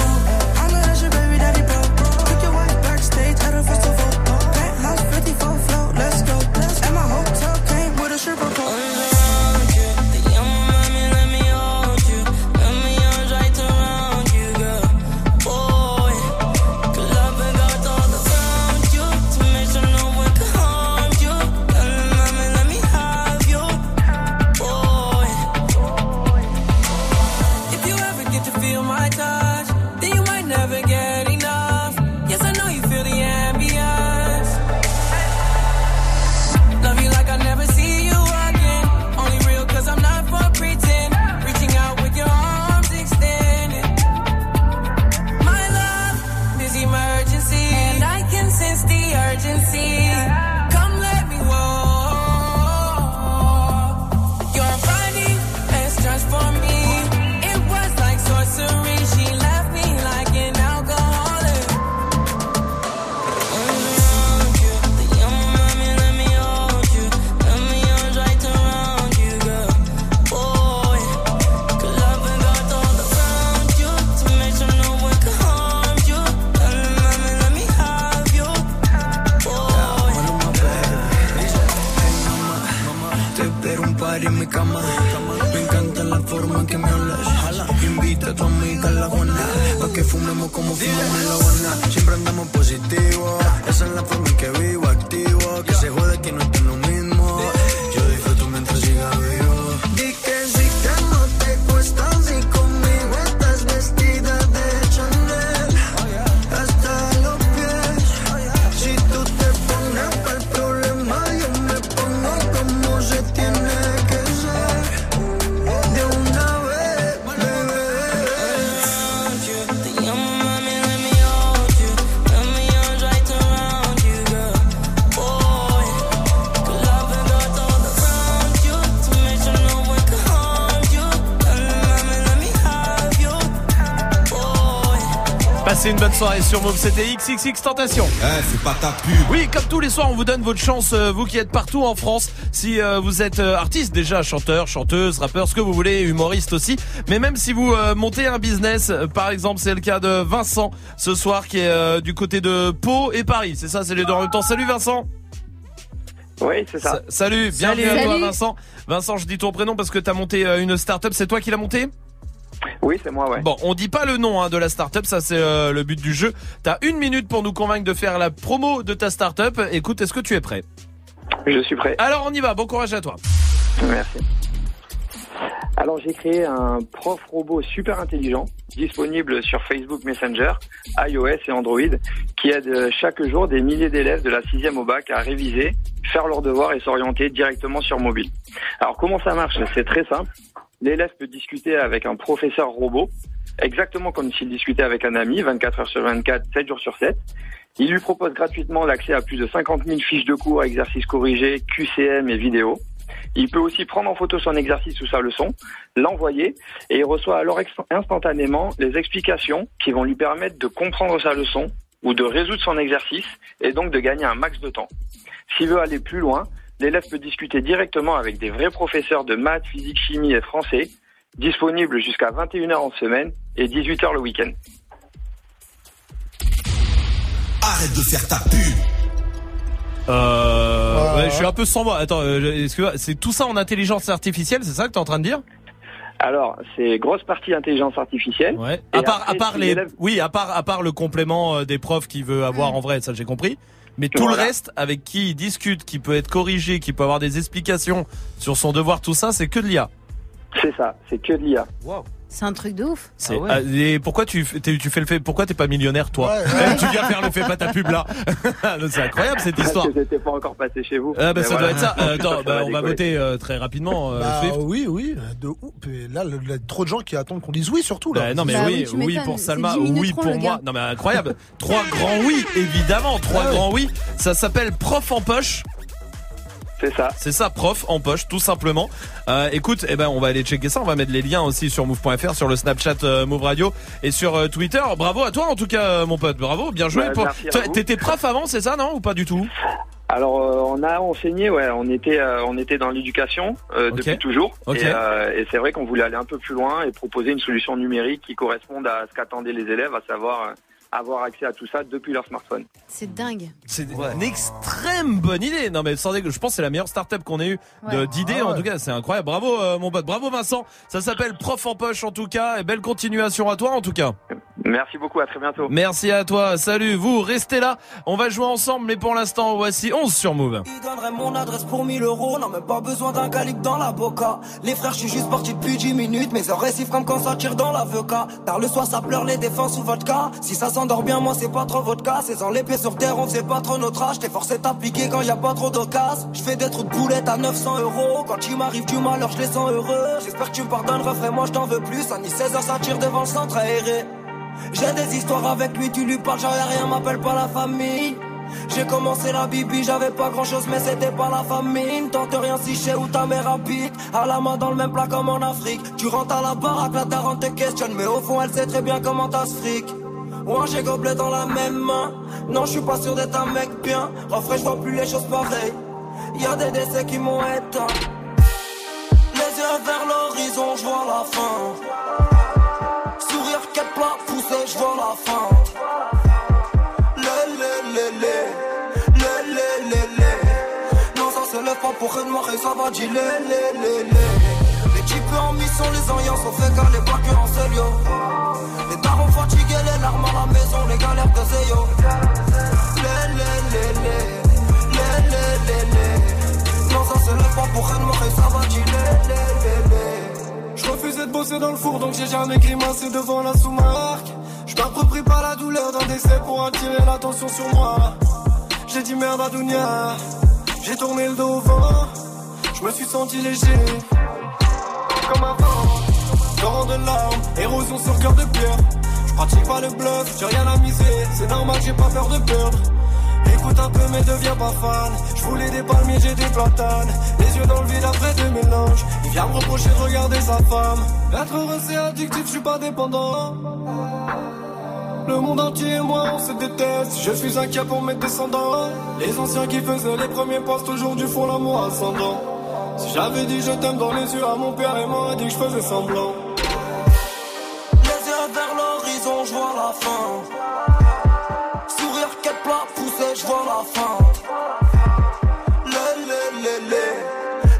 sur Move, c'était XXX Tentation. Eh, c'est pas ta pub. Oui, comme tous les soirs, on vous donne votre chance, euh, vous qui êtes partout en France. Si euh, vous êtes euh, artiste déjà, chanteur, chanteuse, rappeur, ce que vous voulez, humoriste aussi. Mais même si vous euh, montez un business, par exemple, c'est le cas de Vincent ce soir qui est euh, du côté de Pau et Paris. C'est ça, c'est les deux en même temps. Salut Vincent. Oui, c'est ça. Sa- salut, bienvenue Salut. à toi. Vincent. Vincent, je dis ton prénom parce que t'as monté euh, une start-up. C'est toi qui l'as monté? Oui, c'est moi, ouais. Bon, on dit pas le nom hein, de la start-up, ça c'est euh, le but du jeu. T'as une minute pour nous convaincre de faire la promo de ta start-up. Écoute, est-ce que tu es prêt? Je suis prêt. Alors on y va, bon courage à toi. Merci. Alors j'ai créé un prof robot super intelligent, disponible sur Facebook Messenger, iOS et Android, qui aide euh, chaque jour des milliers d'élèves de la 6e au bac à réviser, faire leurs devoirs et s'orienter directement sur mobile. Alors comment ça marche? C'est très simple. L'élève peut discuter avec un professeur robot, exactement comme s'il discutait avec un ami, 24 heures sur 24, 7 jours sur 7. Il lui propose gratuitement l'accès à plus de 50 000 fiches de cours, exercices corrigés, QCM et vidéos. Il peut aussi prendre en photo son exercice ou sa leçon, l'envoyer et il reçoit alors instantanément les explications qui vont lui permettre de comprendre sa leçon ou de résoudre son exercice et donc de gagner un max de temps. S'il veut aller plus loin, l'élève peut discuter directement avec des vrais professeurs de maths, physique, chimie et français, disponibles jusqu'à 21h en semaine et 18h le week-end. Arrête de faire ta pub. Euh, ouais, je suis un peu sans voix. Attends, euh, est-ce que c'est tout ça en intelligence artificielle, c'est ça que t'es en train de dire? Alors, c'est grosse partie intelligence artificielle. Ouais. À part, après, à part si les, oui, à part, à part le complément euh, des profs qu'il veut avoir en vrai, ça j'ai compris. Mais tout Voilà. le reste, avec qui il discute, qui peut être corrigé, qui peut avoir des explications sur son devoir, tout ça, c'est que de l'IA. C'est ça, c'est que de l'IA. C'est un truc de ouf. C'est- ah, et pourquoi tu, fais- t'es- tu fais le fait, pourquoi t'es pas millionnaire toi Eh, Tu viens faire le fait pas ta pub là. <laughs> c'est incroyable cette histoire. Parce que j'étais pas encore passé chez vous. Ah bah ça voilà. doit être ça. Euh, attends, <laughs> bah, on va voter euh, très rapidement. euh, Bah, Swift. oui, oui, de ouf. Et là, le- il y a trop de gens qui attendent qu'on dise oui, surtout. Là. Bah, non mais Bah oui, oui, pour Salma, 10 minutes oui pour le moi. Non mais incroyable. Trois grands oui, évidemment, trois Ah grands oui. Ça s'appelle prof en poche. C'est ça. C'est ça, prof en poche, tout simplement. Euh, écoute, eh ben on va aller checker ça. On va mettre les liens aussi sur move.fr, sur le Snapchat euh, Move Radio et sur euh, Twitter. Bravo à toi en tout cas, euh, mon pote. Bravo, bien joué. Bah. T'étais prof avant, c'est ça, non ou pas du tout? Alors euh, on a enseigné, ouais, on était euh, on était dans l'éducation euh, depuis toujours, Ok. et, euh, et c'est vrai qu'on voulait aller un peu plus loin et proposer une solution numérique qui corresponde à ce qu'attendaient les élèves, à savoir euh, avoir accès à tout ça depuis leur smartphone. C'est dingue. C'est une extrême bonne idée. Non mais sans déconner, je pense que c'est la meilleure startup qu'on ait eu de- Ouais. d'idées. Ah En tout cas, c'est incroyable. Bravo euh, mon pote, bravo Vincent. Ça s'appelle Prof en poche en tout cas. Et belle continuation à toi en tout cas. Merci beaucoup, à très bientôt. Merci à toi. Salut vous, restez là. On va jouer ensemble, mais pour l'instant, voici 11 sur Move. Il donnerait mon adresse pour 1000 euros, non même pas besoin d'un calibre dans la boca. Les frères, je suis juste parti depuis 10 minutes, mes heures récifs comme quand ça tire dans l'avocat. Tard le soir, ça pleure les défenses ou vodka. Si ça s'endort bien, moi c'est pas trop votre cas. C'est sans les pieds sur terre, on faisait pas trop notre âge. T'es forcé d'appliquer quand y a pas trop d'occasion. Je fais des trous de boulettes à 900 euros. Quand il m'arrive du malheur, je les sens heureux. J'espère que tu me pardonnes, refais moi je t'en veux plus. À ni 16 heures, ça tire devant le centre aéré. J'ai des histoires avec lui, tu lui parles, j'en ai rien, m'appelle pas la famille. J'ai commencé la bibi, j'avais pas grand chose, mais c'était pas la famine. Tente rien si chez où ta mère habite. À la main dans le même plat comme en Afrique. Tu rentres à la baraque, la daronne te questionne, mais au fond elle sait très bien comment t'as ce fric. Ouais, j'ai gobelet dans la même main. Non, je suis pas sûr d'être un mec bien. Refrais, je plus les choses pareilles. Y a des décès qui m'ont éteint. Les yeux vers l'horizon, je vois la fin. Sourire quatre plats je vois la fin. Le le le le, le le le le. Non, ça se lève pas pour rien de marrer, ça va dire lé, lé, lé, lé. Les types en mission, les alliances ont fait qu'elle pas que en seul, yo. Les darons fatigués, les larmes à la maison, les galères de Zéyo. Lé, lé, lé, lé. Lé, lé, lé, lé. Non, ça se lève pas pour rien de marrer, ça va dire lé, lé, lé, lé. Je refusais de bosser dans le four donc j'ai jamais grimacé devant la sous-marque. Je m'approprie pas la douleur d'un décès pour attirer l'attention sur moi. J'ai dit merde à Dounia, j'ai tourné le dos au vent. Je me suis senti léger, comme avant. Torrent de larmes, érosion sur cœur de pierre. Je pratique pas le bluff, j'ai rien à miser. C'est normal, j'ai pas peur de perdre. Écoute un peu mais deviens pas fan. Je voulais des palmiers, j'ai des platanes. Les yeux dans le vide après des mélanges. Il vient me reprocher de regarder sa femme. Être heureux c'est addictif, je suis pas dépendant. Le monde entier et moi on se déteste. Je suis inquiet pour mes descendants. Les anciens qui faisaient les premiers postes Aujourd'hui font l'amour ascendant. Si j'avais dit je t'aime dans les yeux à mon père Et m'aurait dit que je faisais semblant. Les yeux vers l'horizon, je vois la fin. Plat poussé, je vois la fin. Le, le, le, le.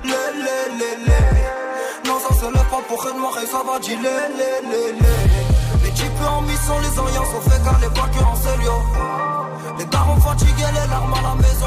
Le, le, le, le. Non, ça se lève pas pour rien de marrer, ça va dire le, le, le, le. Les types en mission, les alliances ont fait qu'elle pas que en yo. Les darons fatigués, les larmes à la maison,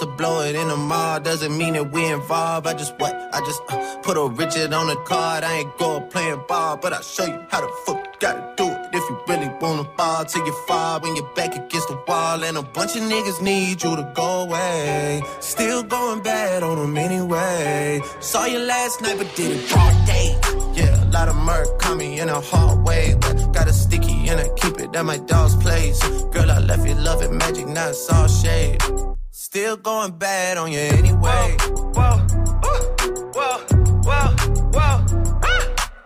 to blow it in the mall. Doesn't mean that we involved. I just what? I just uh, put a Richard on the card. I ain't going playing ball, but I'll show you how the fuck you gotta do it. If you really wanna fall till you fall when you're back against the wall. And a bunch of niggas need you to go away. Still going bad on them anyway. Saw you last night, but did it broad day. Yeah, a lot of murk coming in a hard way. But got a sticky and I keep it at my dog's place. Girl, I left you loving magic, not all shade. Still going bad on you anyway. Whoa, whoa, whoa, whoa.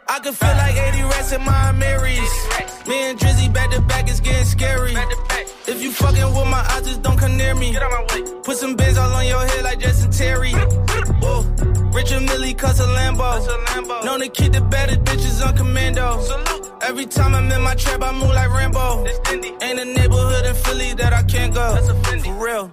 I can feel like 80 rats in my Marys. Me and Drizzy back to back is getting scary. If you fucking with my eyes, just don't come near me. Put some bins all on your head like Jason Terry. <laughs> Whoa. Richard Millie cuss a Lambo. Known to keep the better bitches on commando. Every time I'm in my trap, I move like Rambo. Ain't a neighborhood in Philly that I can't go. For real.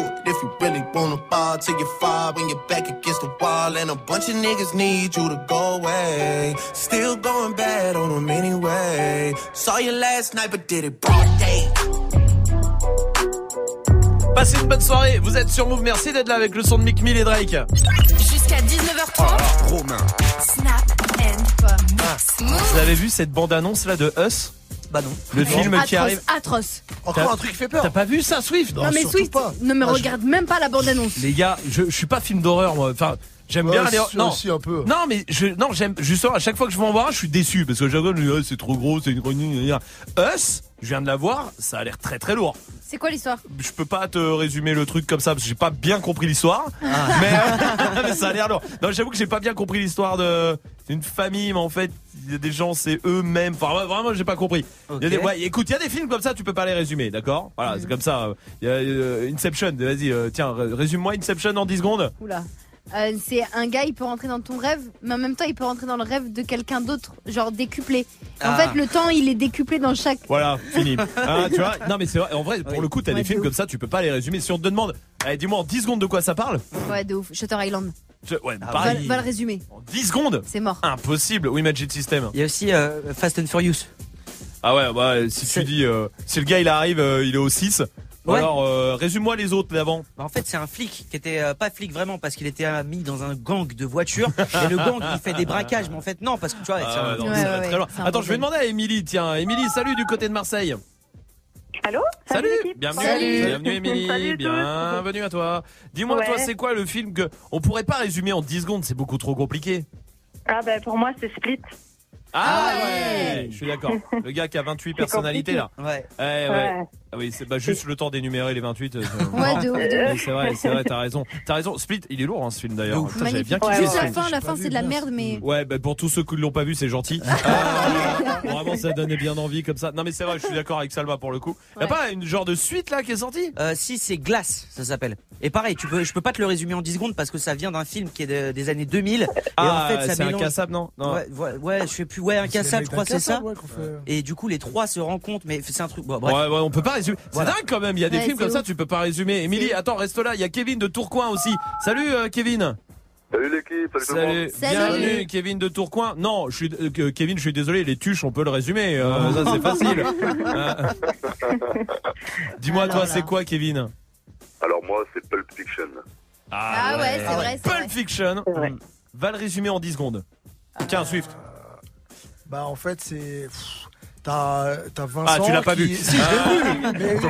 If you really wanna fall till you fall when you're back against the wall. And a bunch of niggas need you to go away. Still going bad on them anyway. Saw you last night, but did it broad day. Passez une bonne soirée, vous êtes sur Move, merci d'être là avec le son de Mick Mill et Drake. Jusqu'à 19h30. Romain. Snap and Mix. Vous avez vu cette bande-annonce là de Us? Bah non. Le film qui atroce, arrive. Atroce. Encore un truc qui fait peur. T'as pas vu ça, Swift Non, mais Swift, ne me Ah, je- regarde même pas la bande-annonce. Les gars, je, je suis pas film d'horreur moi. Enfin, j'aime Ouais, bien aller. Non, aussi un peu. non, mais je, non, j'aime justement à chaque fois que je vais en voir un, je suis déçu parce que dis, Ah, c'est trop gros, c'est une grenouille. Us, Je viens de la voir, ça a l'air très très lourd. C'est quoi l'histoire? Je peux pas te résumer le truc comme ça parce que j'ai pas bien compris l'histoire. Ah. Mais, <laughs> mais ça a l'air lourd. Non, j'avoue que j'ai pas bien compris l'histoire de d'une famille, mais en fait, il y a des gens, c'est eux-mêmes. Enfin, vraiment, j'ai pas compris. Il y a des- ouais, écoute, il y a des films comme ça, tu peux pas les résumer, d'accord? Voilà, c'est comme ça. Il y a euh, Inception. Vas-y, euh, tiens, ré- résume-moi Inception en 10 secondes. Oula. Euh, c'est un gars, il peut rentrer dans ton rêve, mais en même temps, il peut rentrer dans le rêve de quelqu'un d'autre, genre décuplé. En Ah. fait, le temps, il est décuplé dans chaque. Voilà, fini. Hein, <laughs> tu vois Non, mais c'est vrai. En vrai, pour le coup, t'as Ouais, des de films ouf. comme ça, tu peux pas les résumer. Si on te demande, allez, dis-moi en 10 secondes de quoi ça parle. Ouais, de ouf. Shutter Island. Je- ouais, Va, pareil. va le résumer. 10 secondes C'est mort. Impossible. Oui, Magic System. Il y a aussi euh, Fast and Furious. Ah ouais, bah, si tu dis, euh, si le gars il arrive, euh, il est au 6. Ouais. Alors, euh, résume-moi les autres d'avant. Bah, en fait, c'est un flic qui était euh, pas flic vraiment parce qu'il était mis dans un gang de voitures. <laughs> et le gang, il fait des braquages, mais en fait, non, parce que tu vois, Ah, un- non, très loin. Attends, je vais demander à Émilie. Tiens, Émilie, salut du côté de Marseille. Allô? Salut, bienvenue, Salut. bienvenue Émilie, bienvenue à toi. Dis-moi Ouais. toi, c'est quoi le film que on pourrait pas résumer en 10 secondes, c'est beaucoup trop compliqué. Ah ben pour moi c'est Split. Ah, ouais. je suis d'accord. <laughs> Le gars qui a 28 personnalités là. Ouais. ouais. Ouais. Ah oui, c'est bah, juste le temps d'énumérer les 28. euh, Ouais, de ouf, de mais ouf. C'est vrai, c'est vrai, t'as raison. T'as raison. Split, il est lourd hein, ce film d'ailleurs. J'avais bien kiffé Juste la fin, la fin, c'est de la merde, mais. Ouais, bah pour tous ceux qui ne l'ont pas vu, c'est gentil. Euh, <laughs> vraiment, ça donnait bien envie comme ça. Non, mais c'est vrai, je suis d'accord avec Salma pour le coup. Y a Ouais. pas une genre de suite là qui est sortie? Euh, si c'est Glace, ça s'appelle. Et pareil, tu peux, je peux pas te le résumer en 10 secondes parce que ça vient d'un film qui est de- des années 2000. Et Ah, en fait, ça c'est mélange- incassable, non? Non. Ouais, ouais, ouais, je sais plus. Ouais, incassable, je crois, c'est ça. Et du coup, les trois se rencontrent, mais c'est un truc. Ouais, ouais, on peut pas résumer. C'est dingue quand même. Il y a des Ouais, films comme ça, tu peux pas résumer. Émilie, attends, reste là. Il y a Kevin de Tourcoing aussi. Salut, euh, Kevin. Salut l'équipe, salut, tout le monde. Bienvenue, Kevin de Tourcoing. Non, je suis, euh, Kevin, je suis désolé. Les tuches, on peut le résumer. euh, <laughs> ça, c'est facile. <laughs> Dis-moi, toi, c'est quoi, Kevin Alors moi, c'est Pulp Fiction. Ah ouais, c'est vrai, c'est Pulp Fiction. Va le résumer en 10 secondes. Tiens, Swift. Bah en fait c'est. T'as Vincent. Ah, tu l'as pas qui- vu. Si, je Ah. l'ai vu. <laughs>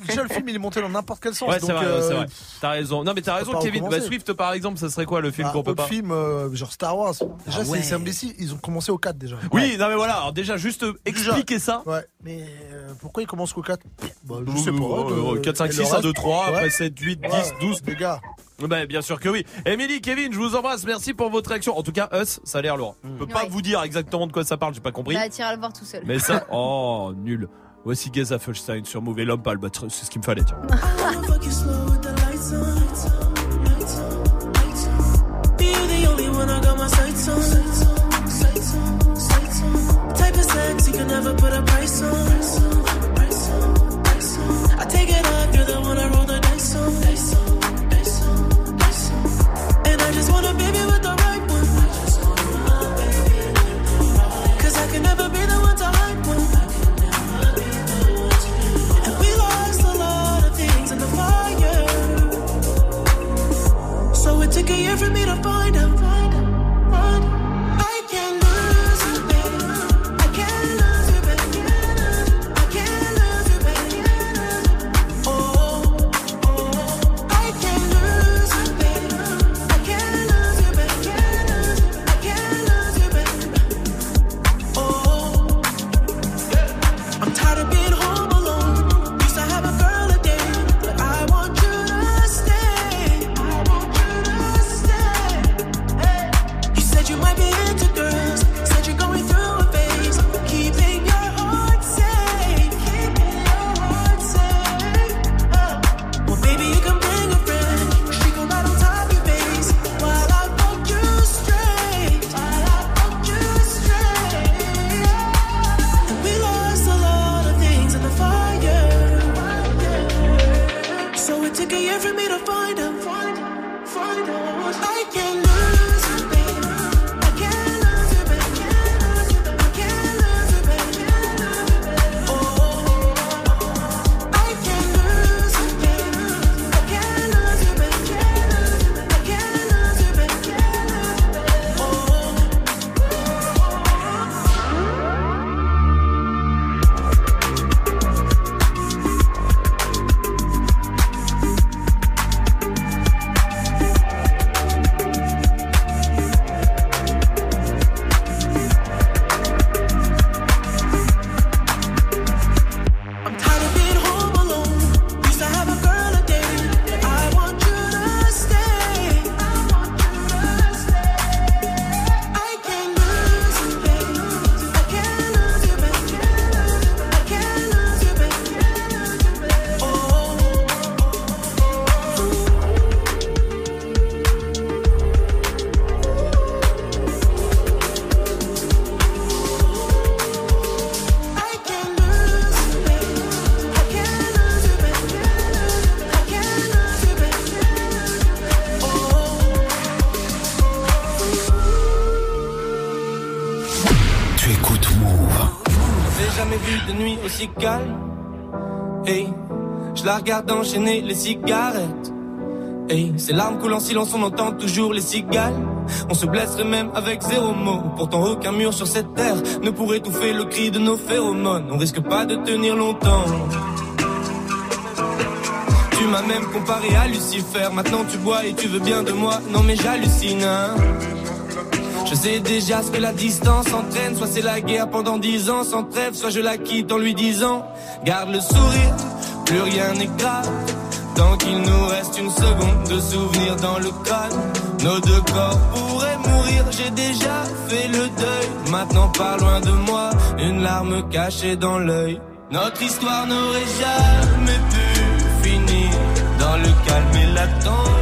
Mais déjà le film il est monté dans n'importe quel sens. Ouais, c'est vrai, euh, vrai. T'as raison. Non, mais t'as raison, Kevin. Bah. Swift, par exemple, ça serait quoi le film Bah, qu'on peut pas film euh, genre Star Wars. Déjà Ah ouais. c'est imbécile. Ils ont commencé au 4 déjà. Oui, non, mais voilà. Alors, déjà, juste euh, expliquer ça. Ouais. Mais euh, pourquoi ils commencent qu'au 4 bah, Je sais pas. ouh, de- 4, 5, et 6, le 1, 2, reste 3, Ouais. après 7, 8, 10, Ouais, 12. Les gars. Bah, bien sûr que oui. Émilie, Kevin, je vous embrasse. Merci pour votre réaction. En tout cas, Us, ça a l'air lourd. Je peux pas Ouais. vous dire exactement de quoi ça parle, j'ai pas compris. Bah, t'iras le voir tout seul. Mais ça, <laughs> oh, nul. Voici Gaza Felstein sur Move et l'homme pas le battre. C'est ce qu'il me fallait, tiens. <laughs> taking year for me to find out. Hey, je la regarde enchaîner les cigarettes. Hey, ces larmes coulent en silence, on entend toujours les cigales. On se blesserait même avec zéro mot. Pourtant, aucun mur sur cette terre ne pourrait étouffer le cri de nos phéromones. On risque pas de tenir longtemps. Tu m'as même comparé à Lucifer. Maintenant, tu bois et tu veux bien de moi. Non, mais j'hallucine. hein. Je sais déjà ce que la distance entraîne. Soit c'est la guerre pendant dix ans sans trêve, soit je la quitte en lui disant Garde le sourire, plus rien n'est grave. Tant qu'il nous reste une seconde de souvenir dans le crâne, nos deux corps pourraient mourir. J'ai déjà fait le deuil. Maintenant, pas loin de moi, une larme cachée dans l'œil. Notre histoire n'aurait jamais pu finir dans le calme et la tendresse. Je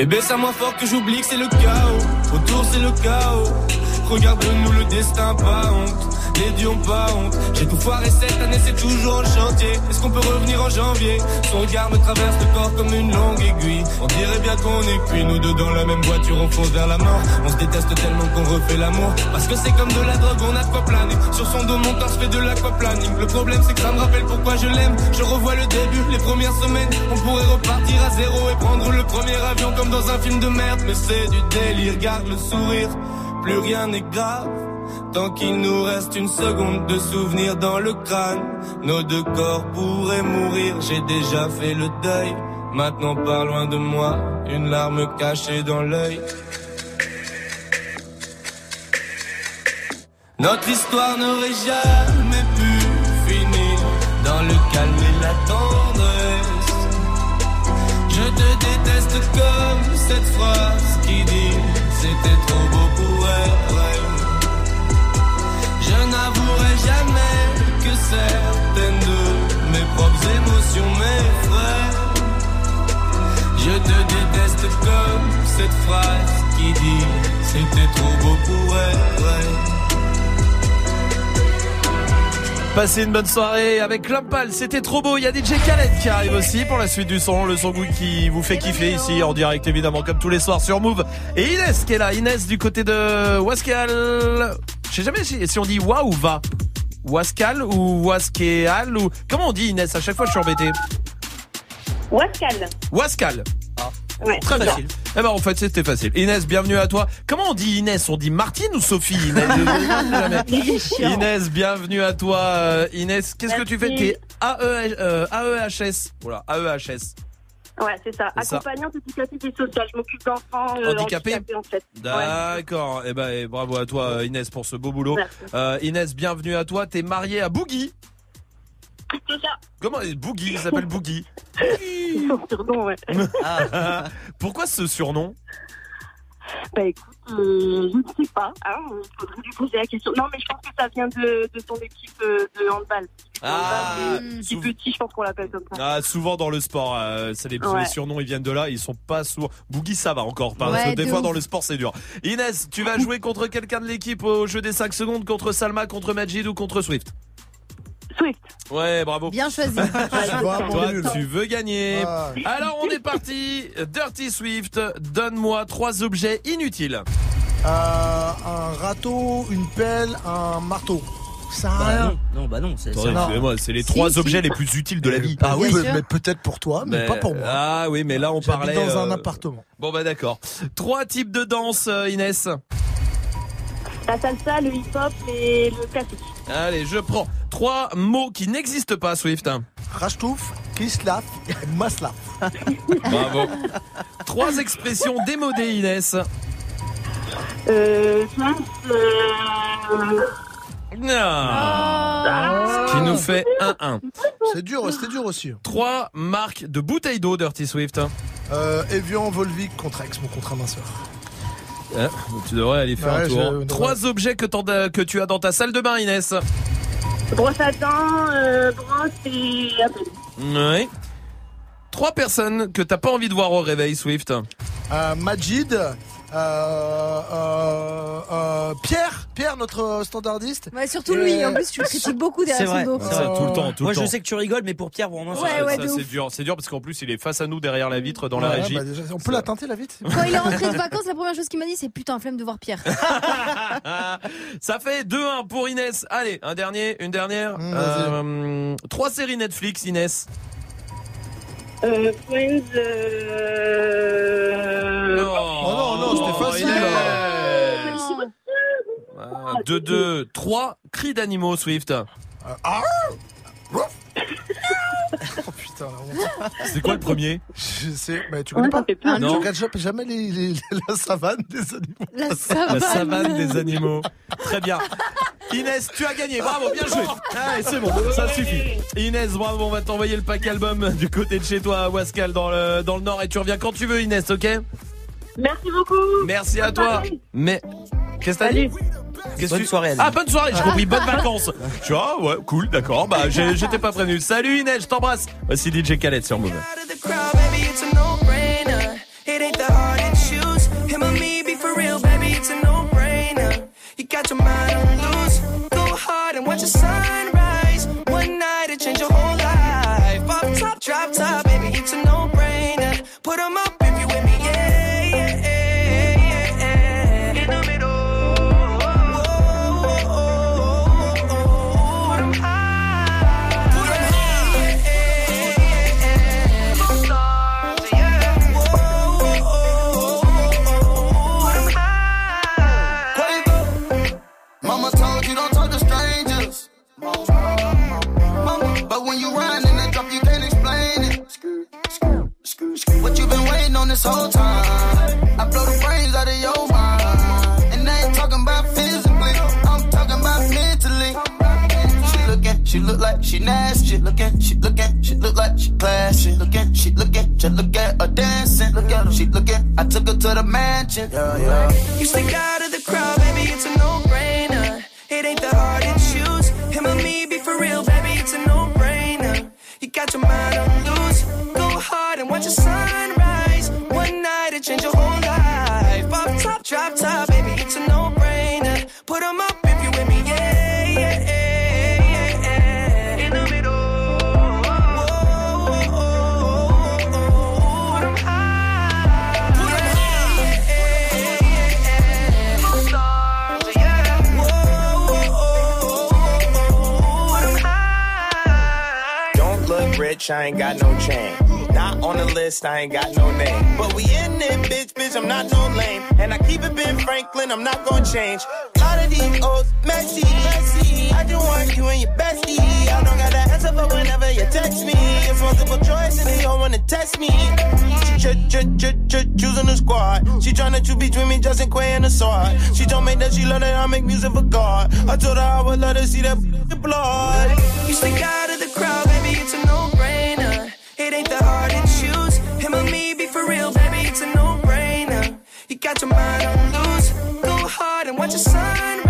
Bébé, c'est à moi fort que j'oublie que c'est le chaos. Autour, c'est le chaos. Regarde-nous le destin, pas honte. Les dieux ont pas honte. J'ai tout foiré cette année, c'est toujours en chantier. Est-ce qu'on peut revenir en janvier? Son regard me traverse le corps comme une longue aiguille. On dirait bien qu'on est cuits, nous deux dans la même voiture, on fonce vers la mort. On se déteste tellement qu'on refait l'amour. Parce que c'est comme de la drogue, on a quoi planer. Sur son dos, mon torse fait de l'aquaplaning. Le problème, c'est que ça me rappelle pourquoi je l'aime. Je revois le début, les premières semaines. On pourrait repartir à zéro et prendre le premier avion comme dans un film de merde. Mais c'est du délire, garde le sourire. Plus rien n'est grave. Tant qu'il nous reste une seconde de souvenir dans le crâne, nos deux corps pourraient mourir. J'ai déjà fait le deuil. Maintenant, pas loin de moi, une larme cachée dans l'œil. Notre histoire n'aurait jamais pu finir dans le calme et la tendresse. Je te déteste comme cette phrase qui dit c'était trop beau pour être n'avouerai jamais que certaines de mes propres émotions m'effraient. Je te déteste comme cette phrase qui dit c'était trop beau pour être vrai. Passez une bonne soirée avec Lampal, c'était trop beau. Il y a DJ Khaled qui arrive aussi pour la suite du son, le son qui vous fait kiffer ici en direct évidemment comme tous les soirs sur Move. Et Inès qui est là, Inès du côté de Wascal. Je sais jamais si, si on dit wa ou va. Wascal ou Waskeal ou comment on dit Inès À chaque fois je suis embêté. Wascal. Wascal. Ouais. Très bien. Eh ben en fait c'était facile. Inès, bienvenue à toi. Comment on dit Inès? On dit Martine ou Sophie Inès? <laughs> Inès, bienvenue à toi. Euh, Inès, qu'est-ce que tu fais? T'es AE, euh, AEHS. Voilà, AEHS. Ouais, c'est ça. Accompagnante éducative et sociale. Je m'occupe d'enfants euh, Handicapés handicapés, en fait. D'accord. Eh ben et bravo à toi Inès pour ce beau boulot. Merci. Euh, Inès, bienvenue à toi. T'es mariée à Boogie. C'est ça. Comment Boogie Il s'appelle Boogie. <laughs> Son surnom, ouais. Ah. <laughs> Pourquoi ce surnom? Bah écoute, euh, je ne sais pas. Hein, il faudrait lui poser la question. Non, mais je pense que ça vient de, de son équipe euh, de handball. Ah, Du petit, je pense qu'on l'appelle comme ça. Ah, souvent dans le sport, euh, c'est les, Ouais. les surnoms, ils viennent de là, ils sont pas souvent. Boogie, ça va encore, parce Ouais, que des de fois ouf. dans le sport, c'est dur. Inès, tu vas jouer contre quelqu'un de l'équipe au jeu des 5 secondes, contre Salma, contre Majid ou contre Swift? Swift. Ouais, bravo. Bien choisi. <laughs> Toi, tu veux gagner. Ah. Alors, on est parti. Dirty Swift, donne-moi trois objets inutiles. Euh, un râteau, une pelle, un marteau. Ça a Bah rien. non, non, bah non, c'est les Si, trois si. objets les plus utiles de la vie. Ah oui, mais peut-être pour toi, mais, pas pour moi. Ah oui, mais là on parlait dans un euh, appartement. Bon bah d'accord. Trois types de danse, euh, Inès. La salsa, le hip-hop et le classique. Allez, je prends trois mots qui n'existent pas, Swift. Rachtouf, Kislav et Maslav. <laughs> Bravo. trois expressions démodées, Inès. Euh, pense, euh, Ah. Ce qui nous fait 1-1. C'est dur, c'était dur aussi. Trois marques de bouteilles d'eau, Dirty Swift. Euh, Evian, Volvic, contre Ex, mon contrat minceur. Hein, tu devrais aller faire Ouais, un tour. je- Trois objets que, t'en- que tu as dans ta salle de bain, Inès. Brosse à dents, euh, brosse et appel. Oui. Trois personnes que t'as pas envie de voir au réveil, Swift. Euh, Majid, Pierre, Pierre, notre euh, standardiste. Ouais, surtout lui, en plus, tu le critiques beaucoup derrière C'est vrai. son dos. Ça, tout le temps, tout Moi, le temps. je sais que tu rigoles, mais pour Pierre, vraiment, Ouais, ouais, ça, de c'est dur, c'est dur parce qu'en plus il est face à nous derrière la vitre dans la Ouais, régie. bah déjà, on peut la teinter la vite Quand il est rentré de vacances, la première chose qu'il m'a dit, c'est putain, flemme de voir Pierre. <laughs> Ça fait 2-1 pour Inès. Allez, un dernier, une dernière. Mmh, vas-y. Euh, trois séries Netflix, Inès. Euh, Friends, euh... Oh non, non, c'était facile. Ah, 2-2, 3 cris d'animaux, Swift. Ah <laughs> Oh putain, la honte. C'est quoi le premier Je sais, mais tu connais Ouais, pas fait peur. Tu Non. regardes jamais- jamais les, les- la savane des animaux. La savane. La savane des animaux. Très bien. Inès, tu as gagné. Bravo, bien joué. Allez, c'est bon, ça suffit. Inès, bravo, on va t'envoyer le pack album du côté de chez toi à Wascal dans le, dans le Nord et tu reviens quand tu veux, Inès, ok? Merci beaucoup. Merci à Bonne toi. Mais, qu'est-ce que t'as dit? Qu'est-ce que Bonne tu- soirée, Aline. Ah, bonne soirée, j'ai compris, bonnes vacances. Tu vois, ouais, cool, d'accord. Bah, j'étais pas prévenu. Salut Inès, je t'embrasse. Voici DJ Khaled sur Move. baby, What you been waiting on this whole time? I blow the brains out of your mind. And I ain't talking about physically, I'm talking about mentally. She looking, she look like she nasty. Looking, she looking, she look like she classy. Looking, she looking, just look at her dancing. Look at her, she looking. I took her to the mansion. Yeah, yeah. You stick out of the crowd, baby, it's a no-brainer. It ain't the hard to choose. Him or me, be for real, baby, it's a no-brainer. You got your mind on watch the sunrise. One night, it change your whole life. Off top, drop top, baby, it's a no-brainer. Put 'em up if you with me, yeah, yeah, yeah, yeah. In the middle. Whoa, put 'em high. Put 'em high, yeah, yeah, yeah. Stars, yeah. Whoa, put 'em high. Don't look rich, I ain't got no chain. On the list, I ain't got no name. But we in it, bitch, bitch, I'm not no lame. And I keep it Ben Franklin, I'm not gonna change. lot of these old messy, messy. I just want you and your bestie. I don't got the answer for whenever you text me. It's multiple choice and they all wanna test me. Ch- ch- ch- ch- choosing the squad. She tryna choose between me, Justin Quay and the sword. She told me that she love that I make music for God. I told her I would let her see that blood. You stick out of the crowd, baby, it's a no-brainer. It ain't the hard to choose. Him or me, be for real, baby, it's a no-brainer. You got your mind on loose. Go hard and watch the sunrise.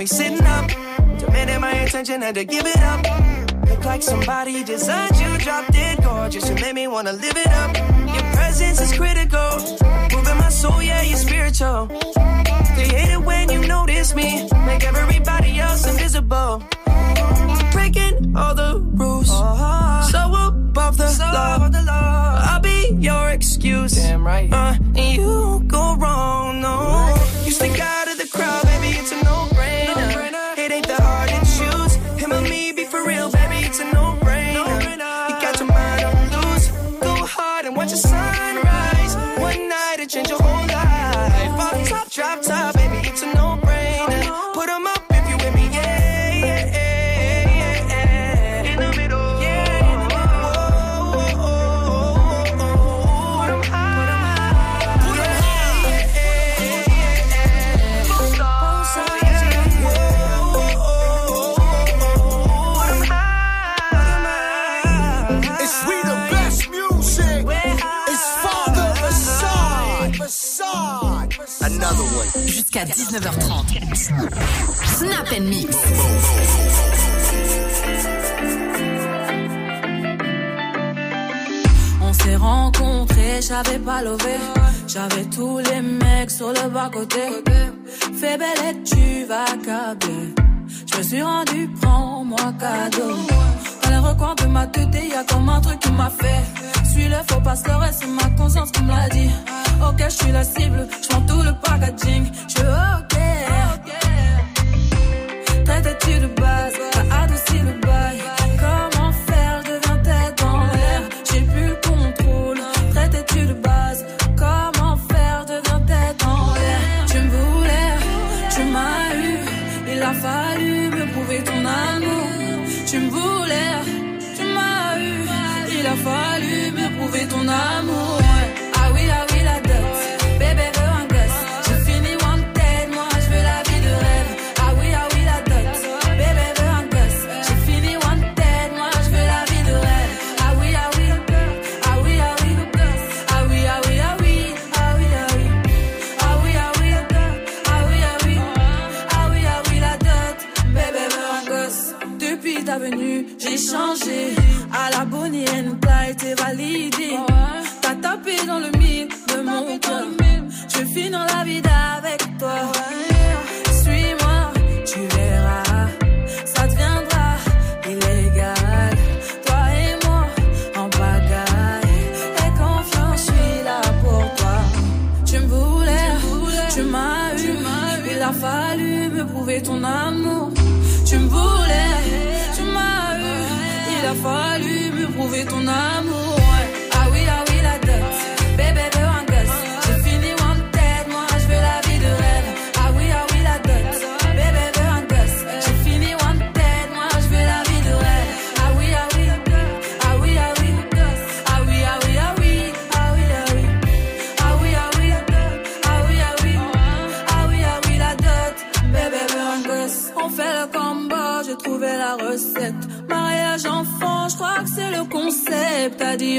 Me sitting up. Demanding my attention, had to give it up. Look like somebody designed you, dropped it gorgeous. You made me wanna live it up. Your presence is critical. Moving my soul, yeah, you're spiritual. They hate it when you notice me. Make everybody else invisible. Breaking all the rules. So above the, law. I'll be your excuse. Damn right. Uh, and you go wrong, no. You stick out 19h30. Snap and Mix. On s'est rencontrés, j'avais pas levé. J'avais tous les mecs sur le bas-côté. Fais belle et tu vas câbler. Je me suis rendu, prends-moi cadeau. Dans les recoins de ma tête, y a comme un truc qui m'a fait. Suis le faux pasteur et c'est ma conscience qui me l'a dit ok, je suis la cible. Je tout le packaging, je ok. Traite-tu de base, t'as adouci le bail.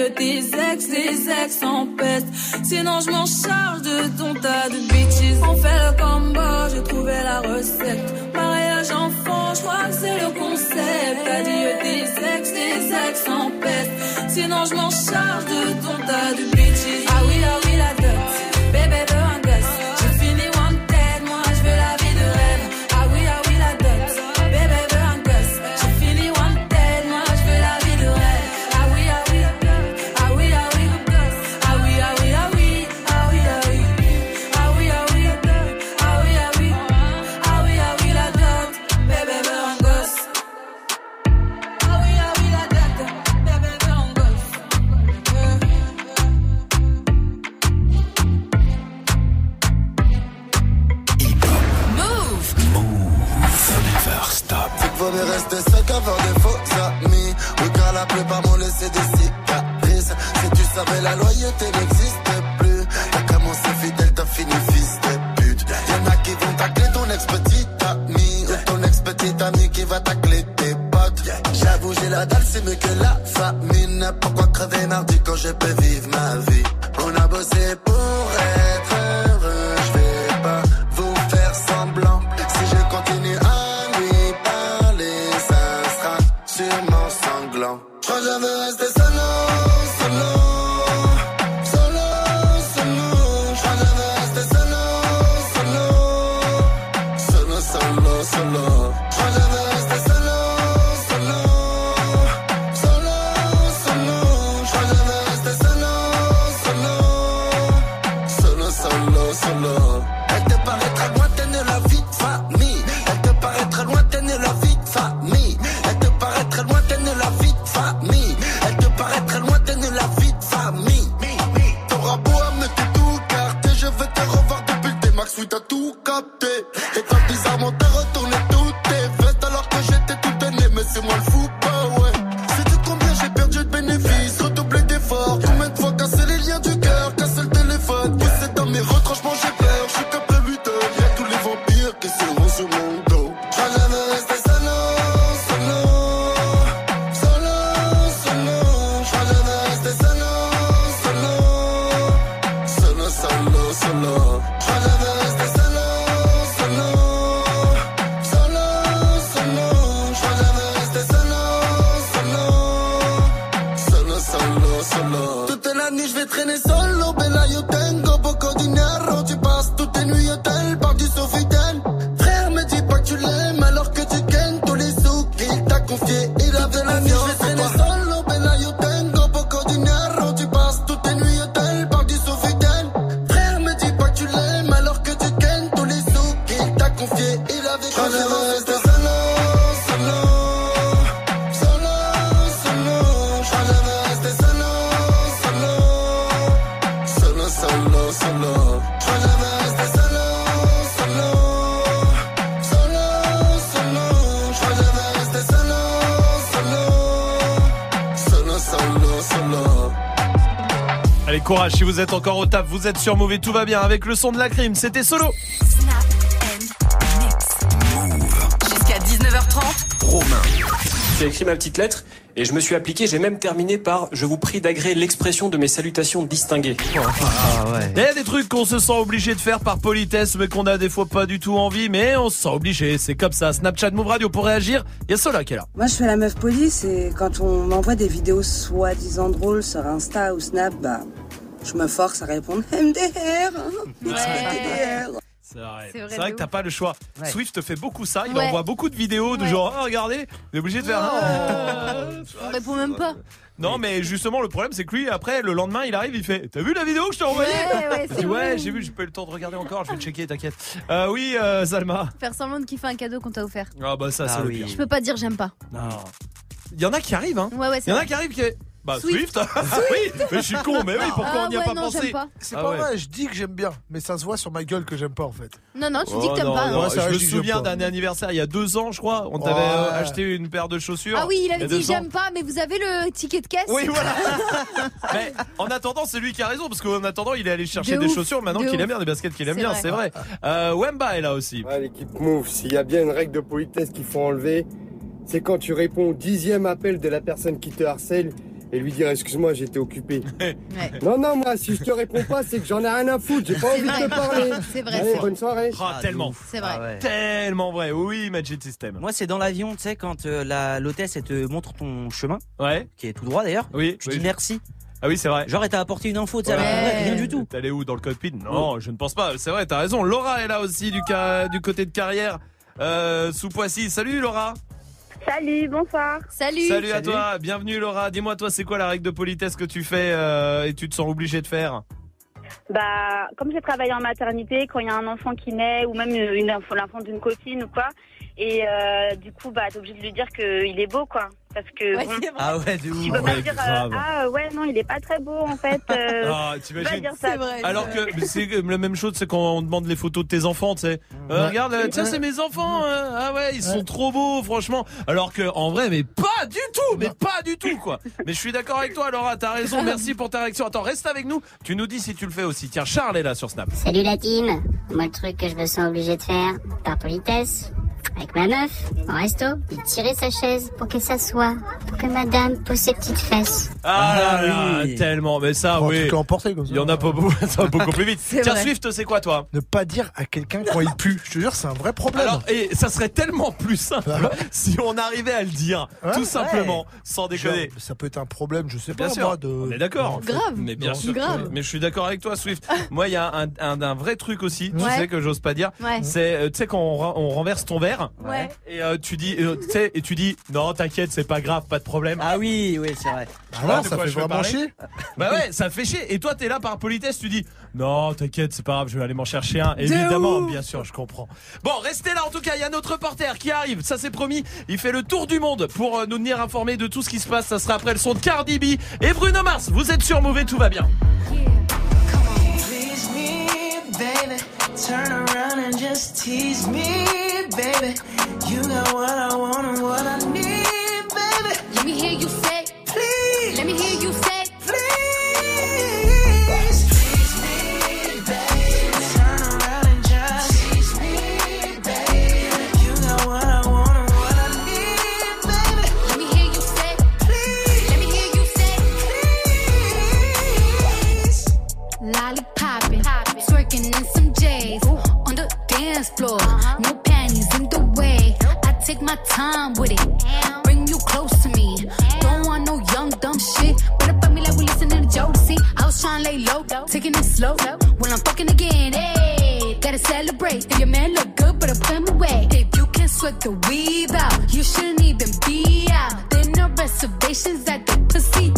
des ex, les ex en peste. Sinon, je m'en charge de ton tas de bitches. On fait le combo, j'ai trouvé la recette. Mariage enfant, je crois que c'est le concept. Adieu des ex, les ex en peste. Sinon, je m'en charge de ton tas de bitches. Ah oui, ah oui, la dot. Êtes encore au taf, vous êtes sur Mauvais, tout va bien avec le son de la crime, c'était solo. Jusqu'à 19h30. Romain. J'ai écrit ma petite lettre et je me suis appliqué, j'ai même terminé par je vous prie d'agréer l'expression de mes salutations distinguées. Il y a des trucs qu'on se sent obligé de faire par politesse, mais qu'on a des fois pas du tout envie, mais on se sent obligé, c'est comme ça. Snapchat Move Radio pour réagir, il y a Sola qui est là. Moi, je fais la meuf polie, c'est quand on m'envoie des vidéos soi-disant drôles sur Insta ou Snap, bah, je me force à répondre MDR. MDR. C'est vrai. C'est vrai C'est vrai de que t'as pas le choix. Ouais. Swift fait beaucoup ça, il Ouais. envoie beaucoup de vidéos de Ouais. genre, ah, regardez, on est obligé de faire. Ah. On répond même pas. Non, mais justement, le problème, c'est que lui, après, le lendemain, il arrive, il fait T'as vu la vidéo que je t'ai envoyée Ouais, <laughs> j'ai vu, j'ai pas eu le temps de regarder encore, je vais checker, t'inquiète. Euh, oui, euh, Salma. Faire semblant de kiffer un cadeau qu'on t'a offert. Ah, bah, ça, Ah c'est le oui. pire. Je peux pas dire j'aime pas. Non. Il y en a qui arrivent, hein. Ouais, ouais, Il y en a qui arrivent qui. Bah, Swift. Swift, Ah oui, mais je suis con, mais oui, pourquoi Ah on n'y a ouais, pas non, pensé j'aime pas. C'est Ah pas ouais. vrai, je dis que j'aime bien, mais ça se voit sur ma gueule que j'aime pas en fait. Non, non, tu dis que Oh, t'aimes non, pas. non, Ouais, c'est vrai, je je me dis que j'aime souviens pas. d'un anniversaire il y a deux ans, je crois. On t'avait Ouais. euh, acheté une paire de chaussures. Ah oui, il y avait a dit deux ans. j'aime pas, mais vous avez le ticket de caisse Oui, voilà. <laughs> Mais en attendant, c'est lui qui a raison parce qu'en attendant, il est allé chercher De des ouf, chaussures. Maintenant de qu'il ouf. aime bien des baskets qu'il aime C'est bien, vrai. c'est vrai. Euh, Wemba est là aussi. Ouais, l'équipe Move, s'il y a bien une règle de politesse qu'il faut enlever, c'est quand tu réponds au dixième appel de la personne qui te harcèle et lui dire excuse-moi, j'étais occupé. <laughs> Non, non, moi, si je te réponds pas, c'est que j'en ai rien à foutre, j'ai pas envie vrai. de te parler. <laughs> C'est vrai, Allez, bonne soirée. Ah, tellement. C'est vrai. Ah ouais. Tellement vrai. Oui, Magic System. Moi, c'est dans l'avion, tu sais, quand euh, la l'hôtesse elle te montre ton chemin, Ouais. qui est tout droit d'ailleurs. Oui. Je oui. dis merci. Ah oui, c'est vrai. Genre, elle t'a apporté une info, tu Ouais. rien du tout. T'es allé où dans le cockpit? Non, je ne pense pas. C'est vrai, t'as raison. Laura est là aussi du, ca- du côté de carrière. Euh, sous Poissy. Salut Laura. Salut, bonsoir. Salut. Salut, à toi. Bienvenue Laura. Dis-moi toi, c'est quoi la règle de politesse que tu fais euh, et tu te sens obligé de faire? Bah, comme j'ai travaillé en maternité, quand il y a un enfant qui naît, ou même une, info- l'enfant d'une copine ou quoi, et euh, du coup, bah, t'es obligé de lui dire qu'il est beau, quoi. Parce que Ouais, bon, c'est vrai. Ah ouais, de tu peux pas dire, euh, ah ouais, non, il est pas très beau, en fait. Euh, <laughs> Ah, tu peux pas t'imagines dire ça. C'est vrai. Alors que c'est la même chose, c'est quand on demande les photos de tes enfants, tu sais. Euh, Ouais. regarde, euh, tiens, c'est mes enfants. euh, ah ouais, ils sont trop beaux, franchement. Alors que en vrai, mais pas du tout, mais pas du tout, quoi. Mais je suis d'accord avec toi, Laura. T'as raison. <laughs> Merci pour ta réaction. Attends, reste avec nous. Tu nous dis si tu le fais aussi. Tiens, Charles est là sur Snap. Salut la team Moi le truc que je me sens obligé de faire, par politesse, avec ma meuf, au resto, de tirer sa chaise pour qu'elle s'assoie, pour que madame pose ses petites fesses. Ah, là là, oui. tellement. Mais ça, En oui. emporté comme ça. Il y en a pas beaucoup. <laughs> Ça va beaucoup plus vite. Tiens, vrai. Swift, c'est quoi toi Ne pas dire à quelqu'un quand il pue. Je te jure, c'est un vrai problème. Alors, et ça serait tellement plus simple si on arrivait à le dire, Ouais. tout simplement, sans Genre, déconner. ça peut être un problème, je sais Bien pas sûr, moi. De... on est d'accord. En Grave. Mais bien Non, sûr, grave. mais je suis d'accord avec toi, Swift. Moi, il y a un, un, un vrai truc aussi, tu Ouais. sais que j'ose pas dire. Ouais. C'est, euh, tu sais, quand on renverse ton verre Ouais. et euh, tu dis, euh, tu sais, et tu dis, non, t'inquiète, c'est pas grave, pas de problème. Ah oui, oui, c'est vrai. Ah non, ça quoi fait vraiment chier. Bah ouais, <laughs> ça fait chier. Et toi, t'es là par politesse, tu dis, non, t'inquiète, c'est pas grave, je vais aller m'en chercher un. Évidemment, bien sûr, je comprends. Bon, restez là. En tout cas, il y a notre reporter qui arrive. Ça, c'est promis. Il fait le tour du monde pour euh, nous tenir informés de tout ce qui se passe. Ça sera après le son de Cardi B et Bruno Mars. Vous êtes sur Mauvais, tout va bien. Please me, baby. Turn around and just tease me, baby. You got what I want and what I need, baby. Let me hear you say, Please, let me hear you say, please. Take my time with it, bring you close to me. Don't want no young dumb shit. Better fuck me like we listening to Jodeci. I was trying to lay low, taking it slow. When I'm fucking again, hey, gotta celebrate. If your man look good, better put him away. If you can sweat the weave out, you shouldn't even be out. There no reservations at the pussy,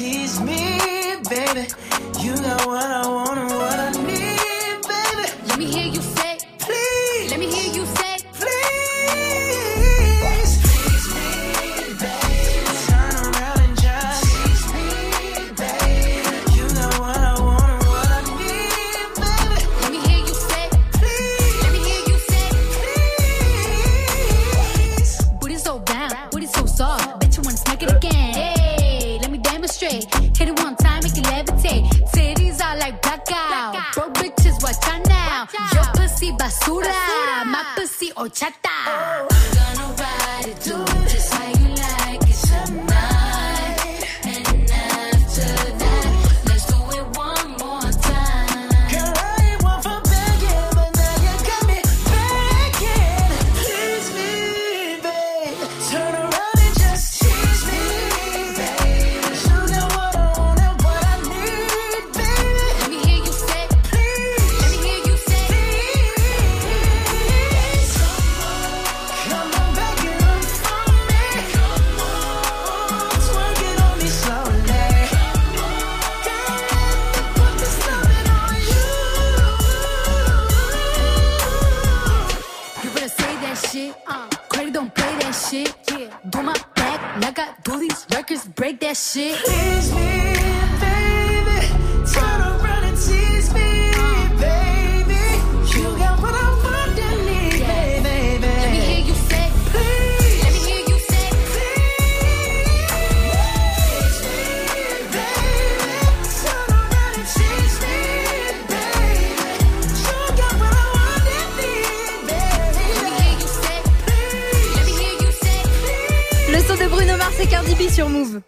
tease me, baby. You got what I want like. Broke bitches, watch out now. Your pussy basura, my pussy horchata. I'm gonna ride it, do that shit. Tease me, baby. Turn around and tease me, baby. You got what I want and need, baby. Let me hear you say, please. Let me hear you say, Tease me, baby. Turn around and tease me, baby. You got what I want and need, baby. Let me hear you say, Let me hear you say, Le son de Bruno Mars et Cardi B sur Move.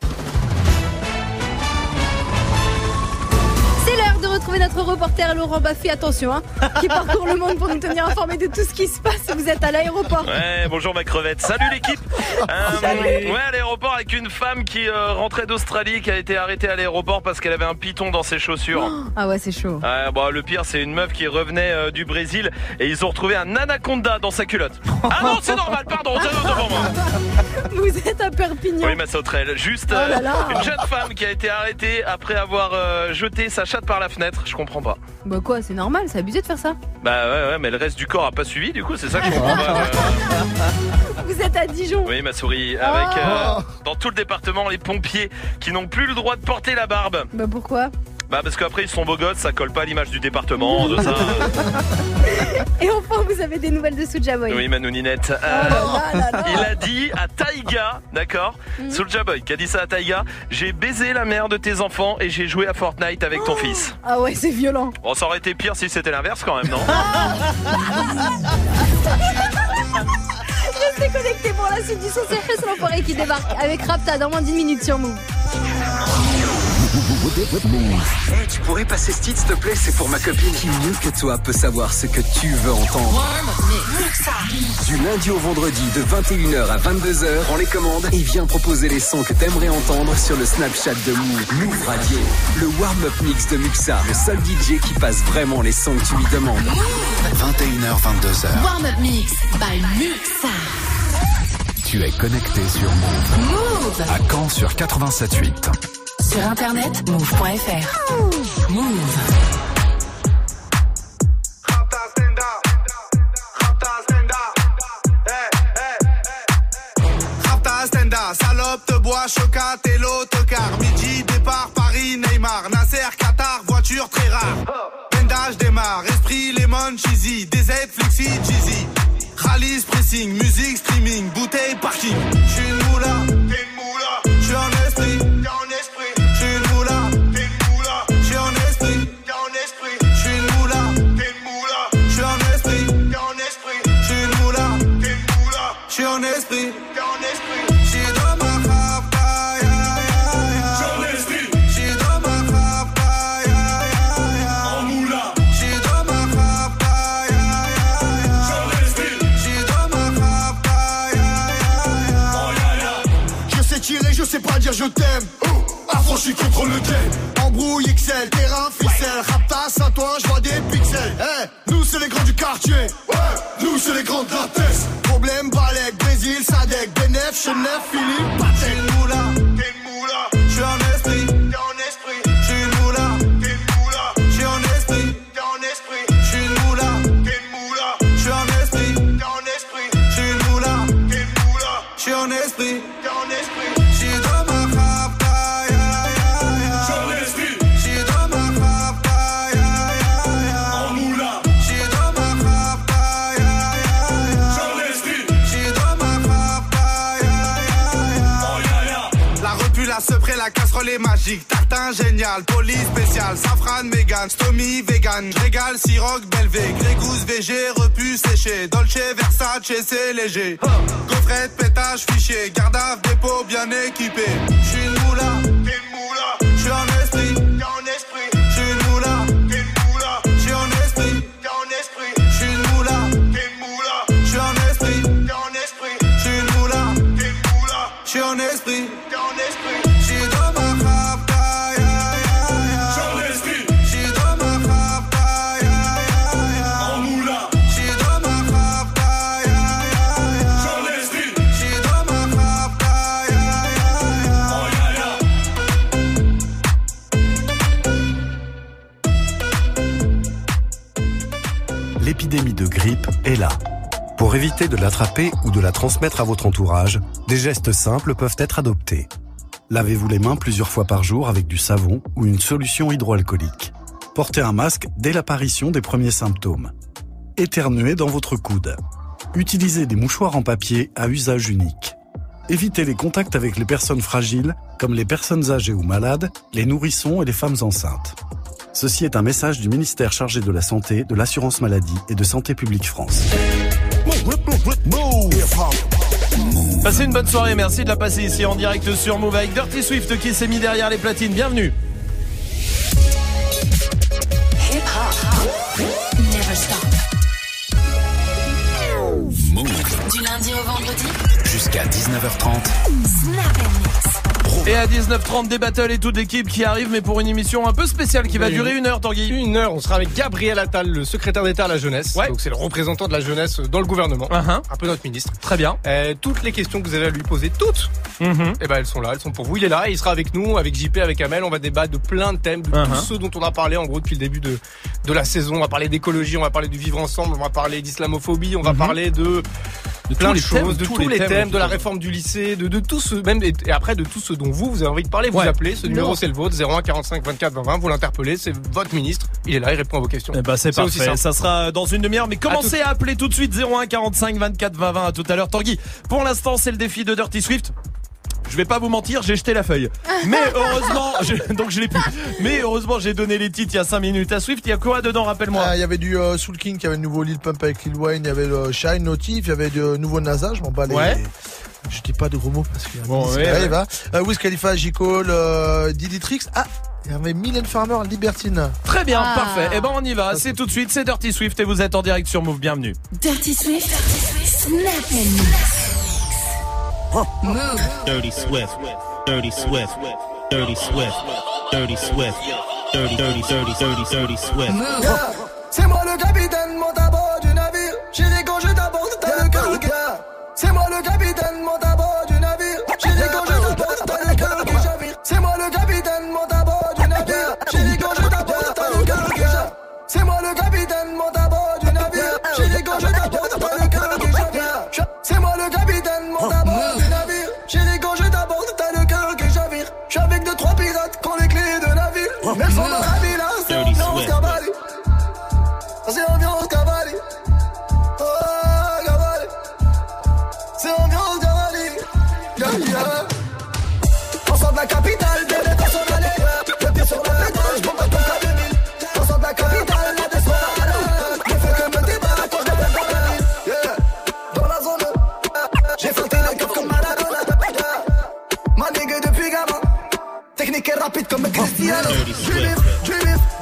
Retrouver notre reporter Laurent Baffy, attention, hein, qui parcourt le monde pour nous tenir informés de tout ce qui se passe. Vous êtes à l'aéroport. Ouais, bonjour ma crevette. Salut l'équipe. Euh, ouais, à l'aéroport avec une femme qui euh, rentrait d'Australie, qui a été arrêtée à l'aéroport parce qu'elle avait un python dans ses chaussures. Ah ouais, c'est chaud. Ouais, le pire, c'est une meuf qui revenait euh, du Brésil et ils ont retrouvé un anaconda dans sa culotte. Ah non, c'est normal, pardon, devant moi. <laughs> Vous êtes à Perpignan. Oui, ma sauterelle. Juste Oh là là. une jeune femme qui a été arrêtée après avoir euh, jeté sa chatte par la fenêtre. Je comprends pas. Bah quoi, c'est normal, c'est abusé de faire ça. Bah ouais, ouais, mais le reste du corps a pas suivi, du coup, c'est ça que je comprends pas. euh. <laughs> Vous êtes à Dijon. Oui, ma souris. Avec euh, Oh. dans tout le département les pompiers qui n'ont plus le droit de porter la barbe. Bah pourquoi? Bah parce qu'après ils sont beaux gosses, ça colle pas à l'image du département, de ça. Et enfin, vous avez des nouvelles de Soulja Boy. Oui, Manouninette. Euh, là là là. il a dit à Taïga, d'accord Mhm. Soulja Boy qui a dit ça à Taïga J'ai baisé la mère de tes enfants et j'ai joué à Fortnite avec ton fils. Ah ouais, c'est violent. Bon, ça aurait été pire si c'était l'inverse quand même, non Restez connectés pour la suite du son, c'est l'enfoiré qui débarque avec Rapta dans moins d'une minute sur Move. Eh, tu pourrais passer ce titre, s'il te plaît, c'est pour ma copine. Qui mieux que toi peut savoir ce que tu veux entendre? Du lundi au vendredi de 21h à 22h, prends les commandes et viens proposer les sons que t'aimerais entendre sur le Snapchat de Move. Move Radio, le warm-up mix de Muxa, le seul DJ qui passe vraiment les sons que tu lui demandes. 21h, 22h. Warm Up Mix by Muxa. Tu es connecté sur Move. Move. À Caen sur 87.8. Sur internet, move.fr. Move. Stenda, salope te bois, chocat et l'autocar. Midi, départ, Paris, Neymar, Nasser, Qatar, voiture très rare. Pendage démarre, esprit, lemon, cheesy, DZ, flexi, cheesy. Rallye, pressing, musique, streaming, bouteille, parking. J'suis. Je t'aime. Affranchi contre le game. Embrouille XL, terrain, ficelle. Raptas à toi, je vois des pixels. Eh, nous c'est les grands du quartier. Ouais, nous c'est les grands de la. Problème, Balek, Brésil, Sadek, Benef, Chenef, Philippe, Patek. Magique. Tartin génial, police spécial, safran, mégan, stomy, vegan. Régal, siroc, belvé, grégousse, VG, repu, séché. Dolce, Versace, c'est léger. Gaufrette, pétage, fichier, garde à dépôt bien équipé. J'suis une moula, t'es moula. L'épidémie de grippe est là. Pour éviter de l'attraper ou de la transmettre à votre entourage, des gestes simples peuvent être adoptés. Lavez-vous les mains plusieurs fois par jour avec du savon ou une solution hydroalcoolique. Portez un masque dès l'apparition des premiers symptômes. Éternuez dans votre coude. Utilisez des mouchoirs en papier à usage unique. Évitez les contacts avec les personnes fragiles, comme les personnes âgées ou malades, les nourrissons et les femmes enceintes. Ceci est un message du ministère chargé de la Santé, de l'Assurance Maladie et de Santé Publique France. Passez une bonne soirée, merci de la passer ici en direct sur Move avec Dirty Swift qui s'est mis derrière les platines. Bienvenue. Hip hop. Never stop. Move Du lundi au vendredi. jusqu'à 19h30. Snap and mix. Et à 19h30 des battles et toute l'équipe qui arrive, mais pour une émission un peu spéciale qui va Oui. durer une heure, Tanguy. Une heure, on sera avec Gabriel Attal, le secrétaire d'État à la jeunesse. Donc c'est le représentant de la jeunesse dans le gouvernement. Un peu notre ministre. Uh-huh. Très bien. Euh, toutes les questions que vous avez à lui poser, toutes, Mhm. eh ben elles sont là, elles sont pour vous. Il est là, et il sera avec nous, avec JP, avec Amel. On va débattre de plein de thèmes, de Uh-huh. tous ceux dont on a parlé en gros depuis le début de, de la saison. On va parler d'écologie, on va parler du vivre ensemble, on va parler d'islamophobie, on va Mhm. parler de, De plein les thèmes, choses, de tous tous, les thèmes, thèmes, de la réforme du lycée, de, de tout ce, même, et, après de tout ce dont vous, vous avez envie de parler, vous Ouais. appelez, ce numéro c'est le vôtre, 01 45 24 20 20, vous l'interpellez, c'est votre ministre, il est là, il répond à vos questions. Eh ben c'est aussi parfait, simple. ça sera dans une demi-heure. Mais commencez tout- à, appeler tout de suite 01 45 24 20 20 à tout à l'heure. Tanguy, pour l'instant c'est le défi de Dirty Swift. Je vais pas vous mentir, j'ai jeté la feuille. Mais <laughs> heureusement, j'ai- donc je l'ai plus. Mais heureusement, j'ai donné les titres il y a 5 minutes. À Swift, il y a quoi dedans Rappelle-moi. Ah, Il y avait du euh, Soul King, il y avait le nouveau Lil Pump avec Lil Wayne, il y avait le Shine Notif, il y avait de nouveau NASA, je m'en bats les. Ouais. Je dis pas de gros mots parce qu'il y a un Bon, ouais, ouais. hein. Euh, Wiz Khalifa, J. Cole, euh, Diddy Tricks. Ah, il y avait Mylène Farmer, Libertine. Très bien, Ah. parfait. Eh ben on y va. C'est tout de suite, c'est Dirty Swift et vous êtes en direct sur Move. Bienvenue. Dirty Swift. Snap and mix. Move. Dirty Swift, Dirty Swift, Dirty Swift, Dirty Swift, Dirty, Dirty, Dirty, Dirty, Dirty Swift. Yeah. C'est moi le capitaine, monte à bord du navire. Chérie, quand je t'aborde, t'as le cœur yeah. C'est moi le capitaine, monte à bord du navire. Chérie, quand je navire. Mais Technique et rapide comme Cristiano. Je je vis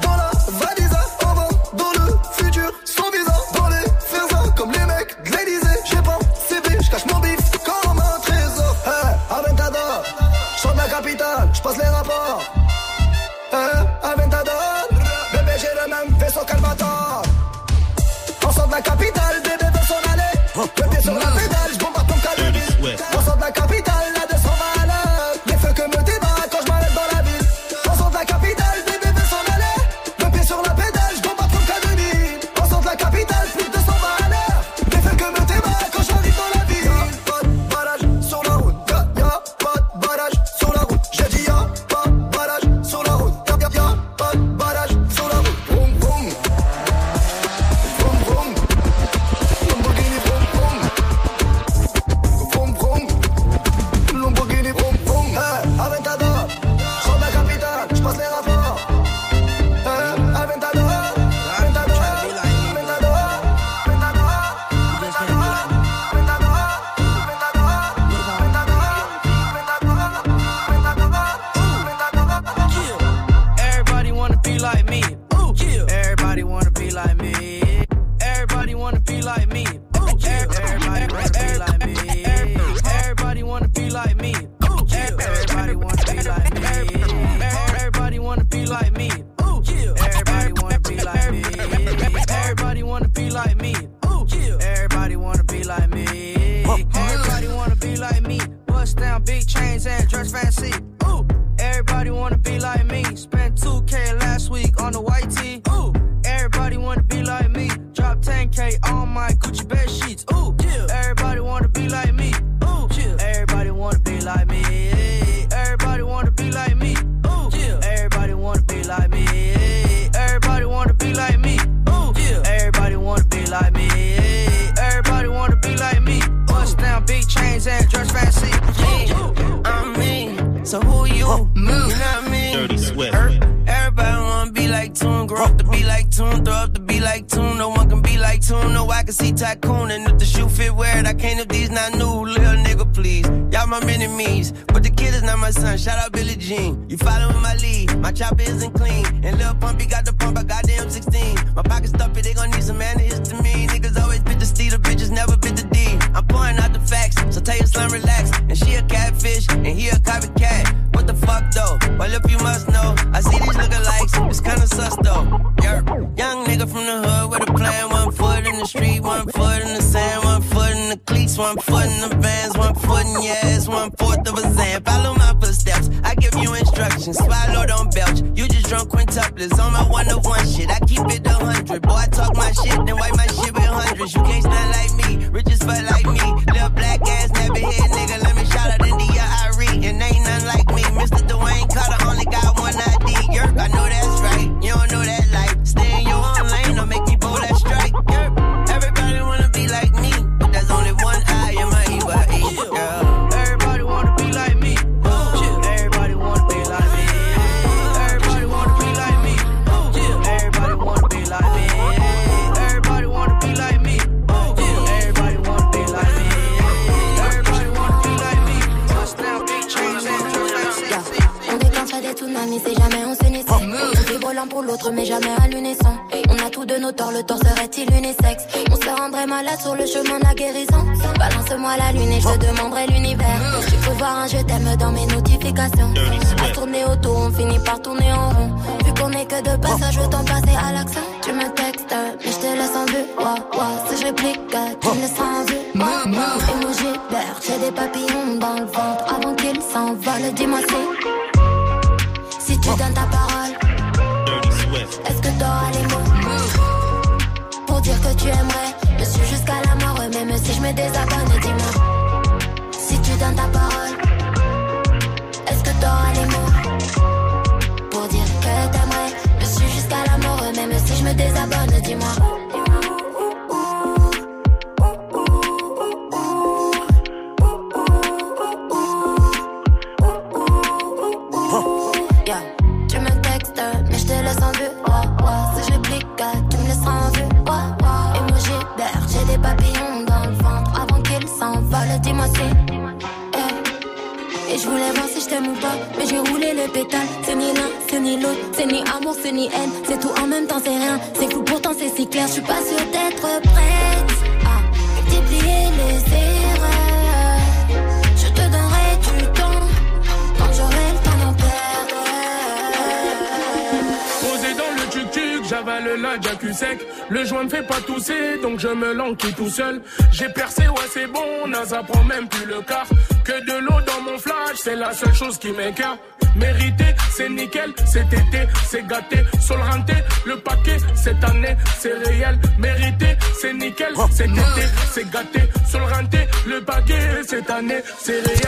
Mérité, c'est nickel, c'est été, c'est gâté, solranté, le paquet, cette année, c'est réel, mérité, c'est nickel, oh, c'est été, c'est gâté, solranté, le paquet, cette année, c'est réel.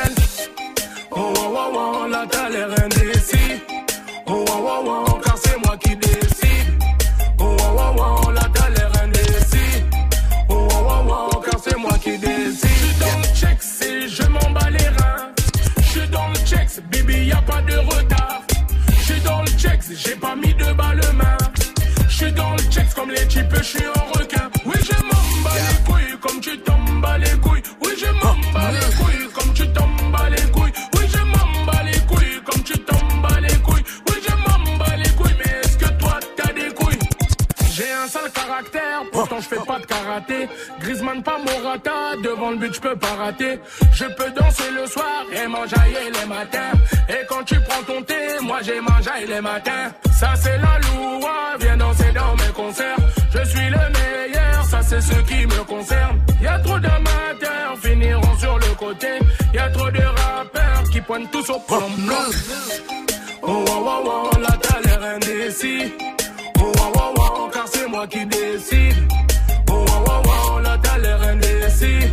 le but, je peux pas rater. Je peux danser le soir et m'enjailler les matins. Et quand tu prends ton thé, moi j'ai m'enjaille les matins. Ça c'est la loua, viens danser dans mes concerts. Je suis le meilleur, ça c'est ce qui me concerne. Y a trop d'amateurs, finiront sur le côté. Y a trop de rappeurs qui pointent tous au plomb. Oh, oh, oh, oh, oh la galère indécis. Oh, oh, oh, oh, car c'est moi qui décide. Oh, oh, oh, oh, la galère indécis.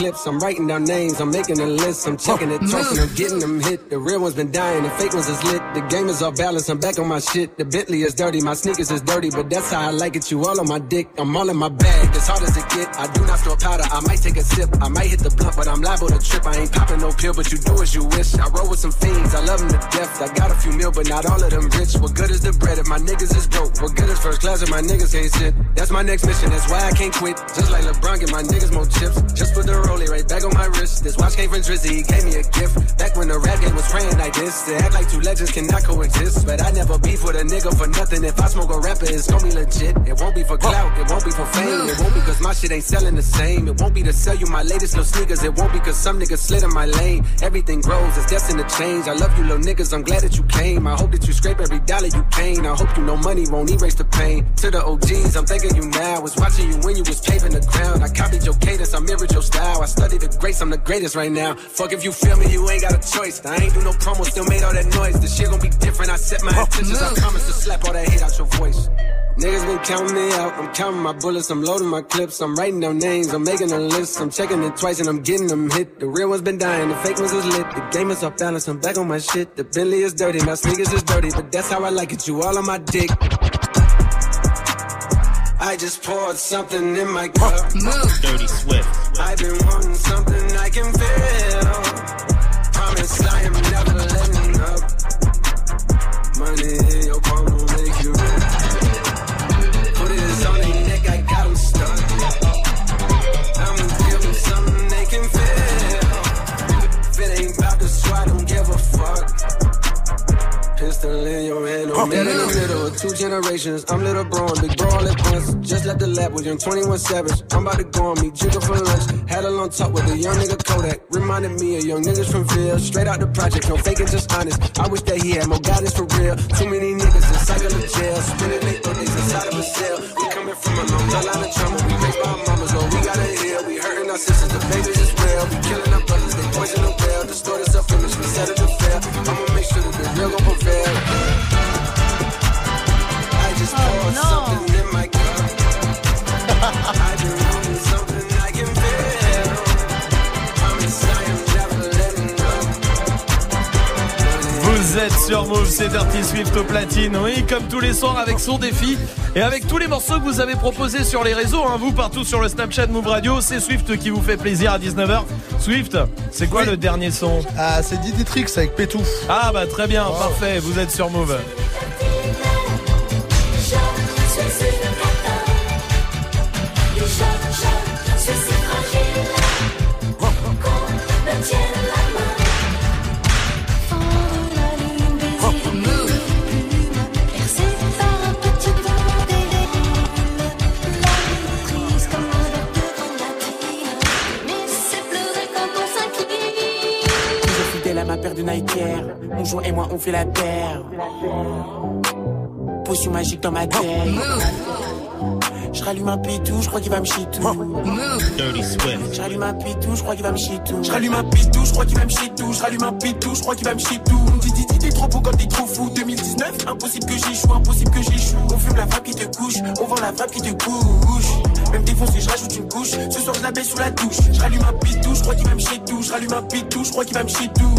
Clips. I'm writing down names. I'm making a list. I'm checking it twice and I'm getting them hit. The real ones been dying. The fake ones is lit. The game is off balance. I'm back on my shit. The Bentley is dirty. My sneakers is dirty, but that's how I like it. You all on my dick. I'm all in my bag. As hard as it get. I do not store powder. I might take a sip. I might hit the blunt, but I'm liable to trip. I ain't popping no pill, but you do as you wish. I roll with some fiends. I love them to death. I got a few mil, but not all of them rich. What good is the bread if my niggas is broke? What good is first class if my niggas can't sit? That's my next mission. That's why I can't quit. Just like LeBron, get my niggas more chips. Just put the rollie right back on my wrist. This watch came from Drizzy, gave me a gift. Back when the rap game was praying like this. To act like two legends cannot coexist. But I never beef with a nigga for nothing. If I smoke a rapper, it's gonna be legit. It won't be for clout, it won't be for fame. It won't be cause my shit ain't selling the same. It won't be to sell you my latest little sneakers. It won't be cause some niggas slid in my lane. Everything grows, it's destined to change. I love you little niggas, I'm glad that you came. I hope that you scrape every dollar you came. I hope you know money won't erase the pain. To the OGs, I'm thanking you now. I Was watching you when you was paving the ground. I copied your cadence, I mirrored your style. I study the greats, I'm the greatest right now. Fuck if you feel me, you ain't got a choice. I ain't do no promo, still made all that noise. This shit gon' be different. I set my intentions. I promise to slap all that hate out your voice. Niggas been counting me out. I'm counting my bullets. I'm loading my clips. I'm writing down names. I'm making a list. I'm checking it twice and I'm getting them hit. The real ones been dying. The fake ones is lit. The game is off balance. I'm back on my shit. The Bentley is dirty. My sneakers is dirty. But that's how I like it. You all on my dick. I just poured something in my cup. Dirty Swift. I've been wanting something I can feel. Promise I am Pistol in your hand, no man in the middle of two generations. I'm little bro, and big bro all at once. Just left the lab with young 21 Savage. I'm about to go on me, jigger for lunch. Had a long talk with a young nigga Kodak. Reminded me of young niggas from Phil. Straight out the project, no faking, just honest. I wish that he had more guidance for real. Too many niggas in cycle of jail. Spending their birthdays inside of a cell. We coming from a long line of trauma. We raised by our mamas, Lord, we gotta heal. We hurting our sisters, the babies as well. We killing our brothers, they poison the well. Distorted self-image, we set it to fail. Sur Move, c'est Dirty Swift au platine. Oui, comme tous les soirs avec son défi et avec tous les morceaux que vous avez proposés sur les réseaux, hein, vous partout sur le Snapchat Move Radio, c'est Swift qui vous fait plaisir à 19h. Swift, c'est quoi le dernier son? Ah, c'est Didi Tricks avec Pétou. Ah bah très bien, parfait, vous êtes sur Move. Fait la paire. Potion magique dans ma tête. Je rallume un pitou, je crois qu'il va me chier tout. Dirty Swift. Je rallume un pitou, je crois qu'il va me chier tout. Je rallume un pitou, je crois qu'il va me chier tout. Je rallume un pitou, je crois qu'il va me chier t'es trop beau quand t'es trop fou. 2019, impossible que j'échoue, impossible que j'échoue. On fume la vape qui te couche, on vend la vape qui te couche. Même défoncé, je rajoute une couche. Ce soir, je la baisse sous la douche. Je rallume un pitou, je crois qu'il va me chier tout. Je rallume un pitou, je crois qu'il va me chier tout.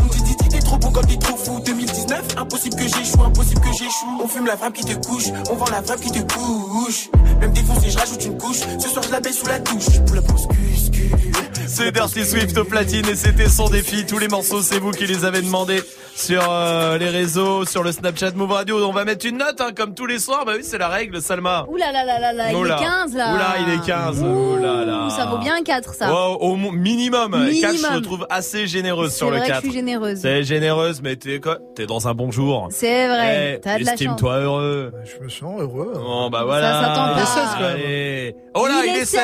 T'es trop beau quand t'es trop fou. 2019, impossible que j'échoue, impossible que j'échoue. On fume la vape qui te couche, on vend la vape qui te couche. Même défoncé, je rajoute une couche. Ce soir, je la baisse sous la douche. Pour la C'est Dirty Swift au platine et c'était son défi. Tous les morceaux, c'est vous qui les avez demandés sur euh, les réseaux, sur le Snapchat Move Radio. On va mettre une note, hein, comme tous les soirs. Bah oui, c'est la règle, Salma. Ouh là là là là là, il est 15 là. Oula, il est 15. Oula là. Ça vaut bien un 4 ça. Wow, au minimum. Minimum. 4, je le trouve assez généreuse C'est sur le vrai que 4. je suis généreuse. C'est généreuse, mais t'es quoi? T'es dans un bon jour. C'est vrai, Eh, t'as de la chance. Estime-toi heureux. Je me sens heureux. Bon, bah voilà. Ça s'attend pas. Il est 16, quand même. Allez. Oh là, Il il, est est 16.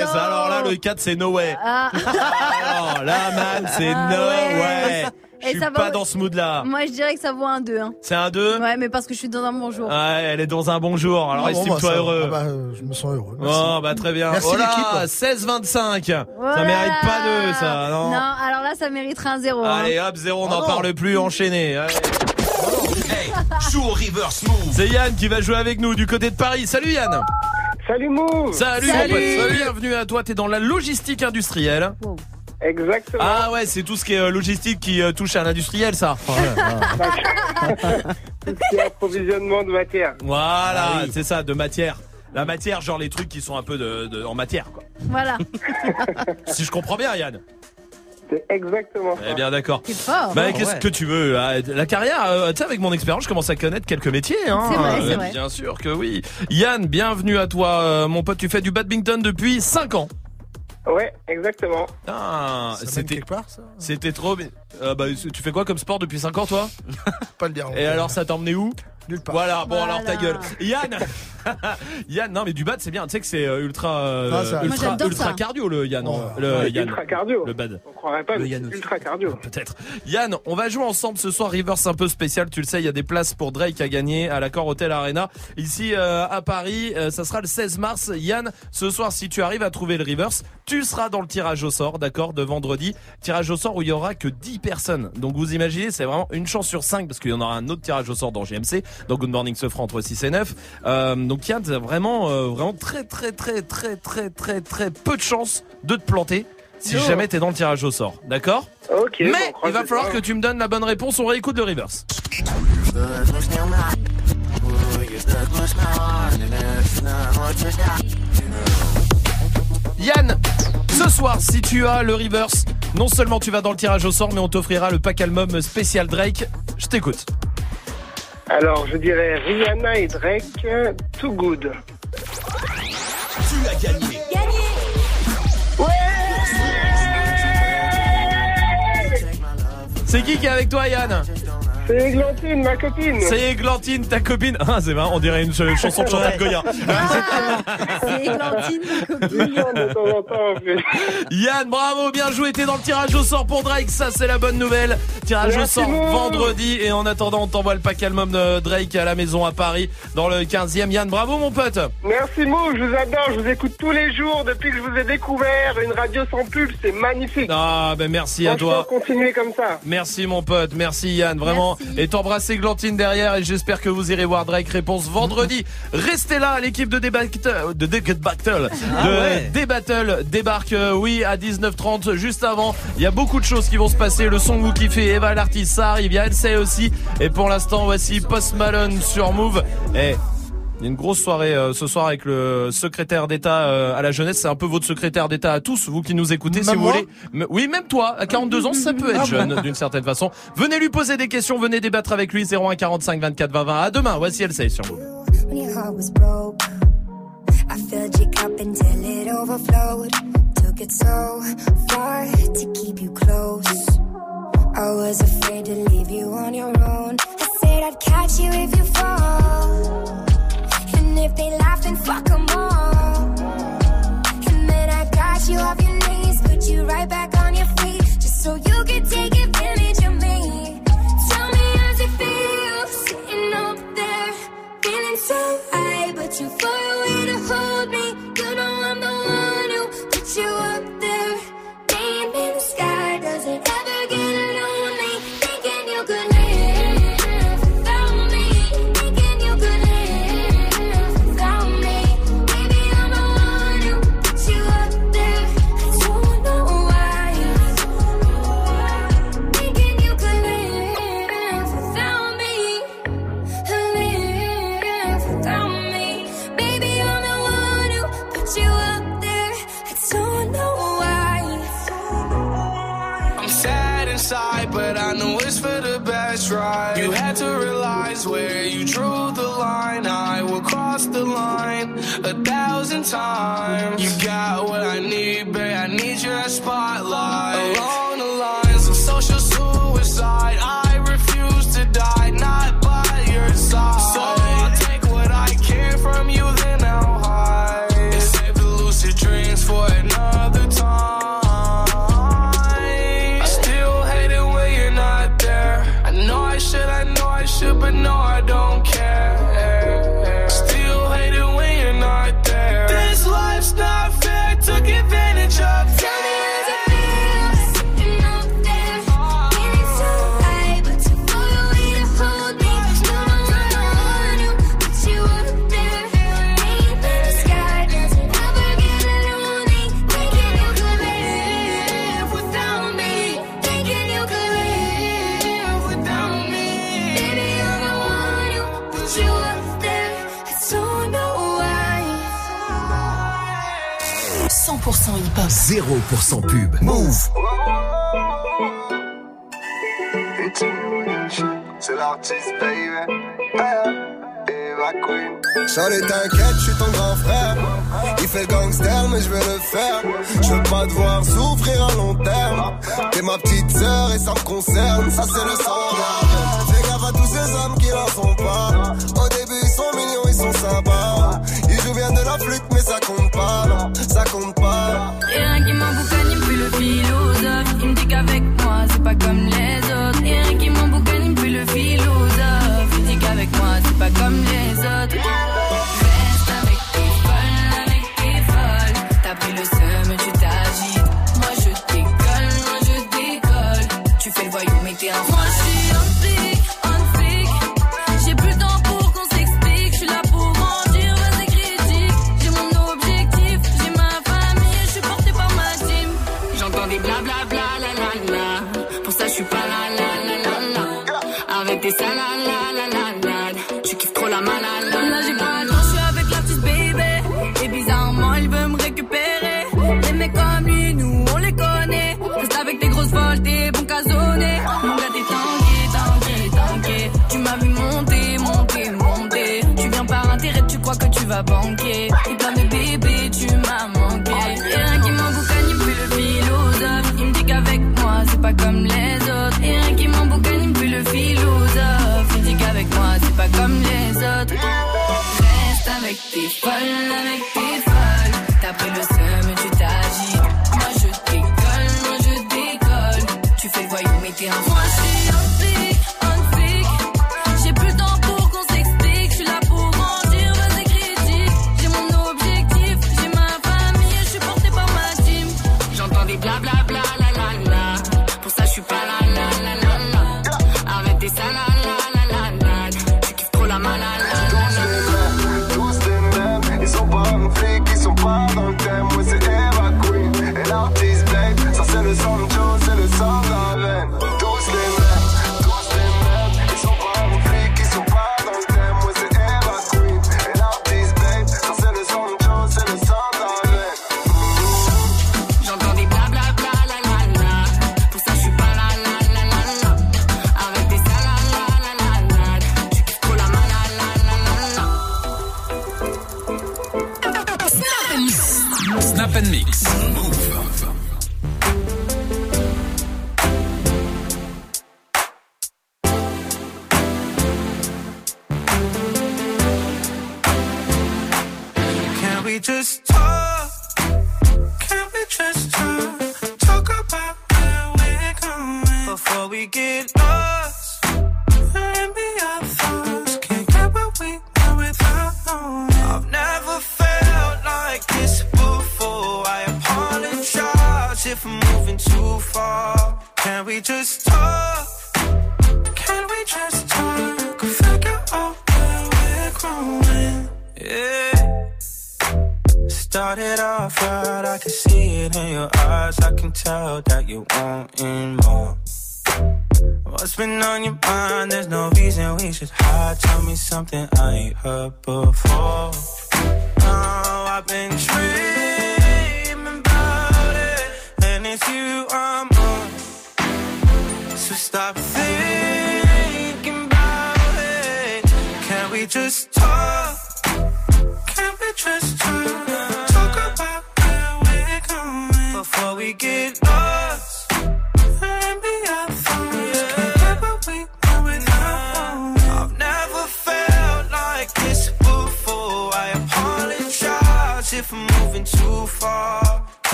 16, oh. Alors là, le 4, c'est no way. Ah. Alors là, man, c'est Ah no ouais. way. Je suis ça va- pas dans ce mood-là. Moi je dirais que ça vaut un 2. Hein. C'est un 2 Ouais, mais parce que je suis dans un bon jour. Ouais, elle est dans un bon jour. Alors Ah bon, estime-toi bah, ça- heureux. ah bah, euh, je me sens heureux. merci. Oh bah très bien. Merci oh l'équipe. 16-25. Ça Voilà. mérite pas deux, ça, non, Non, alors là ça mériterait un 0. Allez hop, zéro, on Oh n'en parle plus, enchaîné. Allez. Joue au reverse move. C'est Yann qui va jouer avec nous du côté de Paris. Salut Yann Salut Mou Salut, Salut. mon pote. Bienvenue à toi, t'es dans la logistique industrielle. Exactement. Ah ouais, c'est tout ce qui est euh, logistique qui euh, touche à l'industriel, ça. <laughs> Tout ce qui est approvisionnement de matière. Voilà, c'est ça, de matière. La matière, genre les trucs qui sont un peu de, de- en matière, quoi. Voilà. <laughs> Si je comprends bien, Yann. C'est exactement ça. Eh bien, d'accord. C'est fort. Bah, hein. qu'est-ce que tu veux ah, La carrière, euh, tu sais, avec mon expérience, je commence à connaître quelques métiers. Hein. C'est vrai, c'est Euh, vrai. Bien sûr que oui. Yann, bienvenue à toi, euh, mon pote. Tu fais du badminton depuis 5 ans. Ouais, exactement. Ah, Ça mène c'était quelque part, ça? c'était trop bien. Euh, bah, tu fais quoi comme sport depuis 5 ans, toi? <laughs> Pas le dire. Et alors, ça t'a emmené où? Nulle part. Voilà, bon alors ta gueule. Yann <laughs> Yann, non mais du bad c'est bien, tu sais que c'est euh, ultra euh, Ah, ça- Moi, ultra, j'adore ultra ça. cardio le Yann. Oh, le Yann. ultra cardio. Le bad. On croirait pas, Le mais Yann c'est aussi. ultra cardio. <laughs> Peut-être. Yann, on va jouer ensemble ce soir Reverse un peu spécial. Tu le sais, il y a des places pour Drake à gagner à l'accord Hotel Arena ici euh, à Paris. Euh, ça sera le 16 mars. Yann, ce soir, si tu arrives à trouver le Reverse, tu seras dans le tirage au sort, d'accord, de vendredi. Tirage au sort où il y aura que 10 personnes. Donc vous imaginez, c'est vraiment une chance sur 5 parce qu'il y en aura un autre tirage au sort dans GMC. Donc Good Morning se fera entre 6 et 9. Euh, donc Yann, t'as vraiment, euh, vraiment très, très, très, très, très, très, très peu de chances de te planter. Si jamais t'es dans le tirage au sort, d'accord Ok. mais bon, il va falloir que tu me donnes la bonne réponse. On réécoute le reverse. Yann, ce soir, si tu as le reverse, non seulement tu vas dans le tirage au sort, mais on t'offrira le pack album spécial Drake. Je t'écoute. Alors, je dirais Rihanna et Drake, Too Good. Tu as gagné. C'est qui qui est avec toi, Yann? C'est Églantine, ma copine. C'est Églantine, ta copine. Ah, c'est marrant, on dirait une ch- chanson de Chantal Goya. C'est Églantine, ma copine. de temps en temps, on fait. Yann, bravo, bien joué, t'es dans le tirage au sort pour Drake, ça c'est la bonne nouvelle. Tirage Merci au sort vendredi et en attendant on t'envoie le pack album de Drake à la maison à Paris dans le 15e. Yann, bravo mon pote. Merci Mou, je vous adore, je vous écoute tous les jours depuis que je vous ai découvert. Une radio sans pub, c'est magnifique. Ah ben merci à toi. continuez comme ça. Merci mon pote, merci Yann, vraiment. Et t'embrasser Glantine derrière et j'espère que vous irez voir Drake réponse vendredi. <laughs> Restez là, l'équipe de Débattle, de Débat Battle, Ah de débarque, euh, oui, à 19h30 juste avant. Il y a beaucoup de choses qui vont se passer. Le son que vous kiffez, Eva l'artiste, ça arrive, il y a aussi. Et pour l'instant, voici Post Malone sur Move. Et il y a une grosse soirée euh, ce soir avec le secrétaire d'État euh, à la jeunesse. C'est un peu votre secrétaire d'État à tous, vous qui nous écoutez, si vous voulez. M- Oui, même toi, à 42 ans, ça peut être Ah jeune d'une certaine façon. Venez lui poser des questions, venez débattre avec lui. 01 45 24 20 20. À demain. Voici Elsey sur Move. When your heart was broke, I filled your cup until it overflowed. Took it so far to keep you close. I was afraid to leave you on your own. I said I'd catch you if you fall. if they laugh, then fuck them all. And then I got you off your knees, put you right back on your feet, just so you can take advantage of me. Tell me how's it feel, sitting up there, feeling so high, but you far away to hold me. You know I'm the one who put you up. tried. You had to realize where you drew the line. I will cross the line a thousand times. You got what I need, babe. I need your spotlight. Alone 0% pub. Move. C'est l'artiste, Charlie, t'inquiète, je suis ton grand frère. Il fait gangster, mais je vais le faire. Je veux pas devoir souffrir à long terme. T'es ma petite sœur et ça me concerne. Ça, c'est le sang. Fais gaffe à tous ces hommes qui n'en font pas. Au début, ils sont mignons, ils sont sympas. Ils jouent bien de la flûte, mais ça compte pas. Ça compte pas. encore des bla la la la. Pour ça, je suis pas la la la la la. Avec des salades la la la la. Tu kiffes trop la malade. Là, j'ai pas le je suis avec la petite bébé. Et bizarrement, il veut me récupérer. Les mecs comme lui, nous, on les connaît. Reste avec des grosses voltes et bon casonné. Mon gars, t'es tanké, tanké, tanké. Tu m'as vu monter, monter, monter. Tu viens par intérêt, tu crois que tu vas banquer.